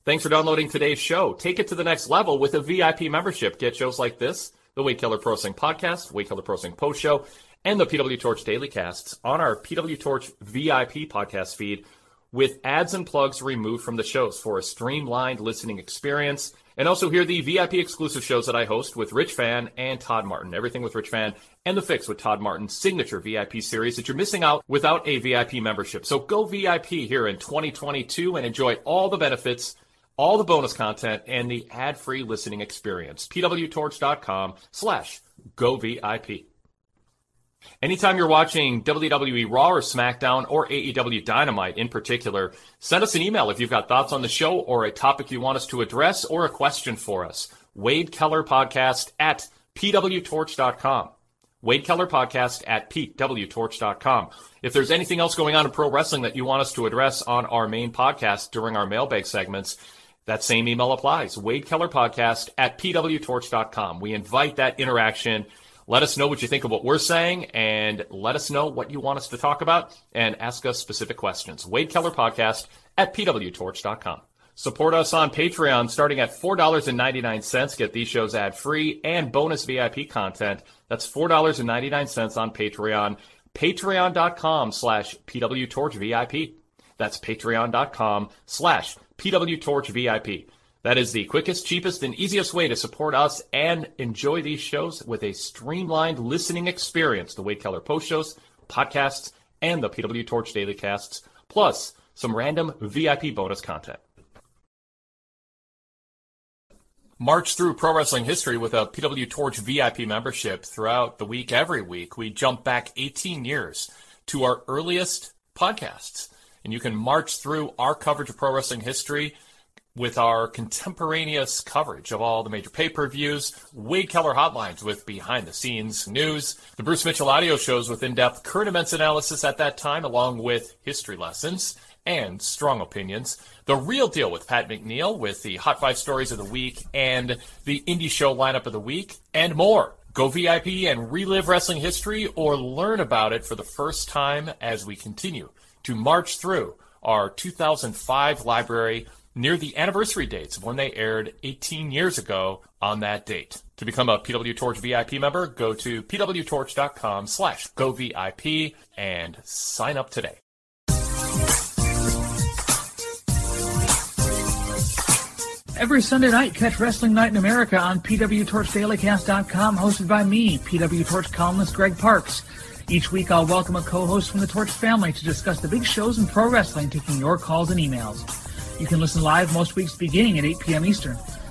Speaker 1: Thanks for downloading today's show. Take it to the next level with a VIP membership. Get shows like this, the Wade Keller Pro Wrestling Podcast, Wade Keller Pro Wrestling Post Show, and the PW Torch Daily Casts on our PW Torch VIP podcast feed with ads and plugs removed from the shows for a streamlined listening experience. And also hear the VIP exclusive shows that I host with Rich Fann and Todd Martin. Everything with Rich Fann and The Fix with Todd Martin's signature VIP series that you're missing out without a VIP membership. So go VIP here in 2022 and enjoy all the benefits, all the bonus content, and the ad-free listening experience. pwtorch.com slash go VIP. Anytime you're watching WWE Raw or SmackDown or AEW Dynamite in particular, send us an email if you've got thoughts on the show or a topic you want us to address or a question for us. Wade Keller Podcast at pwtorch.com. Wade Keller Podcast at pwtorch.com. If there's anything else going on in pro wrestling that you want us to address on our main podcast during our mailbag segments, that same email applies. Wade Keller Podcast at pwtorch.com. We invite that interaction. Let us know what you think of what we're saying and let us know what you want us to talk about and ask us specific questions. Wade Keller Podcast at pwtorch.com. Support us on Patreon starting at $4.99. Get these shows ad free and bonus VIP content. That's $4.99 on Patreon. Patreon.com slash PWTorchVIP. That's patreon.com slash PWTorchVIP. That is the quickest, cheapest, and easiest way to support us and enjoy these shows with a streamlined listening experience. The Wade Keller post shows, podcasts, and the PW Torch daily casts, plus some random VIP bonus content. March through pro wrestling history with a PW Torch VIP membership throughout the week, every week. We jump back 18 years to our earliest podcasts, and you can march through our coverage of pro wrestling history with our contemporaneous coverage of all the major pay-per-views, Wade Keller hotlines with behind-the-scenes news, the Bruce Mitchell audio shows with in-depth current events analysis at that time, along with history lessons and strong opinions, the real deal with Pat McNeill with the Hot Five Stories of the Week and the Indie Show lineup of the week, and more. Go VIP and relive wrestling history or learn about it for the first time as we continue to march through our 2005 library near the anniversary dates of when they aired 18 years ago on that date. To become a PW Torch VIP member, go to pwtorch.com slash govip and sign up today.
Speaker 20: Every Sunday night, catch Wrestling Night in America on PWTorchDailyCast.com, hosted by me, PW Torch columnist Greg Parks. Each week, I'll welcome a co-host from the Torch family to discuss the big shows in pro wrestling, taking your calls and emails. You can listen live most weeks beginning at 8 p.m. Eastern.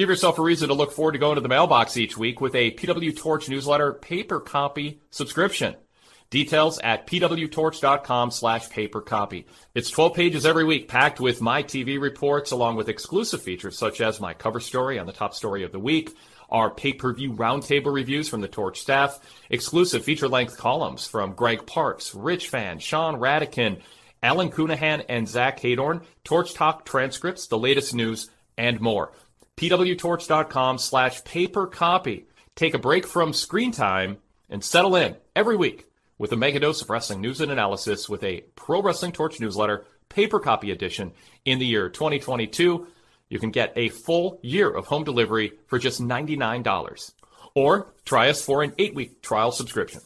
Speaker 1: Give yourself a reason to look forward to going to the mailbox each week with a PW Torch newsletter paper copy subscription. Details at pwtorch.com slash paper copy. It's 12 pages every week packed with my TV reports along with exclusive features such as my cover story on the top story of the week, our pay-per-view roundtable reviews from the Torch staff, exclusive feature-length columns from Greg Parks, Rich Fann, Sean Radican, Alan Counihan, and Zach Heydorn, Torch Talk transcripts, the latest news, and more pwtorch.com slash paper copy. Take a break from screen time and settle in every week with a mega dose of wrestling news and analysis with a Pro Wrestling Torch newsletter, paper copy edition in the year 2022. You can get a full year of home delivery for just $99. Or try us for an eight-week trial subscription.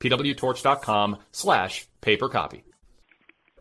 Speaker 1: pwtorch.com slash paper copy.